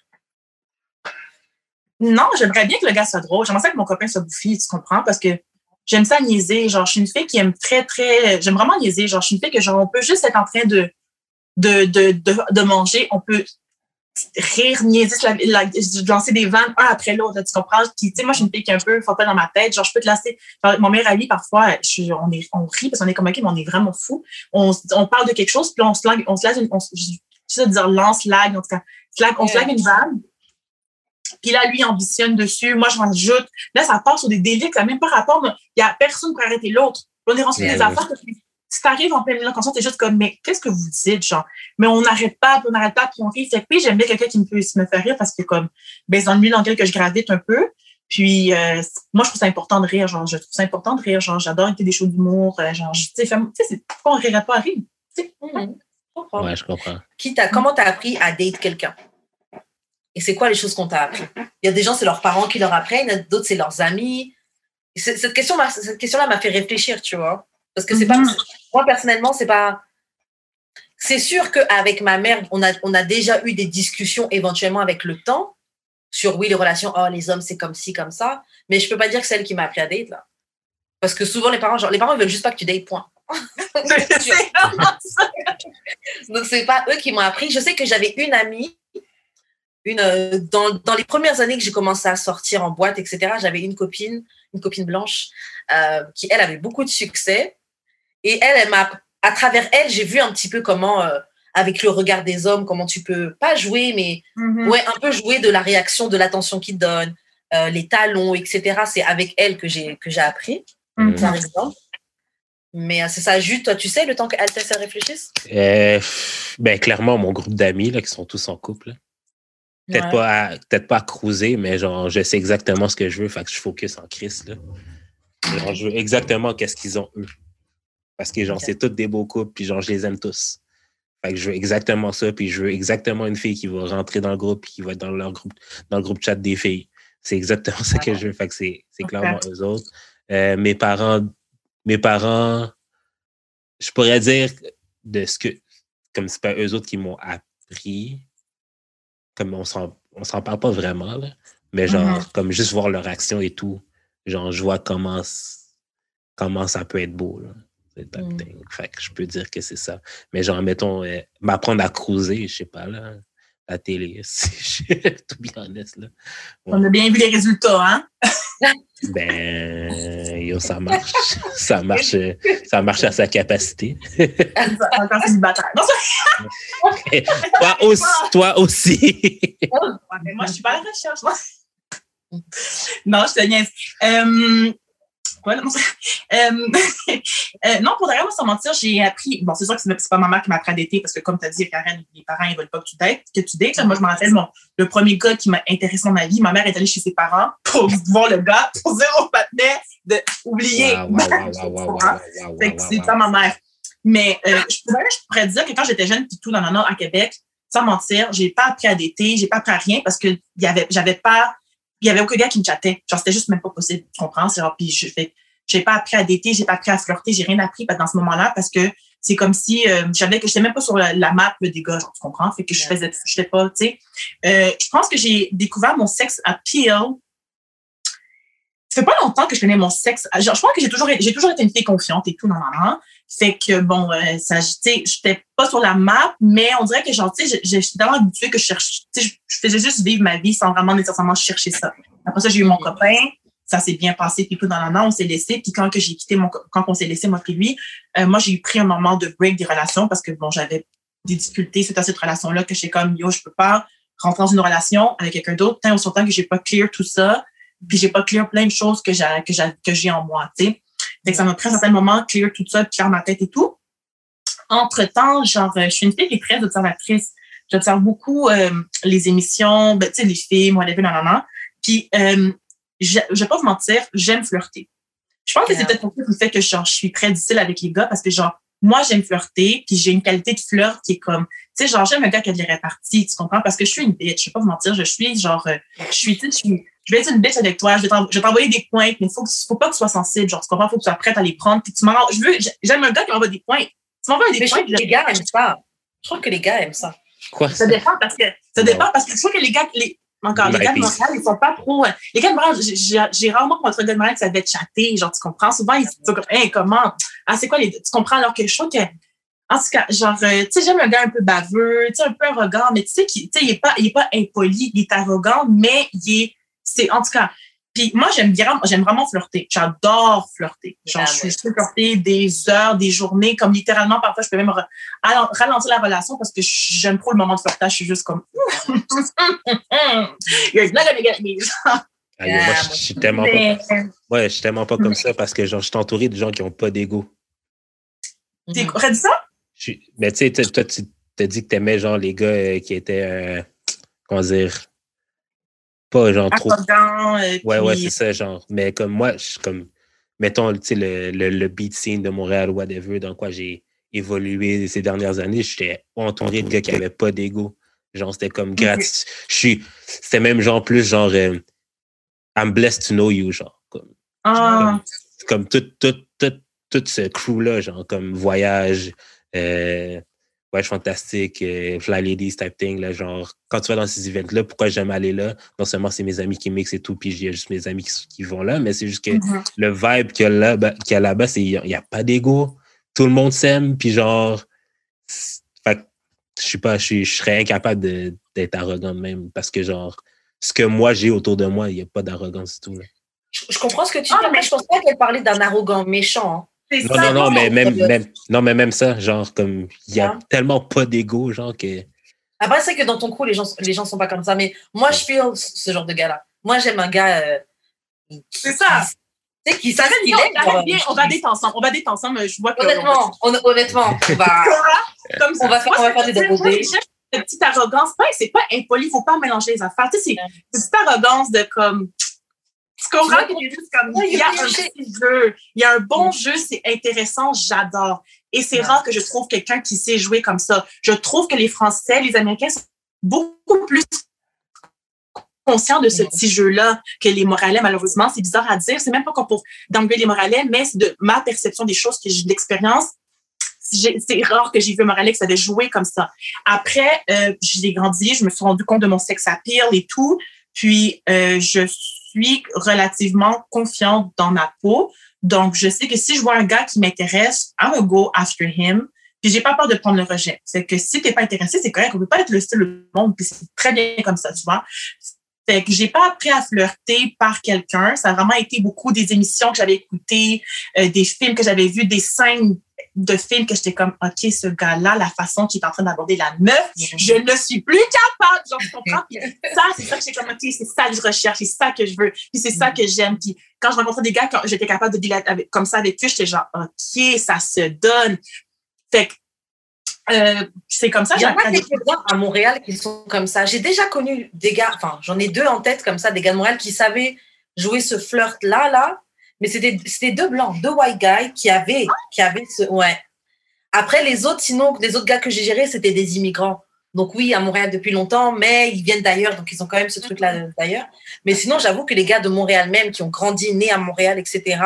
Non, j'aimerais bien que le gars soit drôle. J'aimerais ça que mon copain soit bouffi, tu comprends? Parce que j'aime ça niaiser. Genre, je suis une fille qui aime très, très. J'aime vraiment niaiser. Genre, je suis une fille que, genre, on peut juste être en train de, de, de, de, de manger. On peut rire, niaiser, la, lancer des vannes un après l'autre. Tu comprends? Puis, tu sais, moi, je suis une fille qui est un peu pas dans ma tête. Genre, je peux te lancer. Genre, mon meilleur ami, parfois, je suis, on, est, on rit parce qu'on est comme, OK, mais on est vraiment fou. On, on parle de quelque chose, puis on se lag, on se lance, on, je dire lance, lag, en tout cas. Slag, on se lag une vanne. Puis là, lui, il ambitionne dessus. Moi, je rajoute. Là, ça part sur des délits qui n'ont même pas rapport. Il n'y a personne pour arrêter l'autre. On est rendu des affaires. Si t'arrives en pleine conscience, t'es juste comme, mais qu'est-ce que vous dites, genre? Mais on n'arrête pas, puis on n'arrête pas, puis on rit. Puis j'aime bien quelqu'un qui me peut me faire rire parce que comme, ben, dans le milieu dans lequel que je gravite un peu. Puis euh, moi, je trouve ça important de rire. Genre, je trouve ça important de rire. Genre, j'adore écouter des shows d'humour. Euh, genre, tu sais, pourquoi on rirait pas à rire? Mmh. Ouais, je comprends. Qui t'a, comment t'as appris à date quelqu'un? Et c'est quoi les choses qu'on t'a appris? Il y a des gens, c'est leurs parents qui leur apprennent, d'autres, c'est leurs amis. cette question, cette question-là m'a fait réfléchir, tu vois. Parce que c'est pas, mhm. moi personnellement, c'est pas. C'est sûr qu'avec ma mère, on a, on a déjà eu des discussions éventuellement avec le temps sur oui, les relations, oh, les hommes, c'est comme ci, comme ça. Mais je peux pas dire que c'est elle qui m'a appris à date, là. Parce que souvent, les parents, genre, les parents, ils veulent juste pas que tu dates, point. Donc, c'est pas eux qui m'ont appris. Je sais que j'avais une amie une, euh, dans, dans, les premières années que j'ai commencé à sortir en boîte, etc., j'avais une copine, une copine blanche, euh, qui, elle, avait beaucoup de succès. Et elle, elle m'a, à travers elle, j'ai vu un petit peu comment, euh, avec le regard des hommes, comment tu peux, pas jouer, mais mm-hmm. ouais, un peu jouer de la réaction, de l'attention qu'ils donnent, euh, les talons, etc. C'est avec elle que j'ai, que j'ai appris, mm-hmm. par exemple. Mais c'est ça, juste, toi, tu sais le temps qu'elle se réfléchisse? ben, clairement, mon groupe d'amis, là, qui sont tous en couple, Peut-être pas, à, peut pas à cruiser, mais genre, je sais exactement ce que je veux, fait que je focus en Christ. Là. Genre, je veux exactement qu'est-ce qu'ils ont eux. Parce que genre, c'est tous des beaux couples, puis genre, je les aime tous. Fait que je veux exactement ça, puis je veux exactement une fille qui va rentrer dans le groupe, puis qui va être dans leur groupe, dans le groupe chat des filles. C'est exactement ça que je veux. Fait que c'est, clairement eux autres. Euh, mes parents, mes parents, je pourrais dire de ce que, comme c'est pas eux autres qui m'ont appris, comme on s'en, on s'en parle pas vraiment, là, mais genre, mm-hmm. comme juste voir leur action et tout, genre, je vois comment, comment ça peut être beau, là. Mm. Fait que je peux dire que c'est ça. Mais genre, mettons, euh, m'apprendre à cruiser, je sais pas, là, la télé, tout bien honnête, là. On a bien vu les résultats, hein? ben, yo, ça marche. ça marche, ça marche à sa capacité. Encore célibataire. toi aussi. Toi aussi. mais moi, je suis pas à la recherche. non, je te niaise. Euh, Euh, euh, non, pour derrière, sans mentir, j'ai appris. Bon, c'est sûr que c'est pas ma mère qui m'a appris à dater parce que, comme tu as dit, Karen, les parents, ils veulent pas que tu dates. Que tu dates. Moi, je me rappelle, mon, le premier gars qui m'a intéressé dans ma vie, ma mère est allée chez ses parents pour voir le gars, pour dire au patinet de oublier. c'est ça, ma mère. Mais euh, je, pourrais, je pourrais dire que quand j'étais jeune, puis tout dans le nord à Québec, sans mentir, j'ai pas appris à dater, j'ai pas appris à rien parce que j'avais pas il y avait aucun gars qui me chattait. Genre, c'était juste même pas possible. Tu comprends? Genre, puis je fais, j'ai pas appris à dater, j'ai pas appris à flirter, j'ai rien appris dans ce moment-là parce que c'est comme si euh, j'avais que j'étais même pas sur la, map des gars, genre, tu comprends? Fait que je faisais, je pas, tu sais. Euh, je pense que j'ai découvert mon sexe appeal. Ça fait pas longtemps que je connais mon sexe. Genre, je pense que j'ai toujours, j'ai toujours été une fille confiante et tout, non, non, non. Fait que, bon, euh, ça, tu sais, j'étais pas sur la map, mais on dirait que, genre, tu sais, j'étais tellement habituée que je cherche, tu sais, je faisais juste vivre ma vie sans vraiment nécessairement chercher ça. Après ça, j'ai eu mon copain, ça s'est bien passé, puis tout dans la on s'est laissé. Puis quand que j'ai quitté mon, quand on s'est laissé, moi puis lui, euh, moi, j'ai eu pris un moment de break des relations parce que, bon, j'avais des difficultés suite à cette relation-là que j'étais comme, yo, je peux pas rentrer dans une relation avec quelqu'un d'autre tant on s'entend que j'ai pas clear tout ça. Puis j'ai pas clear plein de choses que j'ai que j'ai que j'ai en moi, tu sais. Fait que ça m'a pris un certain moment clear tout ça, clear ma tête et tout. Entre-temps, genre, euh, je suis une fille qui est très observatrice. J'observe beaucoup euh, les émissions, ben, tu sais, les films, whatever, nanana. Puis, euh, je, je vais pas vous mentir, j'aime flirter. Je pense que c'est peut-être pour ça le fait que genre, je suis très difficile avec les gars parce que genre, moi, j'aime flirter, puis j'ai une qualité de flirt qui est comme, tu sais, genre, j'aime un gars qui a des réparties, tu comprends? Parce que je suis une bitch, je vais pas vous mentir, je suis genre, euh, je suis, tu sais, je suis, je vais être une bitch avec toi, je vais t'en- je vais t'envoyer des pointes, mais faut que, tu- faut pas que tu sois sensible, genre, tu comprends? Faut que tu sois prête à les prendre, puis tu m'en, je veux, j'aime un gars qui m'envoie des pointes. Tu m'envoies des Mais je trouve pointes, que les gars aiment ça. Je trouve que les gars aiment ça. Quoi? ça dépend parce que ça dépend parce que je trouve que les gars les encore les gars de. Montréal ils sont pas trop euh, les gars de Montréal j'ai- rarement rencontré un gars de Montréal qui savait chatter genre tu comprends? Souvent ils sont comme hey comment? Ah c'est quoi les tu comprends? Alors que je trouve que en tout cas genre euh, tu sais j'aime un gars un peu baveux tu sais un peu arrogant mais tu sais qui tu sais il est pas il est pas impoli il est arrogant mais il est c'est en tout cas puis moi j'aime bien j'aime vraiment flirter j'adore flirter genre Ah, je suis ouais. flirter des heures des journées comme littéralement parfois je peux même ra- ralen- ralentir la relation parce que j'aime trop le moment de flirtage je suis juste comme You're not gonna get me. Ah, moi, je suis tellement pas, ouais, je suis tellement pas comme ça parce que genre, je suis entouré de gens qui ont pas d'ego. t'es aurais dit ça? Je suis- Mais tu sais, toi, toi, tu t'as dit que t'aimais genre les gars euh, qui étaient, euh, comment dire, pas genre trop. Euh, Ouais, ouais, c'est ça, genre. Mais comme moi, je suis comme, mettons, tu sais, le, le, le beat scene de Montréal, whatever, dans quoi j'ai évolué ces dernières années, j'étais entouré de gars qui avaient pas d'ego. Genre, c'était comme gratis. Je suis, c'était même genre plus genre, euh, I'm blessed to know you, genre. Comme, Ah, comme tout, tout, tout, tout ce crew-là, genre comme voyage, euh, voyage fantastique, euh, Fly Ladies type thing, là, genre, quand tu vas dans ces events-là, pourquoi j'aime aller là? Non seulement c'est mes amis qui mixent et tout, puis il y a juste mes amis qui, qui vont là, mais c'est juste que mhm. le vibe qu'il y a là, ben, qu'il y a là-bas, c'est, il n'y a, pas d'ego. Tout le monde s'aime, puis genre, fait je suis pas, je, suis- je serais incapable de- d'être arrogant même, parce que genre, ce que moi j'ai autour de moi, il n'y a pas d'arrogance du tout, là. Je, je comprends ce que tu dis, Ah, mais mais- je pense pas qu'elle parlait d'un arrogant méchant. hein. C'est Non, ça, non, non, mais même, même, non, mais même ça, genre, comme, il y a Hein? tellement pas d'ego, genre, que. Après, c'est que dans ton crew, les gens, les gens sont pas comme ça. Mais moi, je feel ce genre de gars-là. Moi, j'aime un gars. euh, qui- C'est ça. qui- Tu sais, qui va ce qu'il bien, on va date ensemble. On va date ensemble. Je vois que. Honnêtement, hon- honnêtement, on va. Comme ça. On va faire- Moi, on va faire des j'aime Cette petite arrogance, c'est pas impoli, faut pas mélanger les affaires. Tu sais, c'est c'est cette arrogance de comme. Tu comprends Tu que c'est juste comme. Il y a un jeu. petit jeu. Il y a un bon jeu, c'est intéressant, j'adore. Et c'est rare que je trouve quelqu'un qui sait jouer comme ça. Je trouve que les Français, les Américains sont beaucoup plus conscients de ce petit jeu-là que les Moralais, malheureusement. C'est bizarre à dire. C'est même pas pour d'enlever les Moralais, mais c'est de ma perception des choses que j'ai de l'expérience. C'est rare que j'ai vu un Moralais qui savait jouer comme ça. Après, euh, j'ai grandi, je me suis rendu compte de mon sex appeal et tout. Puis, euh, je suis relativement confiante dans ma peau. Donc, je sais que si je vois un gars qui m'intéresse, I'm gonna go after him. Puis, j'ai pas peur de prendre le rejet. C'est que si t'es pas intéressé, c'est correct. On peut pas être le style du monde. Puis, c'est très bien comme ça, tu vois. Fait que j'ai pas appris à flirter par quelqu'un. Ça a vraiment été beaucoup des émissions que j'avais écoutées, euh, des films que j'avais vus, des scènes de films que j'étais comme, OK, ce gars-là, la façon qu'il est en train d'aborder la meuf, je ne suis plus capable. Genre, tu comprends? Puis ça, c'est ça que j'ai comme, OK, c'est ça que je recherche, c'est ça que je veux, puis c'est ça que j'aime. Puis quand je rencontrais des gars, quand j'étais capable de dealer avec, comme ça avec eux, j'étais genre, OK, ça se donne. Fait que, euh, c'est comme ça, Il y a à quelques-uns à Montréal qui sont comme ça. J'ai déjà connu des gars, enfin, j'en ai deux en tête comme ça, des gars de Montréal qui savaient jouer ce flirt-là, là. Mais c'était c'était deux blancs, deux white guys qui avaient, qui avaient ce. Ouais. Après, les autres, sinon, les autres gars que j'ai gérés, c'était des immigrants. Donc, oui, à Montréal depuis longtemps, mais ils viennent d'ailleurs, donc ils ont quand même ce truc-là d'ailleurs. Mais sinon, j'avoue que les gars de Montréal même, qui ont grandi, nés à Montréal, etc.,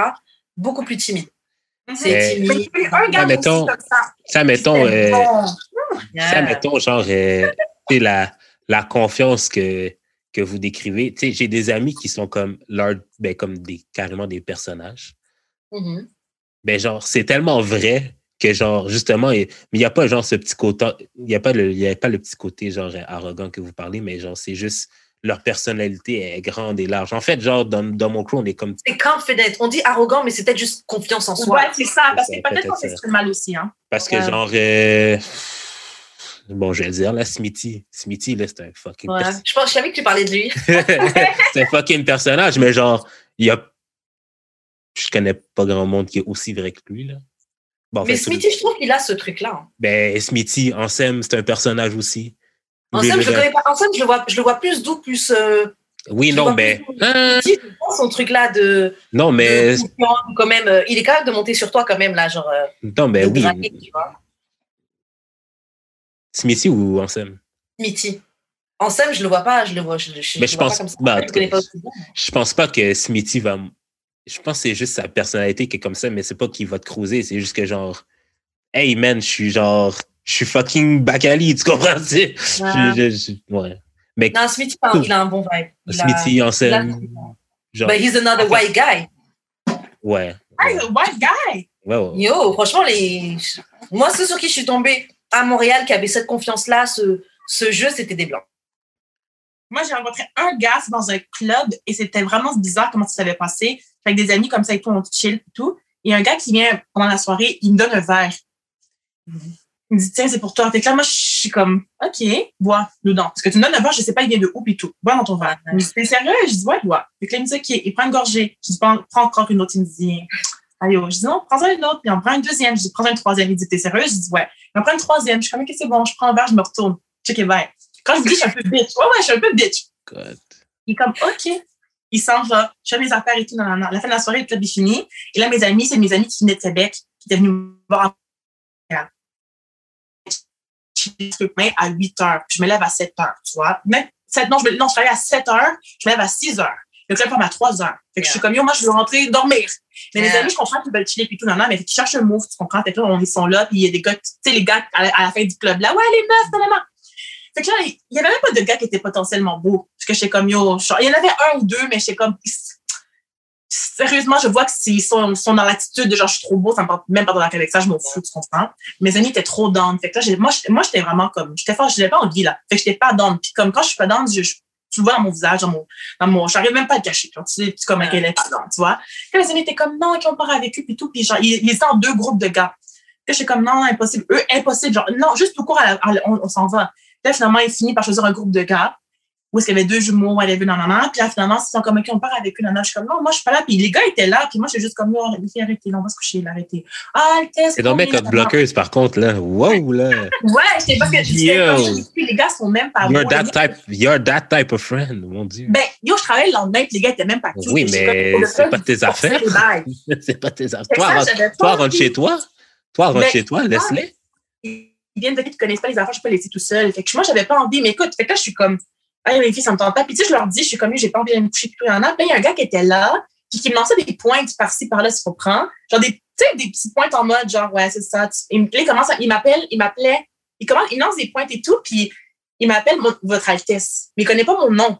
beaucoup plus timides. C'est timide. Mais un gars Ah, mettons, comme ça. Ça, mettons, c'est euh, bon. ça, Yeah. mettons, genre, euh, la, la confiance que, que vous décrivez. Tu sais, j'ai des amis qui sont comme, leur, ben, comme des, carrément des personnages. Mhm. Ben, genre, c'est tellement vrai que, genre, justement, il- mais il n'y a pas, genre, ce petit côté, il n'y a, pas le- il y a pas le petit côté, genre, arrogant que vous parlez, mais, genre, c'est juste, leur personnalité est grande et large. En fait, genre, dans, dans mon crew, on est comme, C'est confident. On dit arrogant, mais c'est peut-être juste confiance en soi. Ouais, c'est ça, parce que peut-être qu'on s'exprime mal aussi, hein. parce que, Ouais. genre, euh, bon, je vais le dire, là, Smithy. Smithy, là, c'est un fucking Ouais. Je, pense, je savais que tu parlais de lui. c'est un fucking personnage, mais genre, il y a. Je connais pas grand monde qui est aussi vrai que lui, là. Bon, en Mais fait, tout- Smithy, je trouve qu'il a ce truc-là. hein. Ben, Smithy, Ansem, c'est un personnage aussi. En le je je le vois, je le vois plus doux, plus. euh, Oui, non, mais. pense son truc-là de. non, mais. de quand même, euh, il est capable de monter sur toi quand même, là, genre. euh, Non, de oui. draguer, tu vois. Smithy ou Ansem? Smithy. Scène, je le vois pas, je le vois, je, je, Mais je pense- pas bah, je pas pense pas que Smithy va. Je pense que c'est juste sa personnalité qui est comme ça, mais c'est pas qu'il va te cruiser. C'est juste que genre. Hey man, je suis genre. Je suis fucking Bakali, tu comprends? tu sais? Ouais. Je- je- je- ouais. Mais Non, Smithy, il a- il a un bon vibe. Il a- Smithy, il a- Ansem. Genre. But he's another white guy. Ouais. Ouais, the white guy! ouais, ouais. Yo, franchement, les... moi, ceux sur qui je suis tombée à Montréal qui avaient cette confiance-là, ce, ce jeu, c'était des blancs. Moi, j'ai rencontré un gars dans un club et c'était vraiment bizarre comment ça s'avait passé. Avec des amis comme ça et tout, on chill et tout. Et un gars qui vient pendant la soirée, il me donne un verre. Il me dit, tiens, c'est pour toi. Fait que là, moi, je suis comme, OK, bois dedans. Parce que tu me donnes un verre, je sais pas, il vient de où et tout. Bois dans ton verre. Il me dit, t'es sérieux? Je dis, ouais, bois. Fait que là, il me dit, OK, il prend une gorgée. Je dis, prends, prends encore une autre. Il me dit, allez, oh. je dis, non, prends-en une autre. Puis on prend une deuxième. Je dis, prends une troisième. Il dit, t'es sérieux? Je dis, ouais. Il en prend une troisième. Je suis comme, OK, c'est bon. Je prends un verre, je me retourne. Check it bye. Quand je dis, je suis un peu bitch. Ouais, ouais, je suis un peu bitch. God. Il est comme, OK. Il s'en va. Je fais mes affaires et tout. Non, non, non. La fin de la soirée, le club est fini. Et là, mes amis, c'est mes amis qui venaient de Québec, qui étaient venus me voir à Je à 8 heures. puis Je me lève à 7 heures, tu vois. Même, 7, non, je, me, non, je travaille à 7 heures. Je me lève à 6 heures. Le club ferme à 3 heures. Fait que je suis comme, yo, moi, je veux rentrer dormir. Mais mes Yeah. amis, je comprends qu'ils veulent chiller puis tout, non, non, mais ils cherchent un move, tu comprends? Fait que là, on, ils sont là, puis il y a des gars, tu sais, les gars, à la, à la fin du club, là, ouais, les meufs, non, non, non. Fait que là, il y avait même pas de gars qui étaient potentiellement beaux. Parce que j'étais comme, yo, je- il y en avait un ou deux, mais j'étais comme, sérieusement, je vois que s'ils sont, sont dans l'attitude de genre, je suis trop beau, ça me porte même pas dans la ça, je m'en fous, tu comprends? Mes amis étaient trop down. Fait que là, j'ai- moi, j'étais- moi, j'étais vraiment comme, j'étais fort, j'avais pas envie, là. Fait que j'étais pas down. Puis comme quand je suis pas down, je, je- tu vois dans mon visage, dans mon, dans mon, j'arrive même pas à le cacher, genre, tu sais, tu comme, qu'elle est pas down, tu vois? Puis mes amis étaient comme, non, qu'on part avec eux, puis tout, puis genre, ils, ils étaient en deux groupes de gars. Puis j'étais comme, non, impossible. Eux, impossible, genre, non, juste tout court, à la- à la- on, on s'en va. Là, finalement, il finit par choisir un groupe de gars où est-ce qu'il y avait deux jumeaux, whatever, non, non, non. Puis là, finalement, ils sont comme, OK, on part avec eux, non, non. Je suis comme, non, moi, je suis pas là. Puis les gars étaient là. Puis moi, je suis juste comme, non, les filles, arrêtez, là, on va se coucher, là, arrêtez. Ah, le test. C'est donc bien comme bloqueuse, par contre, là. Wow, là. Ouais, j'étais parce que comme, les gars sont même pas You're that type, you're that type of friend, mon Dieu. Ben, yo, je travaillais le lendemain, puis les gars étaient même pas cute. Oui, mais c'est pas tes affaires. C'est pas tes affaires. Toi, rentre, chez toi. Toi, rentre Ben, chez toi, laisse-les. ils viennent de dire qu'ils connaissent pas les affaires, je peux les laisser tout seul. Fait que moi, j'avais pas envie. Mais écoute, fait que là, je suis comme, hey, les filles, ça me tente pas. Puis tu sais, je leur dis, je suis comme, j'ai pas envie d'aller me coucher, puis y en a. Puis là, il y a un gars qui était là, puis qui me lançait des pointes par-ci, par-là, faut prendre. Genre des, tu des petites pointes en mode, genre, ouais, c'est ça. Tu- Il, il commence à, il m'appelle, il m'appelait, il commence, il lance des pointes et tout, puis il m'appelle votre Altesse. Mais il connaît pas mon nom.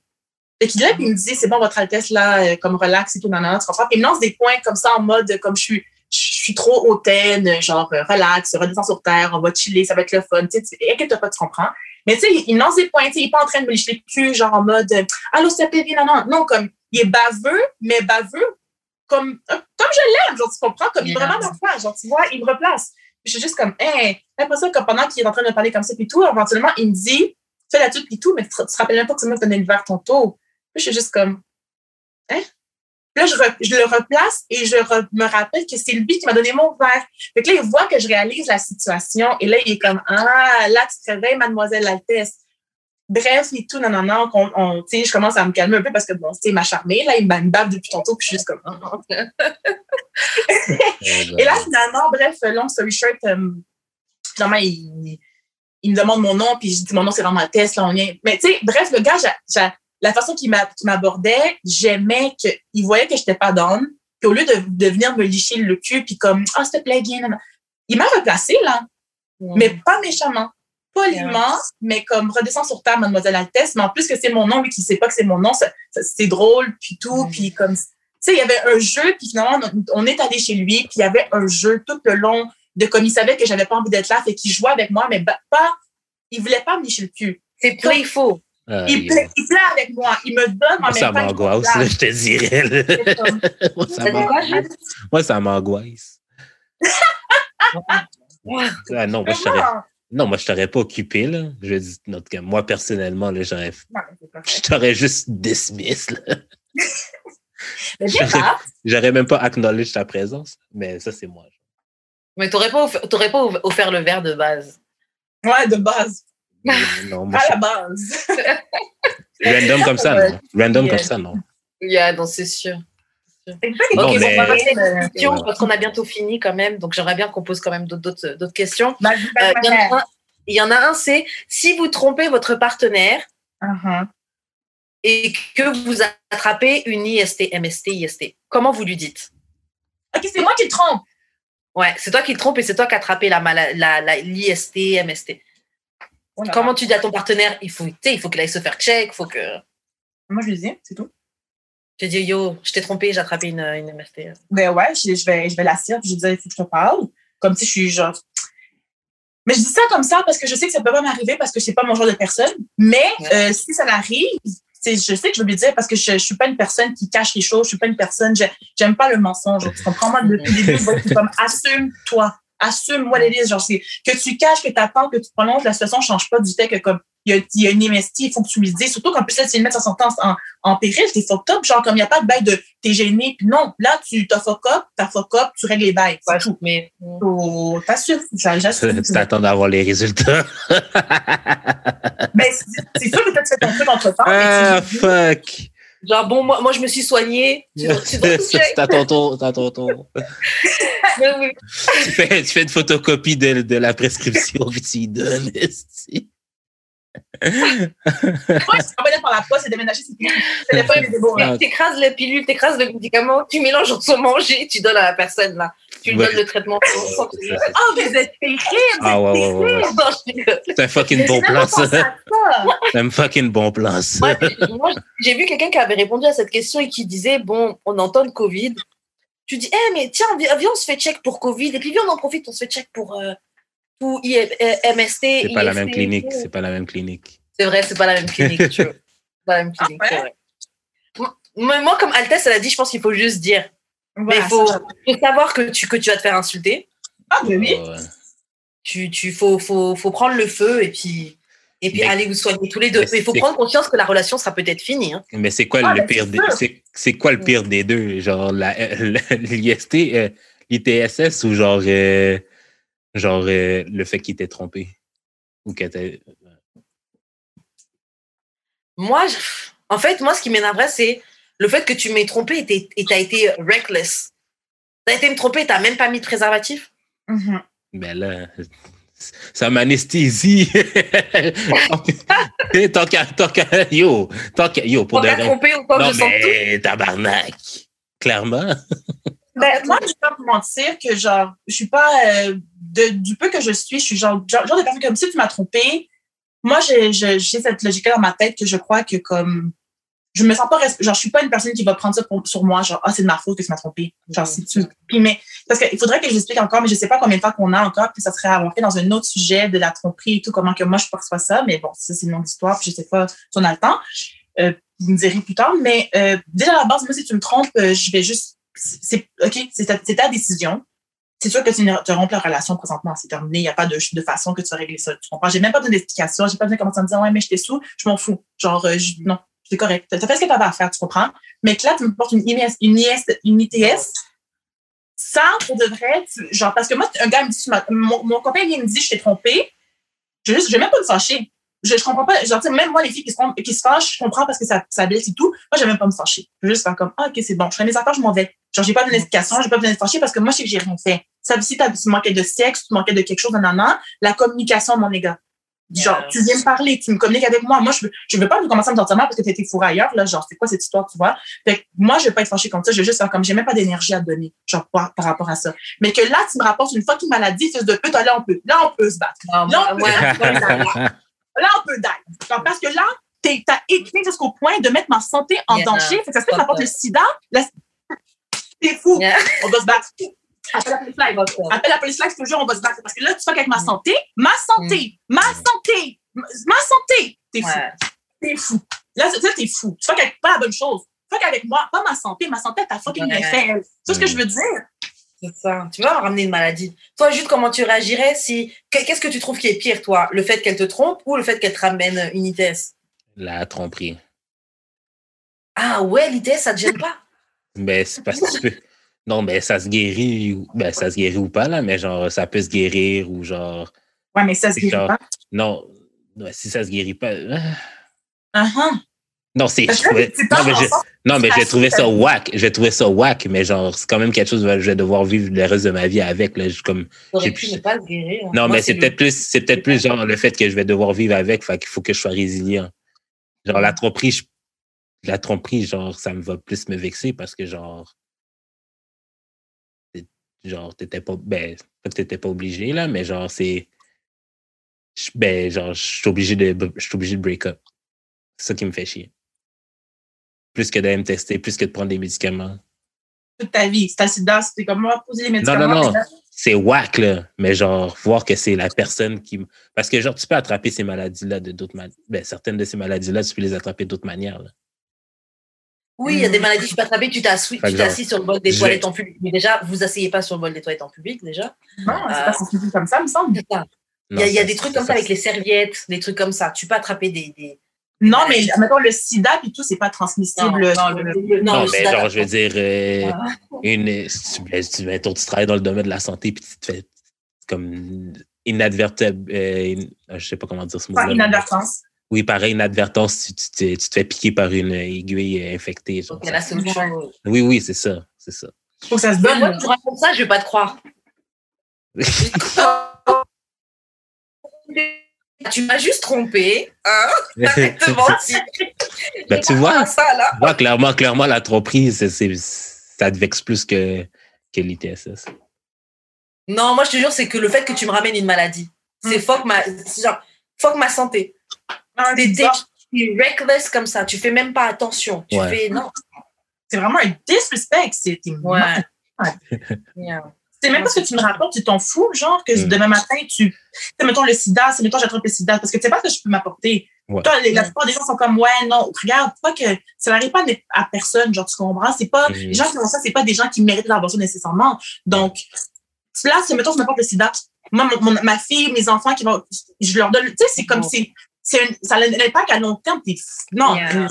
Fait qu'il là, puis il me dit, c'est bon, votre Altesse, là, euh, comme relax et tout, non, tu comprends? Puis il me lance des points comme ça en mode, comme je suis, je suis trop hautaine, genre, euh, relax, redescends sur terre, on va chiller, ça va être le fun, tu sais, tu- inquiète-toi pas, tu comprends? Mais tu sais, il, points, tu sais, il est pas en train de me lécher le cul, genre en mode, euh, allô, s'il te plaît, non, non, non, comme, il est baveux, mais baveux, comme, euh, comme je l'aime, genre, tu comprends? Comme, il est vraiment ma place, genre, tu vois, il me replace. Puis je suis juste comme, hein, après ça, comme pendant qu'il est en train de me parler comme ça, puis tout, éventuellement, il me dit, fais la toute, puis tout, mais tu te, rappelles même pas que c'est moi qui le verre tantôt. Puis je suis juste comme, hein? Puis là, je, re- je le replace et je re- me rappelle que c'est lui qui m'a donné mon verre. Fait que là, il voit que je réalise la situation et là, il est comme, ah, là, tu te réveilles, mademoiselle l'Altesse. Bref, et tout, non, non, non, on, je commence à me calmer un peu parce que, bon, il m'a charmé, là, il m'a me bave depuis tantôt, puis je suis juste comme, oh. Et là, finalement, bref, long story short, euh, finalement, il, il me demande mon nom, puis je dis mon nom, c'est dans ma test, là, on vient. Mais tu sais, bref, le gars, j'a- j'a- la façon qu'il m'a- qu'il m'abordait, j'aimais qu'il voyait que j'étais pas down, puis au lieu de, de venir me licher le cul, puis comme, ah, s'il te plaît, viens, il m'a replacé, là, mais pas méchamment. Poliment, mais comme redescend sur terre, mademoiselle Altesse, mais en plus que c'est mon nom, lui qui sait pas que c'est mon nom, c'est drôle, puis tout, puis comme, tu sais, il y avait un jeu, puis finalement, on, on est allé chez lui, puis il y avait un jeu tout le long de comme il savait que j'avais pas envie d'être là, fait qu'il jouait avec moi, mais pas, il voulait pas me licher le cul. C'est playful. Il, plaît, il plaît avec moi, il me donne en Moi, ça même temps. me m'angoisse, là, je te dirais. Moi, ça m'angoisse. Jules? Moi, ça m'angoisse. Ah non, moi, je. Vraiment. Non, moi, je t'aurais pas occupé, là. Je dis, en tout cas, moi, personnellement, là, j'aurais, Non, je t'aurais juste dismiss, là. Mais. J'aurais même pas acknowledge ta présence, mais ça, c'est moi. Mais t'aurais pas, off- t'aurais pas off- offert le verre de base. Ouais, de base. Non, moi, À la base. random comme ça, non? Random comme ça, non? Yeah, non, c'est sûr. Pas Non, ok, mais- bon, on va passer à une question parce qu'on a bientôt fini quand même. Donc, j'aimerais bien qu'on pose quand même d'autres- d'autres d'autres questions. Vas-y, Euh, Il y, en a un- il y en a un, c'est si vous trompez votre partenaire Uh-huh. et que vous attrapez une IST, MST, IST, comment vous lui dites? Ok, c'est moi qui trompe. Ouais, c'est toi qui le trompe et c'est toi qui as attrapé la, mala- la, la- l'IST, MST. Oh. Comment tu dis à ton partenaire Il faut, il faut qu'il aille se faire check, il faut que. Moi, je lui dis, c'est tout. Tu dis yo, je t'ai trompé, j'ai attrapé une, une MST. Ben ouais, je, je vais, je vais la puis je lui dis, il faut que je te parle. Comme si je suis genre. Mais je dis ça comme ça parce que je sais que ça peut pas m'arriver parce que c'est pas mon genre de personne. Mais Ouais. euh, si ça l'arrive, je sais que je vais lui dire parce que je, je suis pas une personne qui cache les choses, je suis pas une personne, je- j'aime pas le mensonge. Tu comprends? Moi, depuis le début, je vois comme assume-toi, assume-moi les listes. Genre, c'est que tu caches, que tu attends, que tu prolonges, la situation change pas du fait que comme il y a, il y a une MST, il faut que tu lui dises. Surtout qu'en plus, là, tu de mettre sa sentence en, en péril, t'es fucked up. Genre, comme il n'y a pas de bail de t'es gêné, puis non. Là, tu t'as fuck up, t'as fuck up, tu règles les bails. C'est Ouais, tout. mais. Faut- T'assures. Tu t'attends d'avoir les résultats. Ben, c'est sûr que tu fais ton truc entre temps. ah, fuck. Genre, bon, moi, moi je me suis soignée. Tu tu ton tour, ton tour. Tu, fais, tu fais une photocopie de, de la prescription que tu y donnes. Moi, tu vas par la poste et déménager, c'est là. Ah. T'écrases la pilule, t'écrases le médicament, tu mélanges en son manger, tu donnes à la personne, là. Tu lui Ouais. donnes le traitement. Oh, vous êtes terrible! Ah ouais, ouais, ouais. C'est un fucking bon plan, ça. C'est un fucking bon plan, ça. Moi, j'ai- vu quelqu'un qui avait répondu à cette question et qui disait Bon, on entend le Covid. Tu dis Eh, mais tiens, viens, on se fait check pour Covid. Et puis, viens, on en profite, on se fait check pour euh, tout I- euh, MST. C'est pas la même clinique. C'est pas la même clinique. C'est vrai, c'est pas la même clinique. tu vois. C'est pas la même clinique, Ah ouais? c'est vrai. Moi, moi, comme Altesse, elle a dit Je pense qu'il faut juste dire. Mais Voilà, il faut, ça, faut savoir que tu, que tu vas te faire insulter. Ah, ben oui. Ouais. Tu, tu faut, faut, faut prendre le feu et puis, et puis Mais- aller vous soigner tous les deux. mais Mais il faut prendre conscience que la relation sera peut-être finie. hein. Mais c'est quoi Ah, le pire c'est des c'est c'est quoi le pire des deux? Genre la l'IST euh, l'ITSS ou genre euh, genre euh, le fait qu'il t'ait trompé? Ou que t'ait Moi, je- en fait, moi, ce qui m'énerverait, c'est le fait que tu m'aies trompé et t'as été reckless. T'as été me tromper et t'as même pas mis de préservatif? Mhm. ben là ça m'anesthésie tant qu'à tant qu'à yo tant qu'à yo pour de trompé ou pas, non je sens tout. mais tabarnak clairement Ben, moi, je vais pas vous mentir que, genre, je suis pas, euh, de, du peu que je suis, je suis genre, genre, genre de personne comme si tu m'as trompé. Moi, j'ai cette logique-là dans ma tête que je crois que, comme, je me sens pas, genre, je suis pas une personne qui va prendre ça pour- sur moi, genre, ah, c'est de ma faute que tu m'as trompé. Genre, si tu, puis, mais, parce qu'il faudrait que j'explique encore, mais je sais pas combien de temps qu'on a encore, puis ça serait rentrer dans un autre sujet de la tromperie et tout, comment que moi, je perçois ça, mais bon, ça, c'est une longue histoire, puis je sais pas si on a le temps. Euh, vous me direz plus tard, mais, euh, déjà à la base, moi, si tu me trompes, euh, je vais juste c'est OK, c'est ta, ta décision. C'est sûr que tu tu rompes la relation présentement, c'est terminé. Il n'y a pas de, de façon que tu vas régler ça. Tu comprends? J'ai même pas besoin d'explication. J'ai pas besoin de commencer à me dire, ouais, mais j'étais sous. Je m'en fous. Genre, euh, je- non, c'est correct. Tu as fait ce que tu avais à faire, tu comprends? Mais que là, tu me portes une IS, une IS, une ITS. Ça, pour de vrai, tu- genre, parce que moi, un gars me dit, mon, mon copain vient me dire, je t'ai trompé. Je vais je vais même pas me fâcher. Je, je comprends pas. Genre, même moi, les filles qui se, qui se fâchent, je comprends parce que ça, ça blesse et tout. Moi, j'aime même pas me fâcher. Je veux juste faire comme, ah, ok, c'est bon. Je fais mes affaires, je m'en vais. Genre, j'ai pas besoin d'explication, j'ai pas besoin de fâcher parce que moi, je sais que j'ai rien fait. Ça, si tu manquais de sexe, tu manquais de quelque chose, nanana, la communication, mon gars. Genre, tu viens me parler, tu me communiques avec moi. Moi, je veux, je veux pas commencer à me sentir mal parce que t'as été fourré ailleurs, là. Genre, c'est quoi cette histoire, tu vois? Fait que moi, je vais pas être fâchée comme ça. Je veux juste faire comme, j'ai même pas d'énergie à donner. Genre, par, par rapport à ça. Mais que là, tu me rapportes une fucking maladie, fils de pute, là, on peut, là, on peut se battre. Non, Non, moi, moi, Là, on peut. Genre, Parce que là, t'as écrit jusqu'au point de mettre ma santé en Yeah. danger. Fait que ça se peut que le sida. Là, T'es fou. Yeah. On va se battre. Appelle la police live. Appelle la police live, je te jure, on va se battre. Parce que là, tu fuck avec ma santé. Ma santé. Ma santé. Ma santé. T'es fou. Ouais. T'es fou. Là, t'es fou. Tu fuck avec pas la bonne chose. Fuck avec moi, pas ma santé. Ma santé, t'as fucking bien Ouais. fait. C'est ce que Mm. je veux dire. C'est ça. Tu vas ramener une maladie. Toi, juste comment tu réagirais si. Qu'est-ce que tu trouves qui est pire, toi? Le fait qu'elle te trompe ou le fait qu'elle te ramène une ITS La tromperie. Ah ouais, l'ITS, ça te gêne pas? Ben, c'est parce que tu peux. Non, mais ça se guérit. ou- Ben, ça se guérit ou pas, là, mais genre, ça peut se guérir ou genre. Ouais, mais ça se guérit genre- pas. Non, si ça se guérit pas. ah. Uh-huh. Non, c'est. Non, mais je, non, mais j'ai trouvé ça facile. whack. J'ai trouvé ça whack, mais genre, c'est quand même quelque chose que je vais devoir vivre le reste de ma vie avec. Là. Je, comme, J'ai pu pu- ne pas le guérir. non, Moi, mais c'est peut-être plus, c'est peut-être plus genre le fait que je vais devoir vivre avec, fait qu'il faut que je sois résilient. Genre, la tromperie, je- la tromperie, genre, ça me va plus me vexer parce que genre, genre, t'étais pas, ben, t'étais pas obligé, là, mais genre, c'est, ben, genre, je suis obligé de, je suis obligé de break up. C'est ça qui me fait chier. Plus que d'aller me tester, plus que de prendre des médicaments. toute ta vie. Le sida, c'était comme moi, poser les Non, médicaments. non, non. là, c'est whack, là. Mais genre, voir que c'est la personne qui. Parce que, genre, tu peux attraper ces maladies-là de d'autres manières. Ben, certaines de ces maladies-là, tu peux les attraper d'autres manières. Là. Oui, il y a des maladies que tu peux attraper, tu t'assis sur le bol des je- toilettes en public. Mais déjà, vous asseyez pas sur le bol des toilettes en public, déjà. Non, c'est Euh, pas sensible comme ça, me semble. Il y a, y des trucs comme ça ça, avec les serviettes, des trucs comme ça. Tu peux attraper des. des... Non, mais mettons, le sida puis tout, c'est pas transmissible. non, le- le- le- le- Non, le mais sida, genre, je veux dire, euh, une. Si tu, si tu, tu travailles dans le domaine de la santé, puis tu te fais comme inadvertable. euh, in- je sais pas comment dire ce mot-là. Pas inadvertance. Oui, pareil, inadvertance, tu, tu, te- tu te fais piquer par une aiguille infectée. genre, c'est autre chose. Oui, oui, c'est ça. C'est ça. Faut que ça se donne. moi, tu racontes ça, je vais pas te croire. tu m'as juste trompé. Hein Arrête de mentir. Ben, tu vois. ça, là. Moi, clairement, clairement, la tromperie, ça te vexe plus que, que l'ITSS. Non, moi, je te jure, c'est que le fait que tu me ramènes une maladie, c'est fuck ma, c'est genre, fuck ma santé. Ah, t'es- bizarre. tu es reckless comme ça. Tu fais même pas attention. Tu Ouais. fais, non. C'est vraiment un disrespect. C'est Ouais. Yeah. C'est même pas ce que tu me rapportes, tu t'en fous, genre, que Mm. demain matin, tu. Tu sais, mettons le sida, c'est mettons, j'attrape le sida, parce que tu sais pas ce que je peux m'apporter. Ouais. Toi, les- la Mm. plupart des gens sont comme, ouais, non, regarde, pas que ça n'arrive pas à personne, genre, tu comprends? C'est pas, Mm. les gens qui ont ça, c'est pas des gens qui méritent l'intervention nécessairement. Donc, là, c'est, mettons, je m'apporte le sida. Moi, mon- mon- ma fille, mes enfants qui vont, je leur donne, tu sais, c'est comme si, c'est un- ça a un impact à long terme, non. Yeah. genre,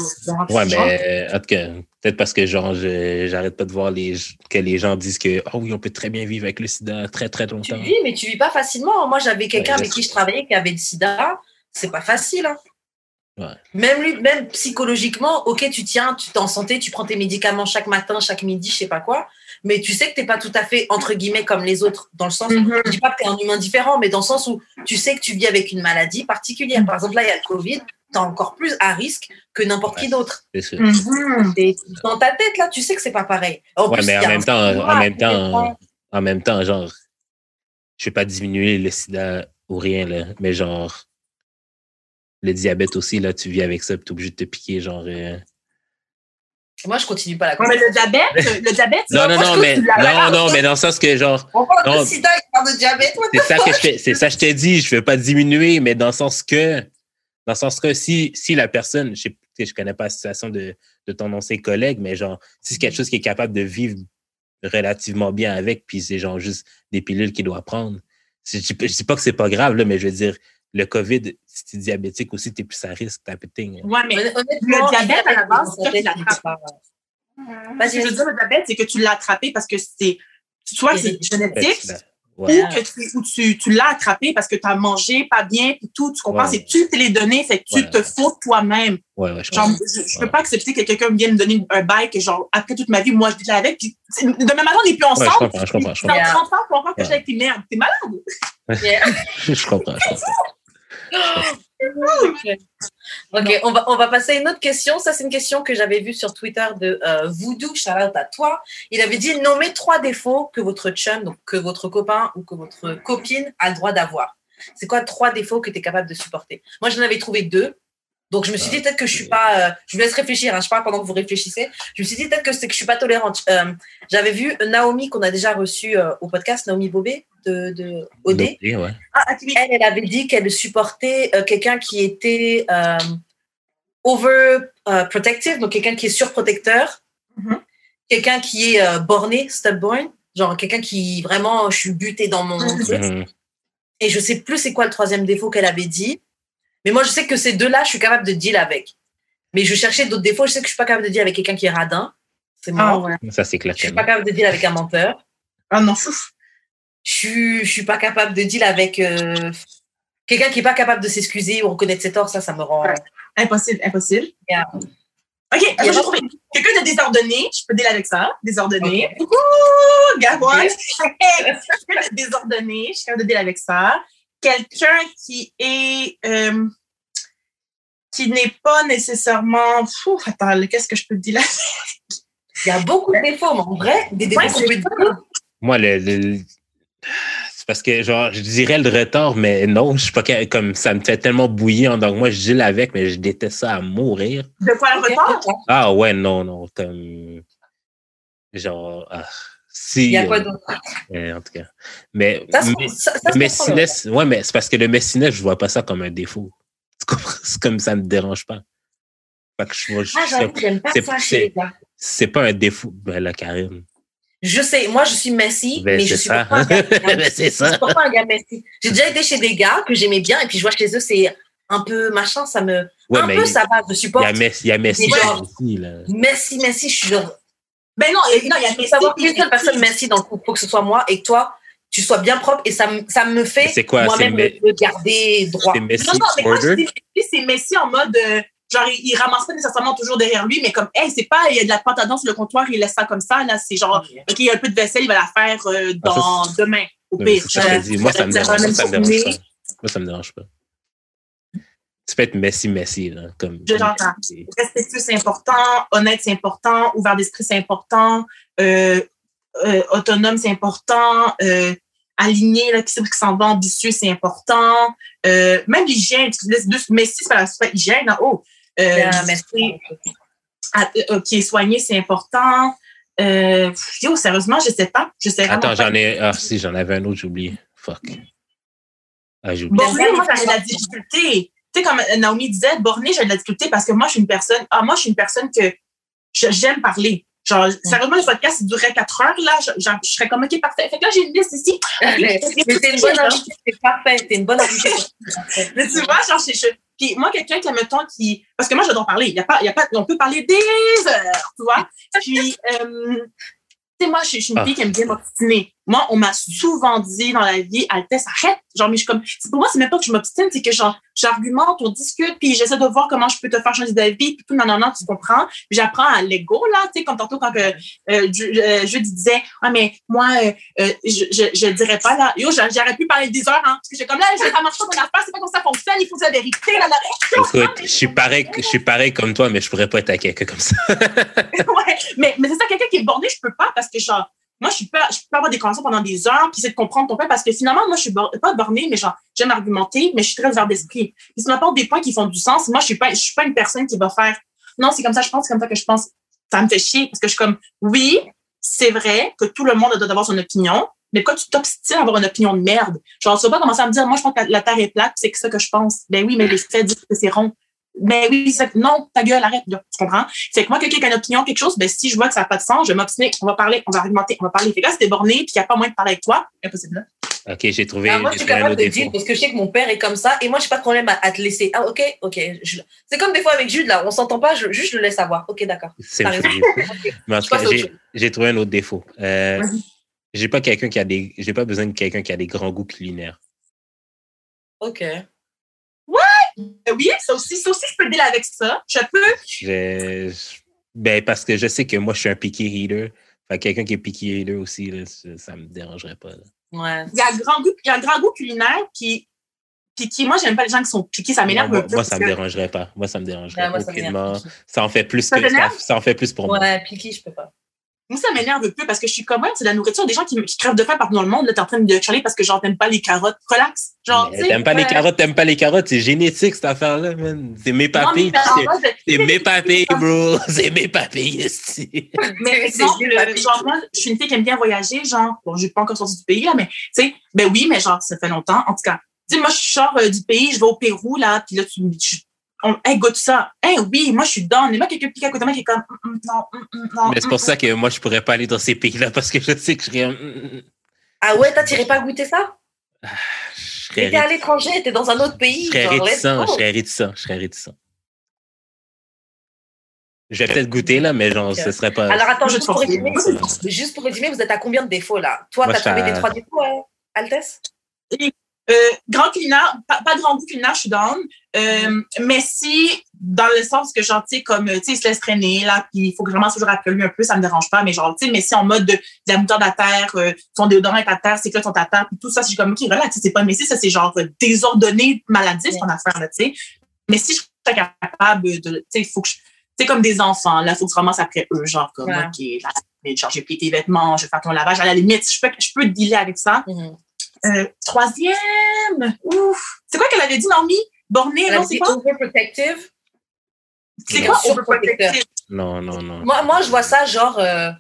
Ouais, genre, mais en tout cas, peut-être parce que genre, je- j'arrête pas de voir les, que les gens disent que oh oui, on peut très bien vivre avec le sida très très Tu longtemps. vis, mais tu vis pas facilement. Moi, j'avais quelqu'un Ouais, avec qui je travaillais qui avait le sida. C'est pas facile. Hein. Ouais. Même lui, même psychologiquement, ok, tu tiens, tu t'es en santé, tu prends tes médicaments chaque matin, chaque midi, je sais pas quoi, mais tu sais que t'es pas tout à fait entre guillemets comme les autres, dans le sens où Mhm. je dis pas que tu es un humain différent, mais dans le sens où tu sais que tu vis avec une maladie particulière. Par exemple, là, il y a le Covid, tu es encore plus à risque que n'importe qui d'autre. C'est sûr. Mhm. Dans ta tête, là, tu sais que c'est pas pareil. En Ouais, plus, mais en même temps, en même temps, en même temps, genre, je vais pas diminuer le sida ou rien, là, mais genre, le diabète aussi, là, tu vis avec ça, tu es obligé de te piquer, genre. euh, Moi, je continue pas la Non, mais le diabète, le diabète, Non, non, non, mais, non, non, mais dans le sens que, genre, On parle de sida, il parle de diabète. c'est ça que je c'est ça que je t'ai dit, je veux pas diminuer, mais dans le sens que, dans le sens que si, si la personne, je sais, je connais pas la situation de, de ton ancien collègue, mais genre, si c'est quelque chose qui est capable de vivre relativement bien avec, puis c'est genre juste des pilules qu'il doit prendre. Je dis, je dis pas que c'est pas grave, là, mais je veux dire, le COVID, si tu es diabétique aussi, tu es plus à risque, t'as pété. Ouais, mais Honnêtement, Le diabète, à la base, c'est l'attrapes. pas- ce que je veux dire, le diabète, c'est que tu l'as attrapé parce que c'est soit c'est génétique Ouais. ou que tu, ou tu, tu l'as attrapé parce que tu as mangé pas bien puis tout, tu comprends? Ouais. C'est tu te les donné, fait que tu Ouais. te fous toi-même. Ouais, ouais, je Genre, comprends. je, je peux pas accepter que quelqu'un vienne me donner un bail que genre après toute ma vie, moi je dis avec, puis demain matin on n'est plus Ouais, ensemble. je comprends, je comprends, je Dans comprends. Yeah. 30 ans, tu comprends que avec tes merdes. T'es malade. Yeah. Je comprends, je comprends. Ok, on va, on va passer à une autre question. Ça, c'est une question que j'avais vue sur Twitter de euh, Voodoo, shout out à toi. Il avait dit nommez trois défauts que votre chum, donc que votre copain ou que votre copine a le droit d'avoir. C'est quoi trois défauts que tu es capable de supporter? Moi, j'en avais trouvé deux. Donc, je me suis dit peut-être que je suis pas. euh, je vous laisse réfléchir, hein, je parle pendant que vous réfléchissez. Je me suis dit peut-être que c'est que je suis pas tolérante. Euh, J'avais vu Naomi qu'on a déjà reçue euh, au podcast, Naomi Bobé de, de OD. Ouais. Ah, elle, elle avait dit qu'elle supportait euh, quelqu'un qui était euh, over euh, protective, donc quelqu'un qui est surprotecteur, Mhm. quelqu'un qui est euh, borné, stubborn, Genre quelqu'un qui vraiment, je suis butée dans mon Mhm. truc. Mhm. Et je sais plus c'est quoi le troisième défaut qu'elle avait dit. Mais moi, je sais que ces deux-là, je suis capable de deal avec. Mais je cherchais d'autres défauts. Je sais que je suis pas capable de deal avec quelqu'un qui est radin. C'est Ah ouais. Ça, c'est clair. Je suis pas capable de deal avec un menteur. Ah non, fouf. Je suis, je suis pas capable de deal avec euh, quelqu'un qui est pas capable de s'excuser ou reconnaître ses torts. Ça, ça me rend. Ouais. Impossible, impossible. Yeah. OK, j'ai trouvé. Quelqu'un de désordonné, je peux dealer avec ça. Désordonné. Ok. Ouh, Gavoine. Quelqu'un de désordonné, je suis capable de dealer avec ça. Quelqu'un qui est. euh, qui n'est pas nécessairement. Fou, attends, qu'est-ce que je peux te dire? Là? Il y a beaucoup de défauts, mais en vrai, des défauts Ouais, dire. Moi, le, le- c'est parce que, genre, je dirais le retard, mais non, je suis pas comme ça me fait tellement bouillir. Donc, moi, je deal avec, mais je déteste ça à mourir. De quoi le retard? Ah, ouais, non, non. Comme. Genre. ah, si. Il y a quoi euh, d'autre en tout cas. Mais. Ça, mais- ça, ça se Le comprend, messiness, ouais, mais c'est parce que le messiness, je vois pas ça comme un défaut. C'est comme ça me dérange pas. Fait que je je- Ah, j'aime pas c'est- ça chez les gars. c'est pas un défaut. Ben là, Karine. Je sais, moi, je suis Messi, Ben, mais je suis ça. pas un gars. Ben, c'est Je ça. suis pas un gars Messi. J'ai déjà été chez des gars que j'aimais bien, et puis je vois chez eux, c'est un peu machin, ça me. Ouais, un mais peu, il ça va, je il y supporte. a Messi, il y a Messi genre- aussi, là. Messi, Messi, je suis genre. Ben non, il y a- non, y savoir qu'une seule personne Messi. Messi dans le couple, faut que ce soit moi, et que toi, tu sois bien propre, et ça, me- ça me fait moi-même le garder droit. C'est Messi Non, non, mais quand je Order. dis Messi, c'est Messi en mode. euh, genre, il, il ramasse pas nécessairement toujours derrière lui, mais comme, hey, c'est pas, il y a de la pâte à dents sur le comptoir, il laisse ça comme ça, là. C'est genre, OK, il y a un peu de vaisselle, il va la faire euh, dans demain, au pire. ça. Moi, ça me dérange Ça me pas. Moi, ça me dérange pas. Tu peux être Messi, Messi, là. Comme. Je l'entends. respectueux, c'est important. Honnête, c'est important. Ouvert d'esprit, c'est important. Euh, euh, autonome, c'est important. Euh, aligné, là, qui sait où qui s'en va, ambitieux, c'est important. Euh, même l'hygiène, tu laisses deux, mais si c'est pas, pas hygiène, hein, oh. Euh, Bien, dirais, ah, qui est soigné, c'est important. Euh, yo, sérieusement, je sais pas. Je sais Attends, j'en ai. Ah, si, j'en avais un autre, j'ai oublié. Fuck. Ah, j'ai oublié. Borné, moi, j'avais la difficulté. Tu sais, comme Naomi disait, borné, j'ai de la difficulté parce que moi, je suis une personne, ah, moi, je suis une personne que j'aime parler. Genre, sérieusement, le podcast, il durait quatre heures, là, je, je- je serais comme, OK, parfait. Fait que là, j'ai une liste ici. Mais c'est une bonne c'est parfait, c'est une bonne invitée. Mais tu vois, genre, je, je- puis moi, quelqu'un qui, mettons, qui, parce que moi, j'adore parler. Il y a pas, il y a pas, on peut parler des heures, tu vois. Puis, euh, tu sais, moi, je, je suis une Ah. fille qui aime bien m'obstiner. Moi, on m'a souvent dit dans la vie, Altesse, arrête. Genre, mais je suis comme, pour moi, c'est même pas que je m'obstine, c'est que genre, j'argumente, on discute, puis j'essaie de voir comment je peux te faire changer d'avis, puis tout, non, non, non, tu comprends. Puis j'apprends à l'ego, là, tu sais, comme tantôt quand que, euh, je, euh, je disais, ah, mais moi, euh, euh, je, je, je dirais pas, là, yo, j'a- j'aurais pu parler des heures, hein, parce que j'ai comme là, ça marche pas ton affaire, c'est pas comme ça fonctionne, il faut la vérité, là, là. Écoute, je suis pareil, je suis pareil comme toi, mais je pourrais pas être avec quelqu'un comme ça. ouais, mais, mais c'est ça, quelqu'un qui est borné, je peux pas parce que genre, moi, je pas, je peux avoir des conversations pendant des heures, puis c'est de comprendre ton point parce que finalement, moi, je suis pas bornée, mais genre, j'aime argumenter, mais je suis très ouvert d'esprit. Puis si tu m'apportes des points qui font du sens, moi, je suis pas, je suis pas une personne qui va faire, non, c'est comme ça, je pense, c'est comme ça que je pense. Ça me fait chier parce que je suis comme, oui, c'est vrai que tout le monde doit avoir son opinion, mais quand tu t'obstines à avoir une opinion de merde, genre, tu vas pas commencer à me dire, moi, je pense que la- la Terre est plate, c'est que ça que je pense. Ben oui, mais les faits disent que c'est rond. Mais oui, c'est- non, ta gueule, arrête, là, tu comprends? Fait que moi, quelqu'un qui a une opinion, quelque chose, ben, si je vois que ça n'a pas de sens, je vais m'obstiner, on va parler, on va argumenter, on va parler. Fait que là, t'es borné puis qu'il n'y a pas moyen de parler avec toi, impossible. là. Ok, j'ai trouvé, Ah, moi, je suis capable de dire parce que je sais que mon père est comme ça et moi, j'ai pas de problème à, à te laisser. Ah, ok, ok. je- C'est comme des fois avec Jude, là, on s'entend pas, je, juste je le laisse savoir. Ok, d'accord. C'est défaut. Mais en tout cas, j'ai- trouvé un autre défaut. Euh, j'ai pas quelqu'un qui a des, j'ai pas besoin de quelqu'un qui a des grands goûts culinaires. Ok. Euh, oui, ça aussi, ça aussi, je peux le dealer avec ça. Je peux. Je- ben, parce que je sais que moi, je suis un picky reader. Fait quelqu'un qui est picky reader aussi, là, ça, ça me dérangerait pas. là. Ouais. Il y a un grand goût, il y a un grand goût culinaire, puis, qui, moi, j'aime pas les gens qui sont piqués, ça m'énerve moi, un peu. moi, ça me dérangerait pas. Moi, ça me dérangerait Ouais, moi, ça aucunement. m'énerve. Ça en fait plus Ça que ça, ça en fait plus pour moi. Ouais, Piki, je peux pas. Moi, ça m'énerve un peu parce que je suis comme, ouais, c'est de la nourriture. Des gens qui, qui crèvent de faim partout dans le monde, là, t'es en train de chialer parce que genre, t'aimes pas les carottes. Relax. Genre. T'aimes pas les carottes, t'aimes pas les carottes, c'est génétique cette affaire-là, man. C'est mes papilles. c'est- mes papilles, bro. C'est mes papilles, esti. Mais C'est exemple, genre, moi, je suis une fille qui aime bien voyager, genre, bon, j'ai pas encore sorti du pays, là, mais, tu sais, ben oui, mais genre, ça fait longtemps. En tout cas, sais, moi, je sors euh, du pays, je vais au Pérou, là, puis là, tu me dis, on, hey, goûte ça. Hey, oui, moi, je suis down. Et moi, quelqu'un pique à côté de moi qui est comme, Mm, mm, non, mm, mm, non. Mais c'est pour mm, ça que moi, je pourrais pas aller dans ces pays-là parce que je sais que je serais, mm, Ah ouais, toi, t'irais pas goûter ça? Je serais, T'es à l'étranger, t'es dans un autre pays. je serais genre, réticent, go. je serais réticent, je serais réticent. Je vais peut-être goûter là, mais genre, ce serait pas. Alors attends, juste te pour, résumer, Moi, c'est- juste pour résumer, vous êtes à combien de défauts là? Toi, t'as trouvé à- des trois défauts, hein, Altesse? Euh, grand culinaire, pas, pas grand goût culinaire, je suis down. Euh, mais si, dans le sens que, genre, tu sais, comme, tu sais, il se laisse traîner, là, puis il faut vraiment toujours après lui un peu, ça me dérange pas, mais genre, tu sais, mais si en mode de, de la moutarde à terre, euh, son déodorant est à terre, ses clés sont à terre, puis tout ça, c'est comme, ok, relax, tu sais, c'est pas mais si ça, c'est genre euh, désordonné, maladif, ton affaire, là, tu sais. Mais si je suis capable de, tu sais, il faut que je, c'est comme des enfants, là, faut que tu après eux, genre, comme, Ouais. ok, là, genre, j'ai plié tes vêtements, je vais faire ton lavage, à la limite, je peux, je peux dealer avec ça. Mhm. Euh, troisième, ouf. C'est quoi qu'elle avait dit, Naomi? Borné, non, c'est quoi? overprotective. C'est quoi overprotective? Non, non, non. Moi, moi, je vois ça genre, euh,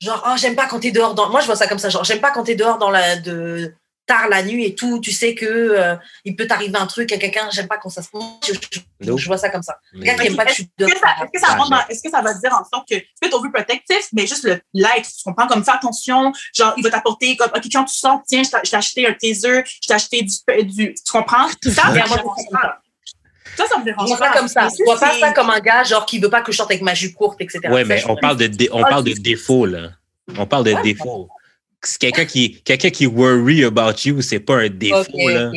genre, oh, j'aime pas quand t'es dehors. Dans... Moi, je vois ça comme ça, genre, j'aime pas quand t'es dehors dans la de tard la nuit et tout. Tu sais que euh, il peut t'arriver un truc à quelqu'un. J'aime pas quand ça se. Je, je- vois ça comme ça. Est-ce que, ça, est-ce, que Ah, est-ce que ça va dire en sorte que tu peux être overprotectif, mais juste le, l'être, tu comprends? Comme fais attention, genre, il va t'apporter, comme, OK, quand tu sors, tiens, je t'ai, acheté un taser, je t'ai acheté du, du tu comprends? Ça, ça. Ça, ça me dérange vois pas. ça comme ça. Je vois pas ça comme un gars genre qui veut pas que je sorte avec ma jupe courte, etc. Ouais, mais on parle de, dé- on parle de défauts, là. On parle de Ouais. C'est quelqu'un qui, quelqu'un qui worry about you, c'est pas un défaut, là.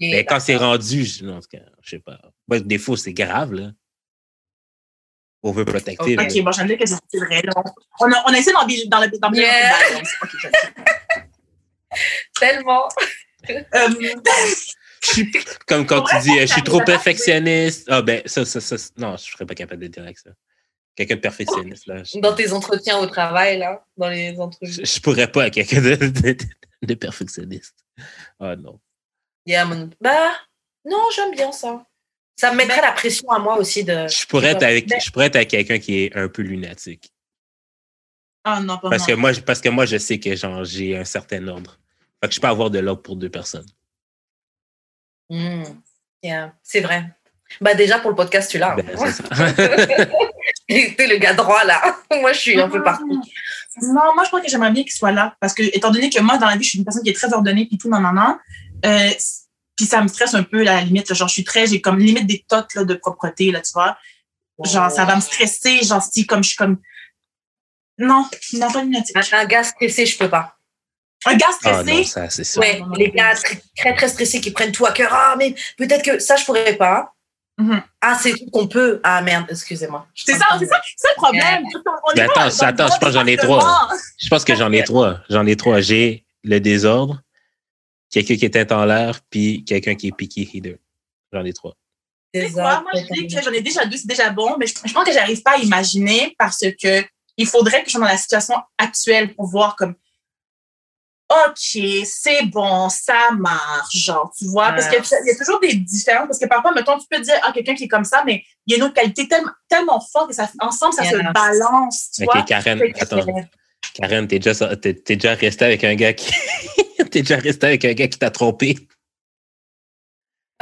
Mais quand c'est rendu, je, non, en tout cas, je sais pas. Ouais, défaut, c'est grave, là. Overprotective. OK, bon, j'aime bien que c'est vrai. On a, on a essayé d'embi- dans le, dans le Yeah. Tellement. Euh, Je suis- Comme quand tu dis, je suis ça trop perfectionniste. Ah, ben, ça, ça, ça, non, je serais pas capable de dire avec ça. Quelqu'un de perfectionniste, là. Dans tes entretiens au travail, là, dans les entrevues. je, je pourrais pas à quelqu'un de, de, de perfectionniste. Ah, non. Yeah, man. Bah, non, j'aime bien ça. Ça me mettrait la pression à moi aussi de. Je pourrais être avec, je pourrais être avec quelqu'un qui est un peu lunatique. Ah non, pas Parce que moi. parce que moi, je sais que genre, j'ai un certain ordre. Fait que je peux avoir de l'ordre pour deux personnes. Yeah, c'est vrai. Bah, déjà, pour le podcast, tu l'as. Ben, hein. T'es le gars droit, là. moi, je suis un peu partout. Non, moi, je crois que j'aimerais bien qu'il soit là. Parce que, étant donné que moi, dans la vie, je suis une personne qui est très ordonnée, puis tout, non, non, non. Euh, puis ça me stresse un peu, là, à la limite. là. genre, je suis très, j'ai comme limite des tocs là, de propreté, là, tu vois. Genre, ça va me stresser, genre, si, comme je suis comme. Non, non, pas lunatique. Un, un gars stressé, je peux pas. Un gars Ah stressé. non, ça, c'est ça. Ouais, non, non, les gars très, très, très stressés qui prennent tout à cœur. Ah, mais peut-être que ça, je pourrais pas. Mhm. Ah, c'est tout qu'on peut. Ah, merde, excusez-moi. C'est ça, c'est ça, c'est le problème. On est Mais pas attends, attends, je pense que j'en ai trois. Je pense que j'en ai trois. J'en ai trois. J'ai le désordre, quelqu'un qui est tête en l'air, puis quelqu'un qui est picky heater. J'en ai trois. Tu sais quoi, moi, je dis que j'en ai déjà deux, c'est déjà bon, mais je, je pense que j'arrive pas à imaginer parce que il faudrait que je sois dans la situation actuelle pour voir comme OK, c'est bon, ça marche, genre, tu vois, parce qu'il y a toujours des différences, parce que parfois, mettons, tu peux dire, ah, quelqu'un qui est comme ça, mais il y a une autre qualité tellement, tellement forte que ça, ensemble, ça se balance, tu vois. Ok, Karen, attends. Karen, t'es déjà, t'es, t'es déjà resté avec un gars qui. t'es déjà resté avec un gars qui t'a trompé.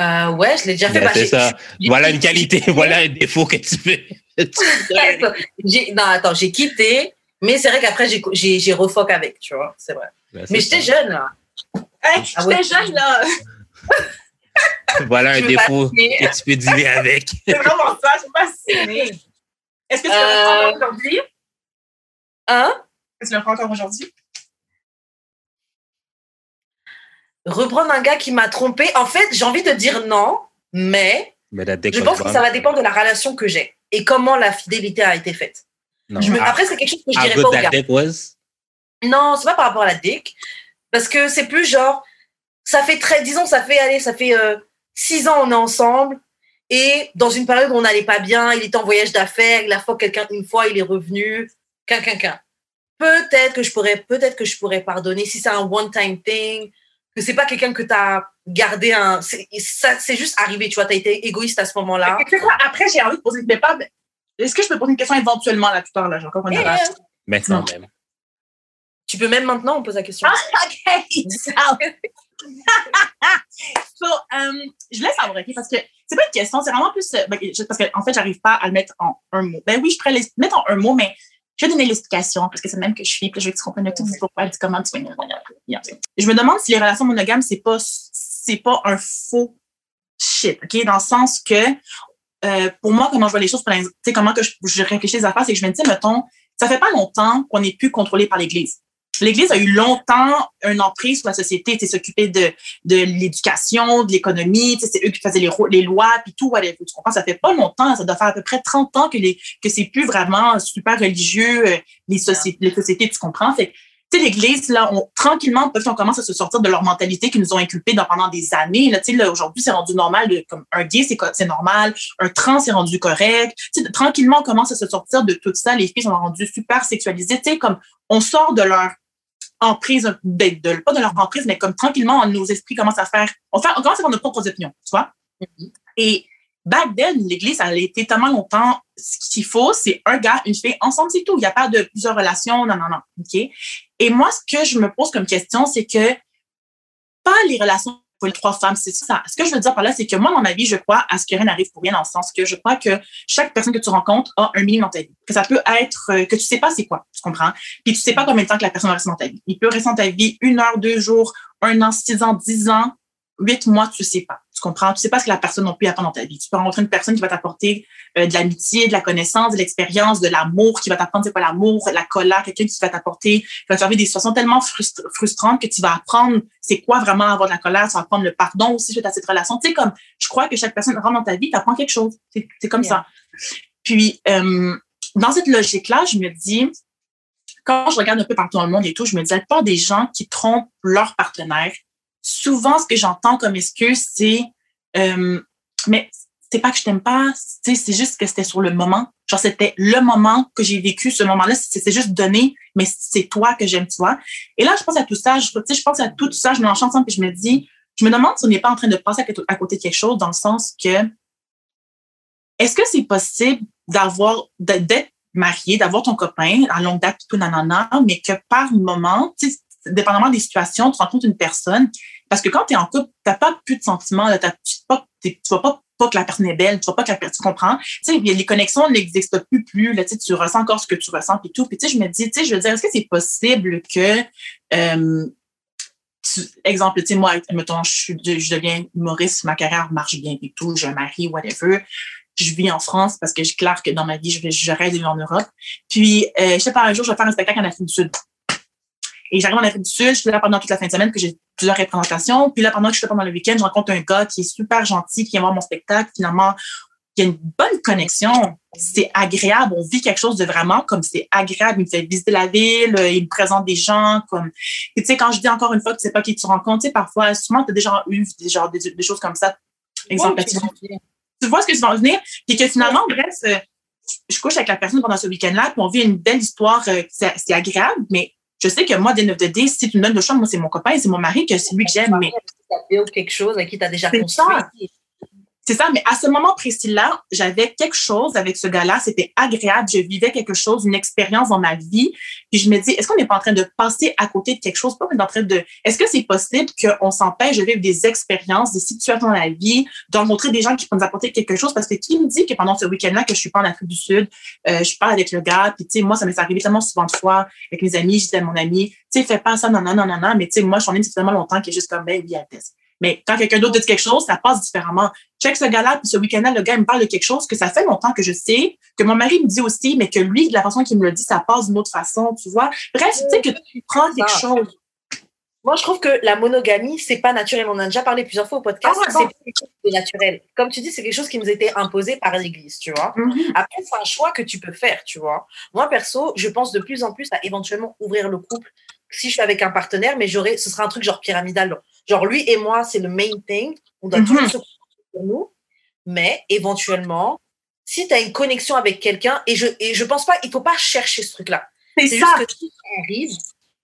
Euh, ouais, je l'ai déjà fait. Ben, Bah, c'est ça. Voilà une qualité, voilà un défaut que tu veux. J'ai- non, attends, j'ai quitté, mais c'est vrai qu'après, j'ai- j'ai j'ai refoc avec, tu vois, c'est vrai. Ben, c'est Mais j'étais jeune, là. Hey, Ah j'étais jeune, là. Voilà un défaut que tu peux dealer avec. C'est vraiment ça, je suis fascinée. Est-ce que tu le Euh, prends encore aujourd'hui? Hein? Est-ce que tu le prends encore aujourd'hui? Reprendre un gars qui m'a trompé. En fait, j'ai envie de dire non, mais je pense que ça va dépendre de la relation que j'ai et comment la fidélité a été faite. Non. Je me- Ah, Après, c'est quelque chose que je how dirais pas au that gars. was? Non, c'est pas par rapport à la dick. Parce que c'est plus genre, ça fait très, disons, ça fait, allez, ça fait euh, six ans on est ensemble. Et dans une période où on n'allait pas bien, il était en voyage d'affaires, il a fait quelqu'un une fois, il est revenu, qu'un, qu'un, qu'un. Peut-être que je pourrais, peut-être que je pourrais pardonner si c'est un one-time thing, que c'est pas quelqu'un que tu as gardé un, c'est, ça, c'est juste arrivé, tu vois, tu as été égoïste à ce moment-là. Tu sais quoi, après, j'ai envie de poser une mais pas- Est-ce que je peux poser une question éventuellement là tout à l'heure? Là, j'ai encore une. Maintenant Non. même. Tu peux même maintenant, on pose la question. Ah, OK. so, um, je voulais savoir, OK, parce que c'est pas une question, c'est vraiment plus, euh, ben, parce qu'en en fait, j'arrive pas à le mettre en un mot. Ben oui, je pourrais le mettre en un mot, mais je vais donner l'explication parce que c'est même que je suis, puis je vais que tu comprennes tout pourquoi, comment tu Je me demande si les relations monogames, c'est pas, c'est pas un faux shit, OK? Dans le sens que, euh, pour moi, comment je vois les choses, tu sais, comment que je, je réfléchis les affaires, c'est que je me dis, mettons, ça fait pas longtemps qu'on n'est plus contrôlé par l'Église. L'Église a eu longtemps un emprise sur la société, c'est s'occuper de, de l'éducation, de l'économie, c'est eux qui faisaient les, les lois, puis tout, whatever. Tu comprends? Ça fait pas longtemps, ça doit faire à peu près 30 ans que, les, que c'est plus vraiment super religieux, euh, les, sociétés, les sociétés, tu comprends? C'est, tu sais, l'Église, là, on, tranquillement, on commence à se sortir de leur mentalité qu'ils nous ont inculpée pendant des années. Là, tu sais, aujourd'hui, c'est rendu normal. De, comme un gay, c'est, c'est normal. Un trans, c'est rendu correct. Tu sais, tranquillement, on commence à se sortir de tout ça. Les filles sont rendues super sexualisées. Tu sais, comme on sort de leur emprise, ben, de, pas de leur emprise, mais comme tranquillement, nos esprits commencent à faire, on, fait, on commence à faire nos propres opinions, tu vois? Mm-hmm. Et back then, l'Église, elle a été tellement longtemps, ce qu'il faut, c'est un gars, une fille, ensemble, c'est tout. Il n'y a pas de plusieurs relations, non, non, non, OK? Et moi, ce que je me pose comme question, c'est que pas les relations pour les trois femmes, c'est ça. Ce que je veux dire par là, c'est que moi, dans ma vie, je crois à ce que rien n'arrive pour rien, dans le sens que je crois que chaque personne que tu rencontres a un minimum dans ta vie. Que ça peut être, euh, que tu sais pas c'est quoi, tu comprends? Puis tu sais pas combien de temps que la personne va rester dans ta vie. Il peut rester dans ta vie une heure, deux jours, un an, six ans, dix ans, huit mois, tu sais pas. Tu comprends? Tu sais pas ce que la personne non plus attend dans ta vie. Tu peux rencontrer une personne qui va t'apporter euh, de l'amitié, de la connaissance, de l'expérience, de l'amour, qui va t'apprendre c'est quoi l'amour, la colère, quelqu'un qui va t'apporter, qui va te faire des situations tellement frustrantes que tu vas apprendre c'est quoi vraiment avoir de la colère, tu vas apprendre le pardon aussi suite à cette relation. Tu sais, comme, je crois que chaque personne rentre dans ta vie, tu apprends quelque chose. C'est comme ça. Puis, euh, dans cette logique-là, je me dis, quand je regarde un peu partout dans le monde et tout, je me dis, la plupart des gens qui trompent leur partenaire, souvent, ce que j'entends comme excuse, c'est euh, mais c'est pas que je t'aime pas, c'est juste que c'était sur le moment. Genre, c'était le moment que j'ai vécu, ce moment-là, c'est juste donné, mais c'est toi que j'aime, tu vois. Et là, je pense à tout ça, je, pense à tout ça, je me ensemble, puis je me dis, je me demande si on n'est pas en train de passer à côté de quelque chose, dans le sens que, est-ce que c'est possible d'avoir, d'être marié, d'avoir ton copain à longue date, tout nanana, mais que par moment, dépendamment des situations, tu rencontres une personne parce que quand tu es en couple, tu n'as pas plus de sentiments, tu ne vois pas, pas que la personne est belle, tu vois pas que la personne comprend. Tu sais, les connexions n'existent plus plus, là, tu, tu ressens encore ce que tu ressens et tout. Puis tu sais, je me dis, tu sais, je veux dire, est-ce que c'est possible que euh, exemple, tu sais, moi, mettons, je, je deviens humoriste, ma carrière marche bien et tout, j'ai un mari, whatever. Je vis en France parce que je clair que dans ma vie, je, vais, je rêve vivre en Europe. Puis, euh, je sais pas, un jour, je vais faire un spectacle en Afrique du Sud. Et j'arrive en Afrique du Sud, je suis là pendant toute la fin de semaine, que j'ai plusieurs représentations. Puis là, pendant que je suis là pendant le week-end, je rencontre un gars qui est super gentil, qui vient voir mon spectacle. Finalement, il y a une bonne connexion. C'est agréable. On vit quelque chose de vraiment comme c'est agréable. Il me fait visiter la ville, il me présente des gens. comme Et tu sais, quand je dis encore une fois que tu sais pas qui tu rencontres, tu sais, parfois, souvent, tu as déjà eu des, genre, des, choses comme ça. Exemple, tu, vois ce que tu vas en venir. Puis que finalement, bref, euh, je couche avec la personne pendant ce week-end-là, puis on vit une belle histoire. Euh, c'est agréable, mais je sais que moi, des 9 de D, si tu me donnes de chambre, moi, c'est mon copain, c'est mon mari, que c'est lui que j'aime. Mais... quelque chose avec qui tu as déjà construit. C'est ça, mais à ce moment précis-là, j'avais quelque chose avec ce gars-là, c'était agréable, je vivais quelque chose, une expérience dans ma vie. Puis je me dis, est-ce qu'on n'est pas en train de passer à côté de quelque chose? Pas en train de. Est-ce que c'est possible qu'on s'empêche de vivre des expériences, des situations dans la vie, de rencontrer des gens qui peuvent nous apporter quelque chose? Parce que qui me dit que pendant ce week-end-là, que je suis pas en Afrique du Sud, euh, je parle avec le gars, puis tu sais, moi, ça m'est arrivé tellement souvent de fois avec mes amis, je disais à mon ami, tu sais, fais pas ça, non, non, non, non, non, mais tu sais, moi, je suis en tellement longtemps qu'il est juste comme, ben, oui, mais quand quelqu'un d'autre dit quelque chose, ça passe différemment. Check ce gars-là, puis ce week-end-là, le gars me parle de quelque chose que ça fait longtemps que je sais, que mon mari me dit aussi, mais que lui, de la façon qu'il me le dit, ça passe d'une autre façon, tu vois. Bref, tu sais que tu prends quelque chose. Moi, je trouve que la monogamie, c'est pas naturel. On en a déjà parlé plusieurs fois au podcast. Ah, c'est quelque chose de naturel. Comme tu dis, c'est quelque chose qui nous était imposé par l'Église, tu vois. Mm-hmm. Après, c'est un choix que tu peux faire, tu vois. Moi, perso, je pense de plus en plus à éventuellement ouvrir le couple si je suis avec un partenaire, mais ce sera un truc genre pyramidal. Genre, lui et moi, c'est le main thing. On doit toujours mhm. se pour nous. Mais éventuellement, si tu as une connexion avec quelqu'un, et je, et je pense pas, il faut pas chercher ce truc-là. C'est juste que tu arrives,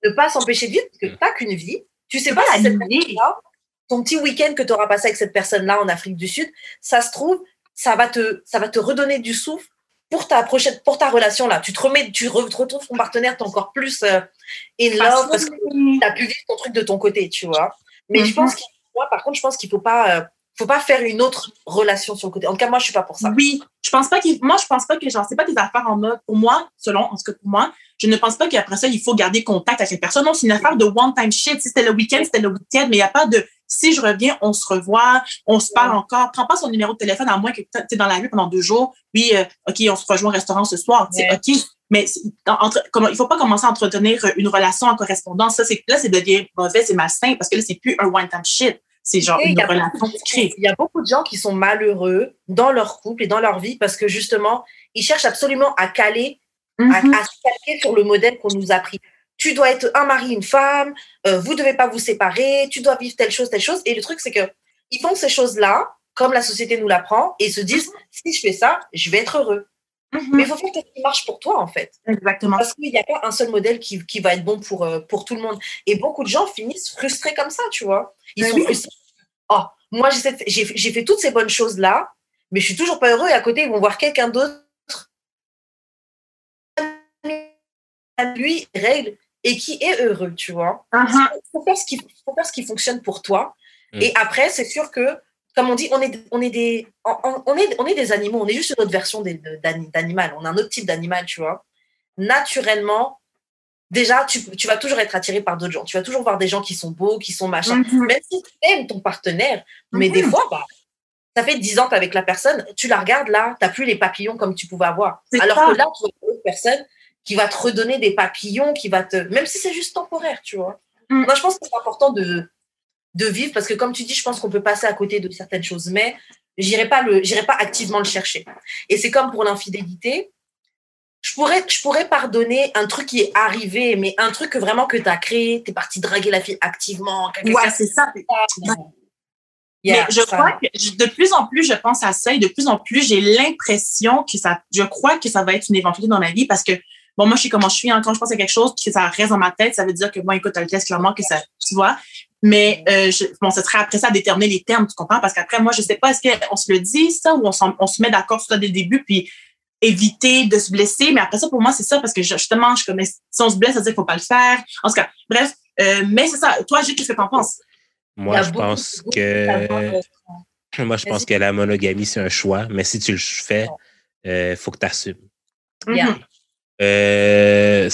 ne pas s'empêcher de vivre, parce que tu n'as qu'une vie. Tu sais pas si cette personne-là, ton petit week-end que tu auras passé avec cette personne-là en Afrique du Sud, ça se trouve, ça va te, ça va te redonner du souffle pour ta prochaine, pour ta relation là. Tu te remets, tu retrouves ton partenaire, tu es encore plus euh, in love parce que tu as pu vivre ton truc de ton côté, tu vois. Mais je pense mhm. qu'il, moi, par contre, je pense qu'il faut pas, euh, faut pas faire une autre relation sur le côté. En tout cas, moi, je suis pas pour ça. Oui, je pense pas qu'il, moi, je pense pas que, genre, c'est pas des affaires en mode, pour moi, selon, en tout cas pour moi, je ne pense pas qu'après ça, il faut garder contact avec les personnes. Non, c'est une affaire de one-time shit. Si c'était le week-end, c'était le week-end, mais il n'y a pas de, si je reviens, on se revoit, on se parle encore. Prends pas son numéro de téléphone à moins que tu es dans la rue pendant deux jours. Oui, euh, OK, on se rejoint au restaurant ce soir. C'est OK. Mais entre, comment, il faut pas commencer à entretenir une relation en correspondance. Ça, c'est, là, c'est devient mauvais, c'est malsain parce que là, c'est plus un one-time shit. C'est genre une relation Il y a beaucoup de gens qui sont malheureux dans leur couple et dans leur vie parce que justement, ils cherchent absolument à caler, à, mhm. à, se caler sur le modèle qu'on nous a pris. Tu dois être un mari, une femme, euh, vous devez pas vous séparer, tu dois vivre telle chose, telle chose. Et le truc, c'est que ils font ces choses-là comme la société nous l'apprend et se disent mhm. si je fais ça, je vais être heureux. Mhm. Mais il faut faire ce qui marche pour toi, en fait. Exactement. Parce qu'il n'y a pas un seul modèle qui, qui va être bon pour, euh, pour tout le monde. Et beaucoup de gens finissent frustrés comme ça, tu vois. Ils sont frustrés. Oh, moi, j'ai fait toutes ces bonnes choses-là, mais je suis toujours pas heureux. Et à côté, ils vont voir quelqu'un d'autre. Lui, règle et qui est heureux, tu vois. Il uh-huh. faut, faire ce qui, faut faire ce qui fonctionne pour toi. Mm. Et après, c'est sûr que comme on dit, on est, on est, des, on, est, on est des animaux, on est juste une autre version d'animal, on a un autre type d'animal, tu vois. Naturellement, déjà, tu, tu, vas toujours être attiré par d'autres gens. Tu vas toujours voir des gens qui sont beaux, qui sont machins. Mm-hmm. Même si tu aimes ton partenaire, mais des mm-hmm. fois, bah, ça fait 10 ans avec la personne, tu la regardes là, tu n'as plus les papillons comme tu pouvais avoir. Alors que là, tu as une autre personne qui va te redonner des papillons, qui va te. Même si c'est juste temporaire, tu vois. Mm. Moi, je pense que c'est important de, de vivre parce que comme tu dis, je pense qu'on peut passer à côté de certaines choses, mais j'irai pas le, j'irai pas activement le chercher. Et c'est comme pour l'infidélité. Je pourrais, je pourrais pardonner un truc qui est arrivé, mais un truc que vraiment que tu as créé, tu es parti draguer la fille activement. Ouais, c'est ça. mais je crois que de plus en plus, je pense à ça et de plus en plus, j'ai l'impression que ça, je crois que ça va être une éventualité dans ma vie parce que, bon, moi, je sais comment je suis, hein, quand je pense à quelque chose, que ça reste dans ma tête, ça veut dire que, bon, écoute, le test clairement que ça, tu vois. Mais euh, je, bon, ce serait après ça à déterminer les termes, tu comprends? Parce qu'après, moi, je sais pas, est-ce qu'on se le dit, ça, ou on, on se met d'accord sur ça dès le début, puis éviter de se blesser? Mais après ça, pour moi, c'est ça, parce que justement, je connais, si on se blesse, ça veut dire qu'il faut pas le faire. En tout cas, bref, euh, mais c'est ça. Toi, Gilles, qu'est-ce que tu en penses? Moi, je pense que. Moi, je pense que la monogamie, c'est un choix, mais si tu le fais, il euh, faut que tu assumes. Yeah. Euh,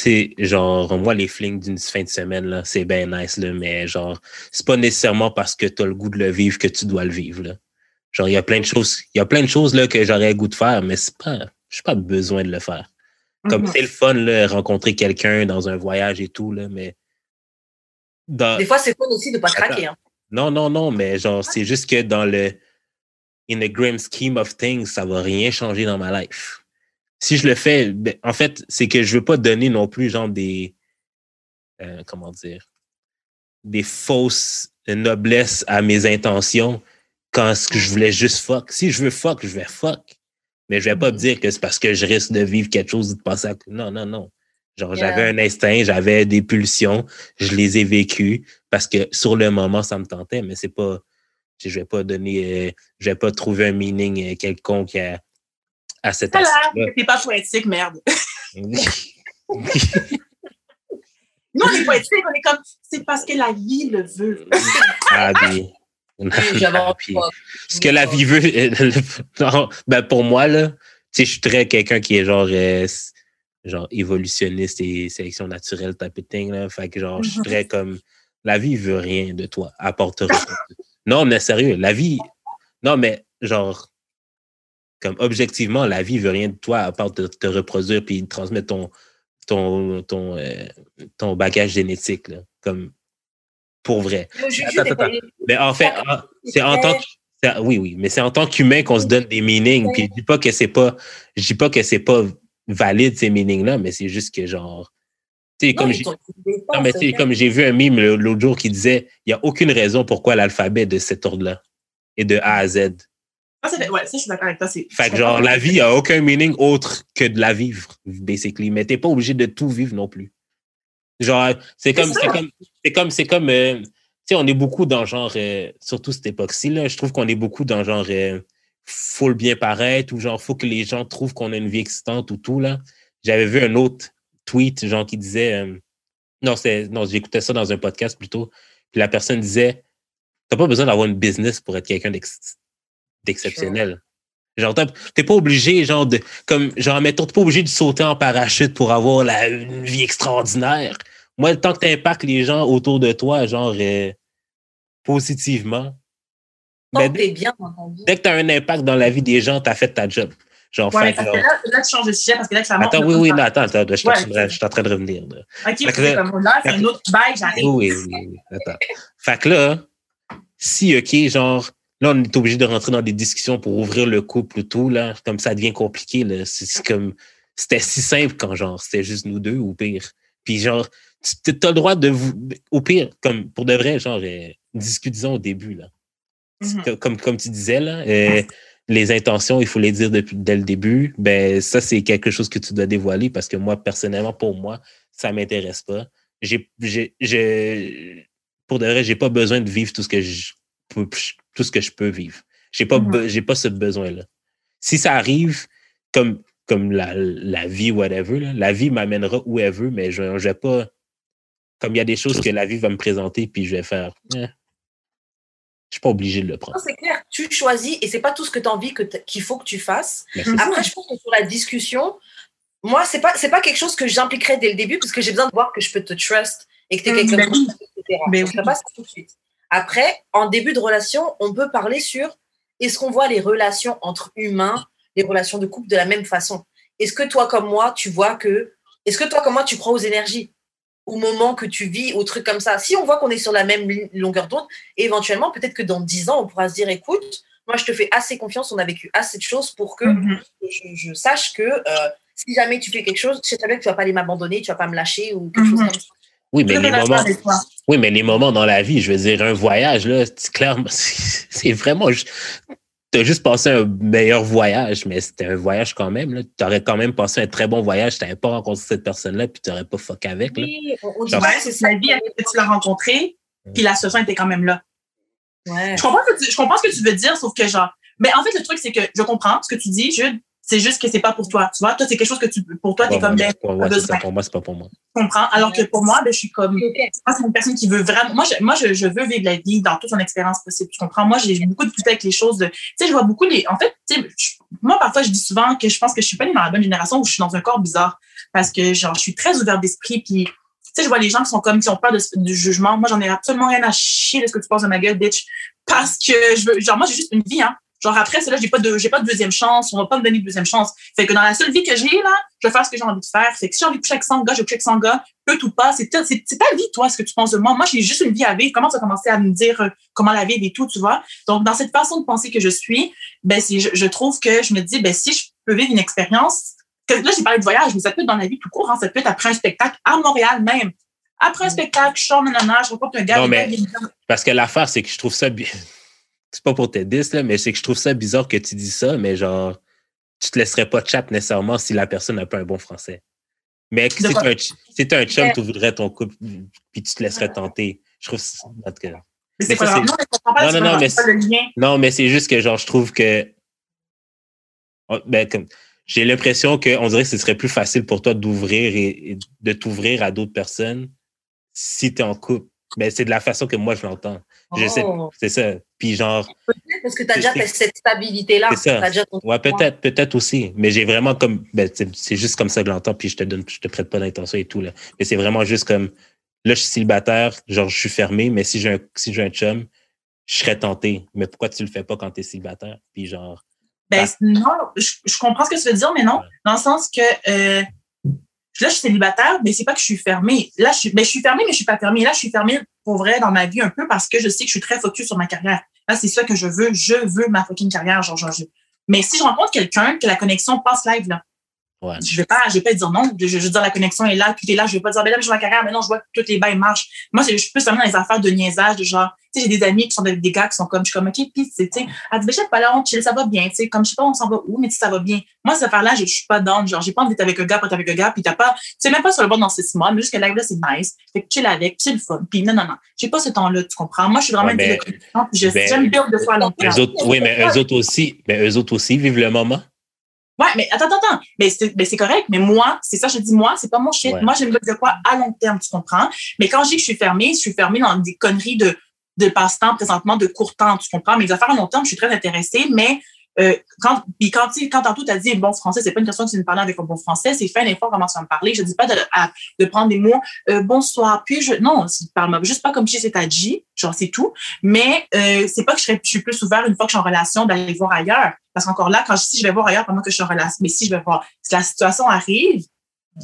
c'est genre, moi, les flings d'une fin de semaine, là, c'est bien nice, là, mais genre, c'est pas nécessairement parce que tu as le goût de le vivre que tu dois le vivre, là. Genre, il y a plein de choses, il y a plein de choses, là, que j'aurais le goût de faire, mais c'est pas, j'ai pas besoin de le faire. Comme mm-hmm. c'est le fun, là, rencontrer quelqu'un dans un voyage et tout, là, mais. Des fois, c'est fun aussi de pas craquer, hein. Non, non, non, mais genre, c'est juste que dans le, in the grand scheme of things, ça va rien changer dans ma life si je le fais, ben, en fait, c'est que je veux pas donner non plus genre des euh, comment dire des fausses noblesses à mes intentions quand ce que je voulais juste fuck. Si je veux fuck, je vais fuck. Mais je vais pas me mm-hmm. dire que c'est parce que je risque de vivre quelque chose ou de passer à... Non, non, non. Genre, j'avais un instinct, j'avais des pulsions, je les ai vécues parce que sur le moment, ça me tentait, mais c'est pas. Je vais pas donner. Euh, je vais pas trouver un meaning euh, quelconque à, à cet là T'es pas poétique, merde. non, on est poétique, on est comme, c'est parce que la vie le veut. ah, oui. Ce que la vie veut, ben pour moi, là, tu sais, je suis très quelqu'un qui est genre, euh, genre évolutionniste et sélection naturelle type of thing, là. Fait que genre, je suis très comme, la vie veut rien de toi, apporte Non, mais sérieux, la vie, non, mais genre, comme objectivement, la vie veut rien de toi à part de te reproduire puis transmettre ton, ton, ton, euh, ton bagage génétique. Là, comme pour vrai. Mais en fait, c'est en tant que. Oui, oui, mais c'est en tant qu'humain qu'on se donne des meanings. Puis je dis pas que c'est pas. Je dis pas que c'est pas valide ces meanings-là, mais c'est juste que genre. Tu comme j'ai, non, mais comme j'ai vu un mime l'autre jour qui disait il n'y a aucune raison pourquoi l'alphabet de cet ordre-là est de A à Z. Ah, ouais, ça, je suis d'accord avec toi. Fait que genre, la vie a aucun meaning autre que de la vivre, basically. Mais t'es pas obligé de tout vivre non plus. Genre, c'est comme, c'est comme, c'est comme, c'est comme, euh, tu sais, on est beaucoup dans genre, euh, surtout cette époque-ci, là, je trouve qu'on est beaucoup dans genre, euh, faut le bien paraître ou genre, faut que les gens trouvent qu'on a une vie existante ou tout, là. J'avais vu un autre tweet, genre, qui disait, non, c'est, non, j'écoutais ça dans un podcast plutôt, puis la personne disait, t'as pas besoin d'avoir une business pour être quelqu'un d'ex- d'exceptionnel. Genre, t'es pas obligé, genre, de, comme, genre, mettons, t'es pas obligé de sauter en parachute pour avoir la, une vie extraordinaire. Moi, tant que t'impactes les gens autour de toi, genre, euh, positivement, Tant ben, que t'es bien dans dès que t'as un impact dans la vie des gens, t'as fait ta job. Genre, Ouais, fait genre- là, là, tu changes de sujet parce que là, clairement. attends, oui, oui, non, attends, attends, je suis en Ouais. train de- je suis en train de revenir, là. Ok, Fait que c'est là- comme là, c'est un autre bail, j'arrive. Oui, oui, oui, oui, attends. Fait que là, si, OK, genre, là, on est obligé de rentrer dans des discussions pour ouvrir le couple ou tout, là, comme ça devient compliqué, là. C'est comme, c'était si simple quand, genre, c'était juste nous deux ou pire. Puis, genre, tu as le droit de vous, au pire, comme, pour de vrai, genre, euh, discutons au début, là. Mhm. Comme- Comme, comme tu disais, là, euh, les intentions, il faut les dire depuis, dès le début. Ben, ça, c'est quelque chose que tu dois dévoiler parce que moi, personnellement, pour moi, ça m'intéresse pas. J'ai, j'ai, j'ai- pour de vrai, j'ai pas besoin de vivre tout ce que je peux, tout ce que je peux vivre. J'ai pas, Mhm. j'ai pas ce besoin-là. Si ça arrive, comme, comme la, la vie, whatever, là, la vie m'amènera où elle veut, mais je, je vais pas, comme il y a des choses que la vie va me présenter, puis je vais faire, eh, je suis pas obligé de le prendre. C'est clair, tu choisis et c'est pas tout ce que tu as envie qu'il faut que tu fasses. Mais Mhm. ça. Après, je pense que sur la discussion, moi, c'est pas, c'est pas quelque chose que j'impliquerais dès le début parce que j'ai besoin de voir que je peux te trust et que tu es Mhm, quelqu'un ben de confiance, etc. Ben Donc, ça passe tout de suite. Après, en début de relation, on peut parler sur est-ce qu'on voit les relations entre humains, les relations de couple de la même façon? Est-ce que toi, comme moi, tu vois que. Est-ce que toi, comme moi, tu crois aux énergies au moment que tu vis, aux trucs comme ça? Si on voit qu'on est sur la même longueur d'onde, éventuellement, peut-être que dans 10 ans, on pourra se dire écoute, moi, je te fais assez confiance, on a vécu assez de choses pour que Mhm. je, je sache que euh, si jamais tu fais quelque chose, je sais très bien que tu vas pas aller m'abandonner, tu vas pas me lâcher ou quelque chose Mhm. comme ça. Oui, mais les moments, oui, mais les moments dans la vie, je veux dire, un voyage, là, c'est clairement, c'est vraiment, t'as juste passé un meilleur voyage, mais c'était un voyage quand même, là. T'aurais quand même passé un très bon voyage, t'avais pas rencontré cette personne-là, puis t'aurais pas fuck avec, là. Oui, que c'est la vie avec que tu l'as rencontré, puis la situation était quand même là. Ouais. Je comprends, que tu, je comprends ce que tu veux dire, sauf que genre. Mais en fait, le truc, c'est que je comprends ce que tu dis, Jude. C'est juste que c'est pas pour toi. Tu vois, toi, c'est quelque chose que tu, pour toi, t'es comme, ben, c'est ça, pour moi, c'est pas pour moi. je comprends? Alors que pour moi, ben, je suis comme, moi, c'est une personne qui veut vraiment. Moi, je, moi, je, je veux vivre la vie dans toute son expérience possible. Tu comprends? Moi, j'ai beaucoup de difficultés avec les choses. De, tu sais, je vois beaucoup les. En fait, tu sais, je- moi, parfois, je dis souvent que je pense que je suis pas née dans la bonne génération où je suis dans un corps bizarre parce que, genre, je suis très ouverte d'esprit. Puis, tu sais, je vois les gens qui sont comme, qui ont peur de- du jugement. Moi, j'en ai absolument rien à chier de ce que tu penses de ma gueule, bitch. Parce que je veux, genre, moi, j'ai juste une vie, hein. Genre, après, c'est là, j'ai pas de, j'ai pas de deuxième chance. On va pas me donner de deuxième chance. Fait que dans la seule vie que j'ai, là, je vais faire ce que j'ai envie de faire. Fait que si j'ai envie de coucher avec 100 gars, je vais coucher avec 100 gars peut ou pas, c'est ta, c'est, c'est ta vie, toi, ce que tu penses de moi. Moi, j'ai juste une vie à vivre. Comment tu as commencé à me dire euh, comment la vivre et tout, tu vois? Donc, dans cette façon de penser que je suis, ben, c'est, je, je trouve que je me dis, ben, si je peux vivre une expérience, que, là, j'ai parlé de voyage, mais ça peut être dans la vie tout court, hein, ça peut être après un spectacle à Montréal même. Après un spectacle, je sors, nanana, je rencontre un gars, Non, mais- Parce que l'affaire, c'est que je trouve ça. bi- C'est pas pour t'aider, là, mais c'est que je trouve ça bizarre que tu dis ça, mais genre, tu te laisserais pas chat nécessairement si la personne n'a pas un bon français. Mais si t'es un, un chum, tu voudrais ton couple, puis tu te laisserais tenter. Je trouve ça. en tout cas. mais Mais c'est ça, pas grave. c'est- Non, mais Non, c'est non, mais c'est pas le lien. Non, mais c'est juste que genre, je trouve que. Oh, Ben, comme. J'ai l'impression qu'on dirait que ce serait plus facile pour toi d'ouvrir et, et de t'ouvrir à d'autres personnes si tu es en couple. Ben, c'est de la façon que moi je l'entends. Oh. c'est ça. Puis genre, Peut-être parce que tu as déjà cette stabilité-là. C'est ça. Déjà ouais, peut-être, peut-être aussi. Mais j'ai vraiment comme, ben, c'est juste comme ça que je l'entends. Puis je te donne, je te prête pas d'intention et tout là. Mais c'est vraiment juste comme, là, je suis célibataire, genre, je suis fermé. Mais si j'ai un, si un chum, je serais tenté. Mais pourquoi tu le fais pas quand tu es célibataire? Puis genre, Ben, Ah. non, je, je comprends ce que tu veux dire, mais non, Ouais. dans le sens que euh, là, je suis célibataire, mais c'est pas que je suis fermée. Là, je suis, ben, je suis fermée, mais je suis pas fermée. Là, je suis fermée pour vrai dans ma vie un peu parce que je sais que je suis très focus sur ma carrière. Là, c'est ça que je veux. Je veux ma fucking carrière, genre, genre, Mais si je rencontre quelqu'un, que la connexion passe live, là, ouais. je vais pas, je vais pas dire non. Je, je veux dire, la connexion est là, tout est là. Je vais pas dire, ben là, je veux ma carrière, mais non, je vois que toutes les bails marchent. Moi, je suis plus vraiment dans les affaires de niaisage, de genre, tu sais, j'ai des amis qui sont avec des gars qui sont comme, je suis comme, OK, puis, tu sais, elle dit, ben, pas là, on chill, ça va bien, tu sais, comme, je sais pas, on s'en va où, mais tu sais, ça va bien. Moi, cette affaire-là, je, je suis pas down. Genre, j'ai pas envie d'être avec un gars, pas être avec un gars, puis t'as pas, tu sais, même pas sur le bord dans six mois, mais juste que live, là, c'est nice. Fait que chill avec, puis c'est le fun. Puis non, non, non. J'ai pas ce temps-là, tu comprends? Moi, je suis vraiment Ouais, une fille ben, de connexion, puis je, ben, j'aime build de fois à long terme. Eux autres, oui, mais eux autres aussi, mais eux autres aussi vivent le moment. Ouais, mais attends, attends, attends. Mais c'est, mais c'est correct. Mais moi, c'est ça, je dis moi, c'est pas mon shit. Ouais. Moi, j'aime de quoi à long terme, tu comprends? Mais quand je dis que je suis fermée, je suis fermée dans des conneries de de passe-temps présentement de court temps, tu comprends? Mais les affaires à long terme, je suis très intéressée, mais euh, quand, puis quand, quand tantôt tu as dit bon français, c'est pas une question que tu me parles avec un bon français, c'est un effort comment ça me parler. Je dis pas de, de prendre des mots euh, bonsoir, puis je non, parle juste pas comme si c'était dit, genre c'est tout. Mais euh, c'est pas que je, serais, je suis plus ouvert une fois que je suis en relation d'aller voir ailleurs. Parce qu'encore là, quand je, si je vais voir ailleurs pendant que je suis en relation, mais si je vais voir, si la situation arrive,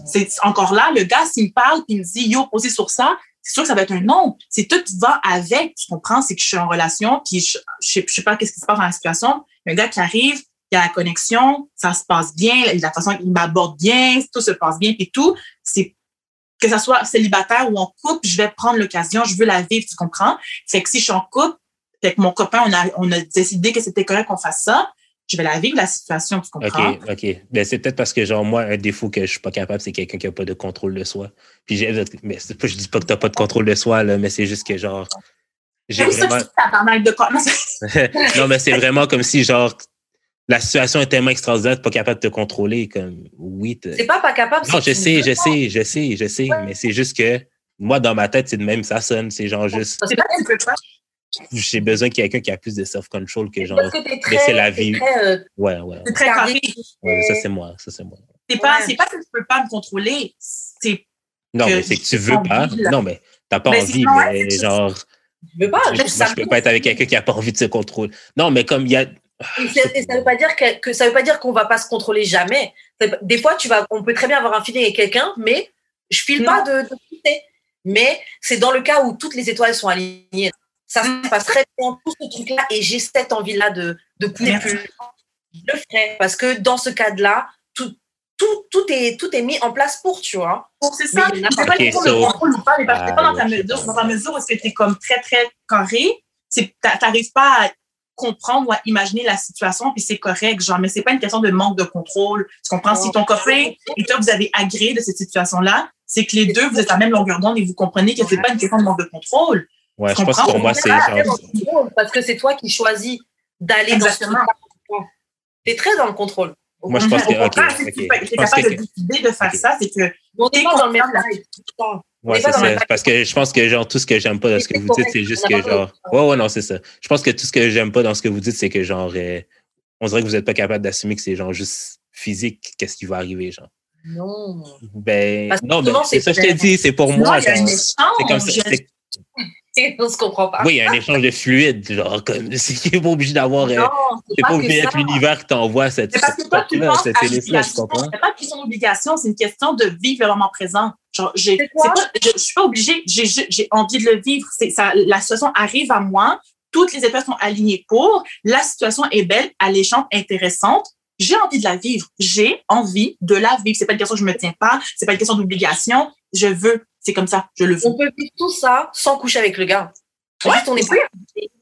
c'est encore là, le gars, s'il me parle puis il me dit yo, posez sur ça, c'est sûr que ça va être un non. C'est tout va avec, tu comprends? C'est que je suis en relation, puis je, je, sais, je sais pas qu'est-ce qui se passe dans la situation. Un gars qui arrive, il y a la connexion, ça se passe bien, la façon qu'il m'aborde bien, tout se passe bien, puis tout. C'est que ça soit célibataire ou en couple, je vais prendre l'occasion, je veux la vivre, tu comprends? Fait que si je suis en couple, avec mon copain, on a, on a décidé que c'était correct qu'on fasse ça, je vais la vivre, la situation, tu comprends? OK, OK. Ben, c'est peut-être parce que, genre, moi, un défaut que je suis pas capable, c'est quelqu'un qui a pas de contrôle de soi. Puis, j'ai, mais je dis pas que t'as pas de contrôle de soi, là, mais c'est juste que, genre, j'ai vraiment... de non, mais c'est vraiment comme si, genre, la situation est tellement extraordinaire, pas capable de te contrôler, comme, oui. C'est pas pas capable. Non, je sais, je sais, je sais, je sais, mais c'est juste que, moi, dans ma tête, c'est de même, ça sonne, c'est genre juste... C'est pas j'ai besoin de quelqu'un qui a plus de self-control que genre laisser la vie. Très, euh, ouais, ouais. C'est très carré. Ouais, ça, c'est moi. Ça, c'est moi. C'est pas, c'est pas que tu peux pas me contrôler. C'est. Non, mais c'est que tu veux pas. Non, mais t'as pas envie, mais genre. Je veux pas? Je, moi, je peux pas être avec quelqu'un qui a pas envie de se contrôler. Non, mais comme il y a. Et, ça veut pas dire que, que ça veut pas dire qu'on va pas se contrôler jamais. Des fois, tu vas, on peut très bien avoir un feeling avec quelqu'un, mais je file pas de, de Mais c'est dans le cas où toutes les étoiles sont alignées ça se passe très bien, tout ce truc-là, et j'ai cette envie-là de, de pousser plus. Je le ferai, parce que dans ce cadre-là, tout, tout, est, tout est mis en place pour, tu vois. C'est ça. C'est pas okay, so... le contrôle ou pas, mais parce que pas dans ta mesure, dans ta mesure où est-ce que tu es comme très, très carré, tu n'arrives pas à comprendre ou à imaginer la situation, puis c'est correct, genre, mais c'est pas une question de manque de contrôle. Tu comprends? Si ton copain et toi, vous avez agréé de cette situation-là, c'est que les deux, vous êtes à la même longueur d'onde et vous comprenez que c'est pas une question de manque de contrôle. Ouais, je pense que pour moi, c'est genre. Parce que c'est toi qui choisis d'aller dans ce Tu es très dans le contrôle. Moi, je pense que. Ok. Tu es capable de décider de faire ça, c'est que. On n'est pas dans le même Ouais, c'est ça. Parce que je pense que, genre, tout ce que j'aime pas dans ce que vous dites, c'est juste que, genre. Ouais, ouais, non, c'est ça. Je pense que tout ce que j'aime pas dans ce que vous dites, c'est que, genre, euh, on dirait que vous n'êtes pas capable d'assumer que c'est, genre, juste physique, qu'est-ce qui va arriver, genre. Non. Ben, non, mais c'est ça que je t'ai dit, c'est pour moi. C'est comme ça. on se comprend pas. Oui, il y a un échange de fluide, genre, comme, c'est pas obligé d'avoir, euh, c'est pas, obligé d'être l'univers qui t'envoie cette, cette, cette, cette télé-là, tu comprends? C'est pas une question d'obligation, c'est une question de vivre le moment présent. Genre, j'ai, pas, je, je suis pas obligée, j'ai, j'ai envie de le vivre. C'est, ça, la situation arrive à moi, toutes les étoiles sont alignées pour, la situation est belle, alléchante, intéressante. J'ai envie de la vivre. J'ai envie de la vivre. C'est pas une question que je me tiens pas. C'est pas une question d'obligation. Je veux c'est comme ça, je le fais. On peut vivre tout ça sans coucher avec le gars. Ouais, on est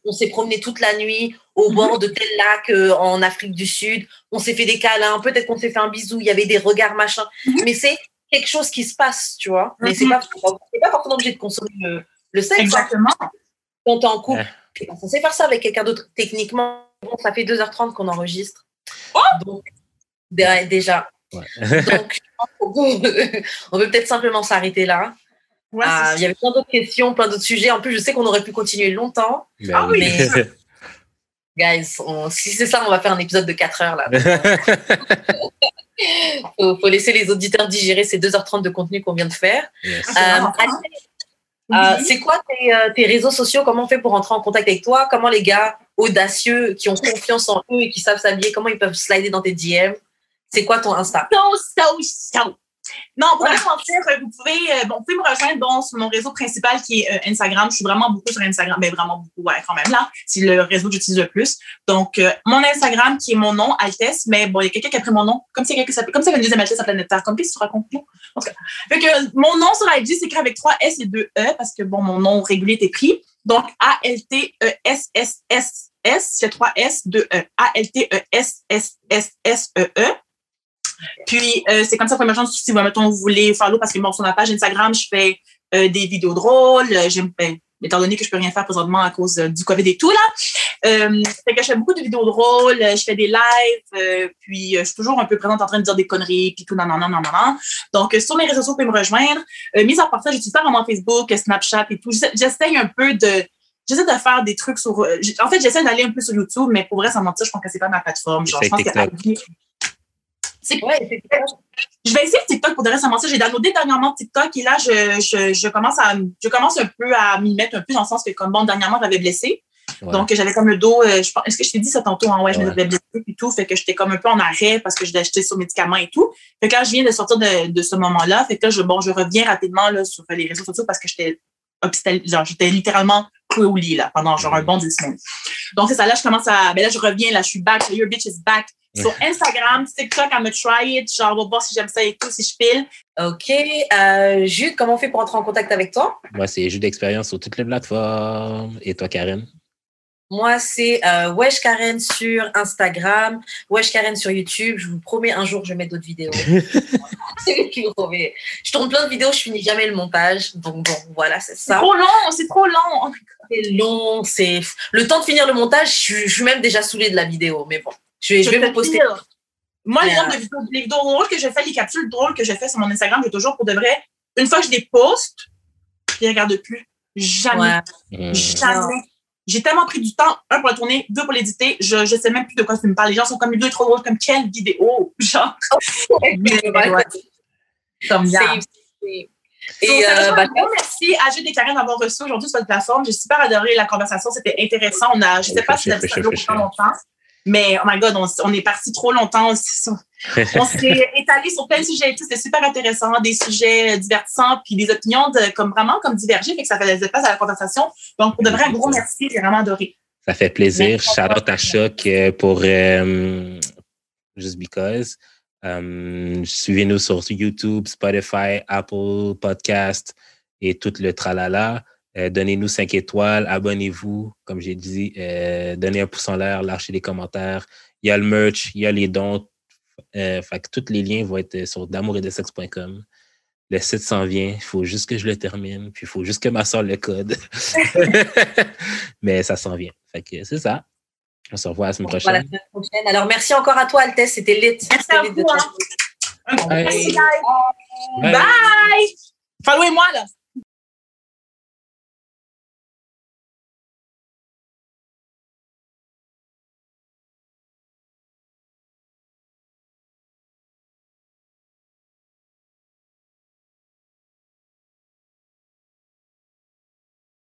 on s'est promené toute la nuit au mm-hmm. bord de tel lac euh, en Afrique du Sud. On s'est fait des câlins. Peut-être qu'on s'est fait un bisou. Il y avait des regards machin. Mm-hmm. Mais c'est quelque chose qui se passe, tu vois. Mais c'est mm-hmm. pas, pas forcément obligé de consommer le, le sexe. Hein. Exactement. Quand t'es en couple, on sait faire ça avec quelqu'un d'autre. Techniquement, bon, ça fait 2h30 qu'on enregistre. Oh Donc, déjà. Ouais. Donc, on peut peut-être simplement s'arrêter là. Ouais, ah, il y avait plein d'autres questions, plein d'autres sujets. En plus, je sais qu'on aurait pu continuer longtemps. Ben ah oui. Mais, guys, si c'est ça, on va faire un épisode de 4 heures là. faut, faut laisser les auditeurs digérer ces 2h30 de contenu qu'on vient de faire. Yes. Euh, euh, c'est quoi tes, euh, tes, réseaux sociaux? Comment on fait pour entrer en contact avec toi? Comment les gars audacieux qui ont confiance en eux et qui savent s'habiller, comment ils peuvent slider dans tes DM C'est quoi ton Insta? So, so, so. Non, pour ouais. mentir, vous pouvez, euh, bon, vous pouvez me rejoindre bon, sur mon réseau principal qui est euh, Instagram. Je suis vraiment beaucoup sur Instagram, mais ben, vraiment beaucoup, ouais, quand même là. C'est le réseau que j'utilise le plus. Donc, euh, mon Instagram qui est mon nom, Altesse, mais bon, il y a quelqu'un qui a pris mon nom, comme si quelqu'un s'appelle, comme ça, une deuxième Altesse à Planète Terre. Comme qu'est-ce que tu racontes En tout cas. Fait que mon nom sur IG s'écrit avec trois S et deux E parce que bon, mon nom régulier est écrit. Donc, A-L-T-E-S-S-S. S, c'est trois S, deux E. A-L-T-E-S-S-S-S-E-E. Puis, euh, c'est comme ça, première chance, si vous, mettons, vous voulez follow, parce que bon, sur ma page Instagram, je fais euh, des vidéos drôles. J'aime, ben, étant donné que je peux rien faire présentement à cause euh, du COVID et tout, là. Euh, fait que je fais beaucoup de vidéos drôles, je fais des lives, euh, puis je suis toujours un peu présente en train de dire des conneries, puis tout, non, non, non, non, non. Donc, sur mes réseaux sociaux, vous pouvez me rejoindre. Euh, mis à part ça, j'utilise pas vraiment Facebook, Snapchat et tout. J'essaye un peu de j'essaie de faire des trucs sur. euh, En fait, j'essaie d'aller un peu sur YouTube, mais pour vrai, sans mentir, je pense que c'est pas ma plateforme. Genre, je pense que TikTok. C'est- Ouais, je vais essayer TikTok pour de sans mentir. J'ai downloadé dernièrement TikTok et là, je, je, je commence à, je commence un peu à m'y mettre un peu dans le sens que, comme bon, dernièrement, j'avais blessé. Ouais. Donc, j'avais comme le dos, euh, je pense, est-ce que je t'ai dit ça tantôt? Hein? Ouais, je Ouais. m'avais blessé et tout. Fait que j'étais comme un peu en arrêt parce que je l'ai acheté sur médicaments et tout. Fait que là, je viens de sortir de, de ce moment-là. Fait que là, je, bon, je reviens rapidement, là, sur les réseaux sociaux parce que j'étais, hospitalisée. genre, j'étais littéralement couée au lit, là, pendant genre un bon 10 semaines. Donc, c'est ça. Là, je commence à, ben là, je reviens, là, je suis back. Your bitch is back. Sur Instagram, TikTok, I'm gonna try it. Genre, on va voir si j'aime ça et tout, si je pile. Ok. Euh, Jude, comment on fait pour entrer en contact avec toi? Moi, c'est jeu d'expérience sur toutes les plateformes. Et toi, Karen? Moi, c'est euh, Wesh Karen sur Instagram, Wesh Karen sur YouTube. Je vous promets, un jour, je vais mettre d'autres vidéos. je vous promets. Je tourne plein de vidéos, je finis jamais le montage. Donc, bon, voilà, c'est C'est ça. trop long, c'est trop long. C'est long, c'est. Le temps de finir le montage, je suis, je suis même déjà saoulée de la vidéo. Mais bon, je vais, je vais te vous poster. Moi, les nombres de vidéos, les vidéos drôles que je fais, les capsules drôles que je fais sur mon Instagram, j'ai toujours pour de vrai, une fois que je les poste, je les regarde plus. Jamais. Ouais. Hmm. Jamais. J'ai tellement pris du temps, un pour la tourner, deux pour l'éditer, je, je sais même plus de quoi tu me parles. Les gens sont comme les deux trop drôles, comme quelle vidéo? Genre. Comme C'est- ça. c'est- Et Et euh, bah, merci à et Karen d'avoir reçu aujourd'hui sur votre plateforme. J'ai super adoré la conversation. C'était intéressant. On a, je sais pas si ça fraîche, fait fraîche. longtemps, mais oh my god, on, est parti trop longtemps. On s'est étalé sur plein de sujets et tout. C'était super intéressant. Des sujets divertissants puis des opinions de, comme vraiment comme divergées. Fait que ça faisait place à la conversation. Donc, pour de vrai, un gros merci. J'ai vraiment adoré. Ça fait plaisir. Shout out à Choc euh, pour euh, Just Because. Euh, Suivez-nous sur YouTube, Spotify, Apple Podcast et tout le tralala. Euh, Donnez-nous 5 étoiles, abonnez-vous. Comme j'ai dit, euh, donnez un pouce en l'air, lâchez des commentaires. Il y a le merch, il y a les dons. Euh, fait que tous les liens vont être sur d'amour-et-de-sexe.com. Le site s'en vient. Il faut juste que je le termine. Puis il faut juste que ma soeur le code. Mais ça s'en vient. Fait que c'est ça. On se revoit la semaine Voilà, la prochaine. semaine prochaine. Alors, merci encore à toi, Altesse. C'était lit. Merci à vous, hein. Bye. merci, guys. Bye. Bye. Followez-moi, là.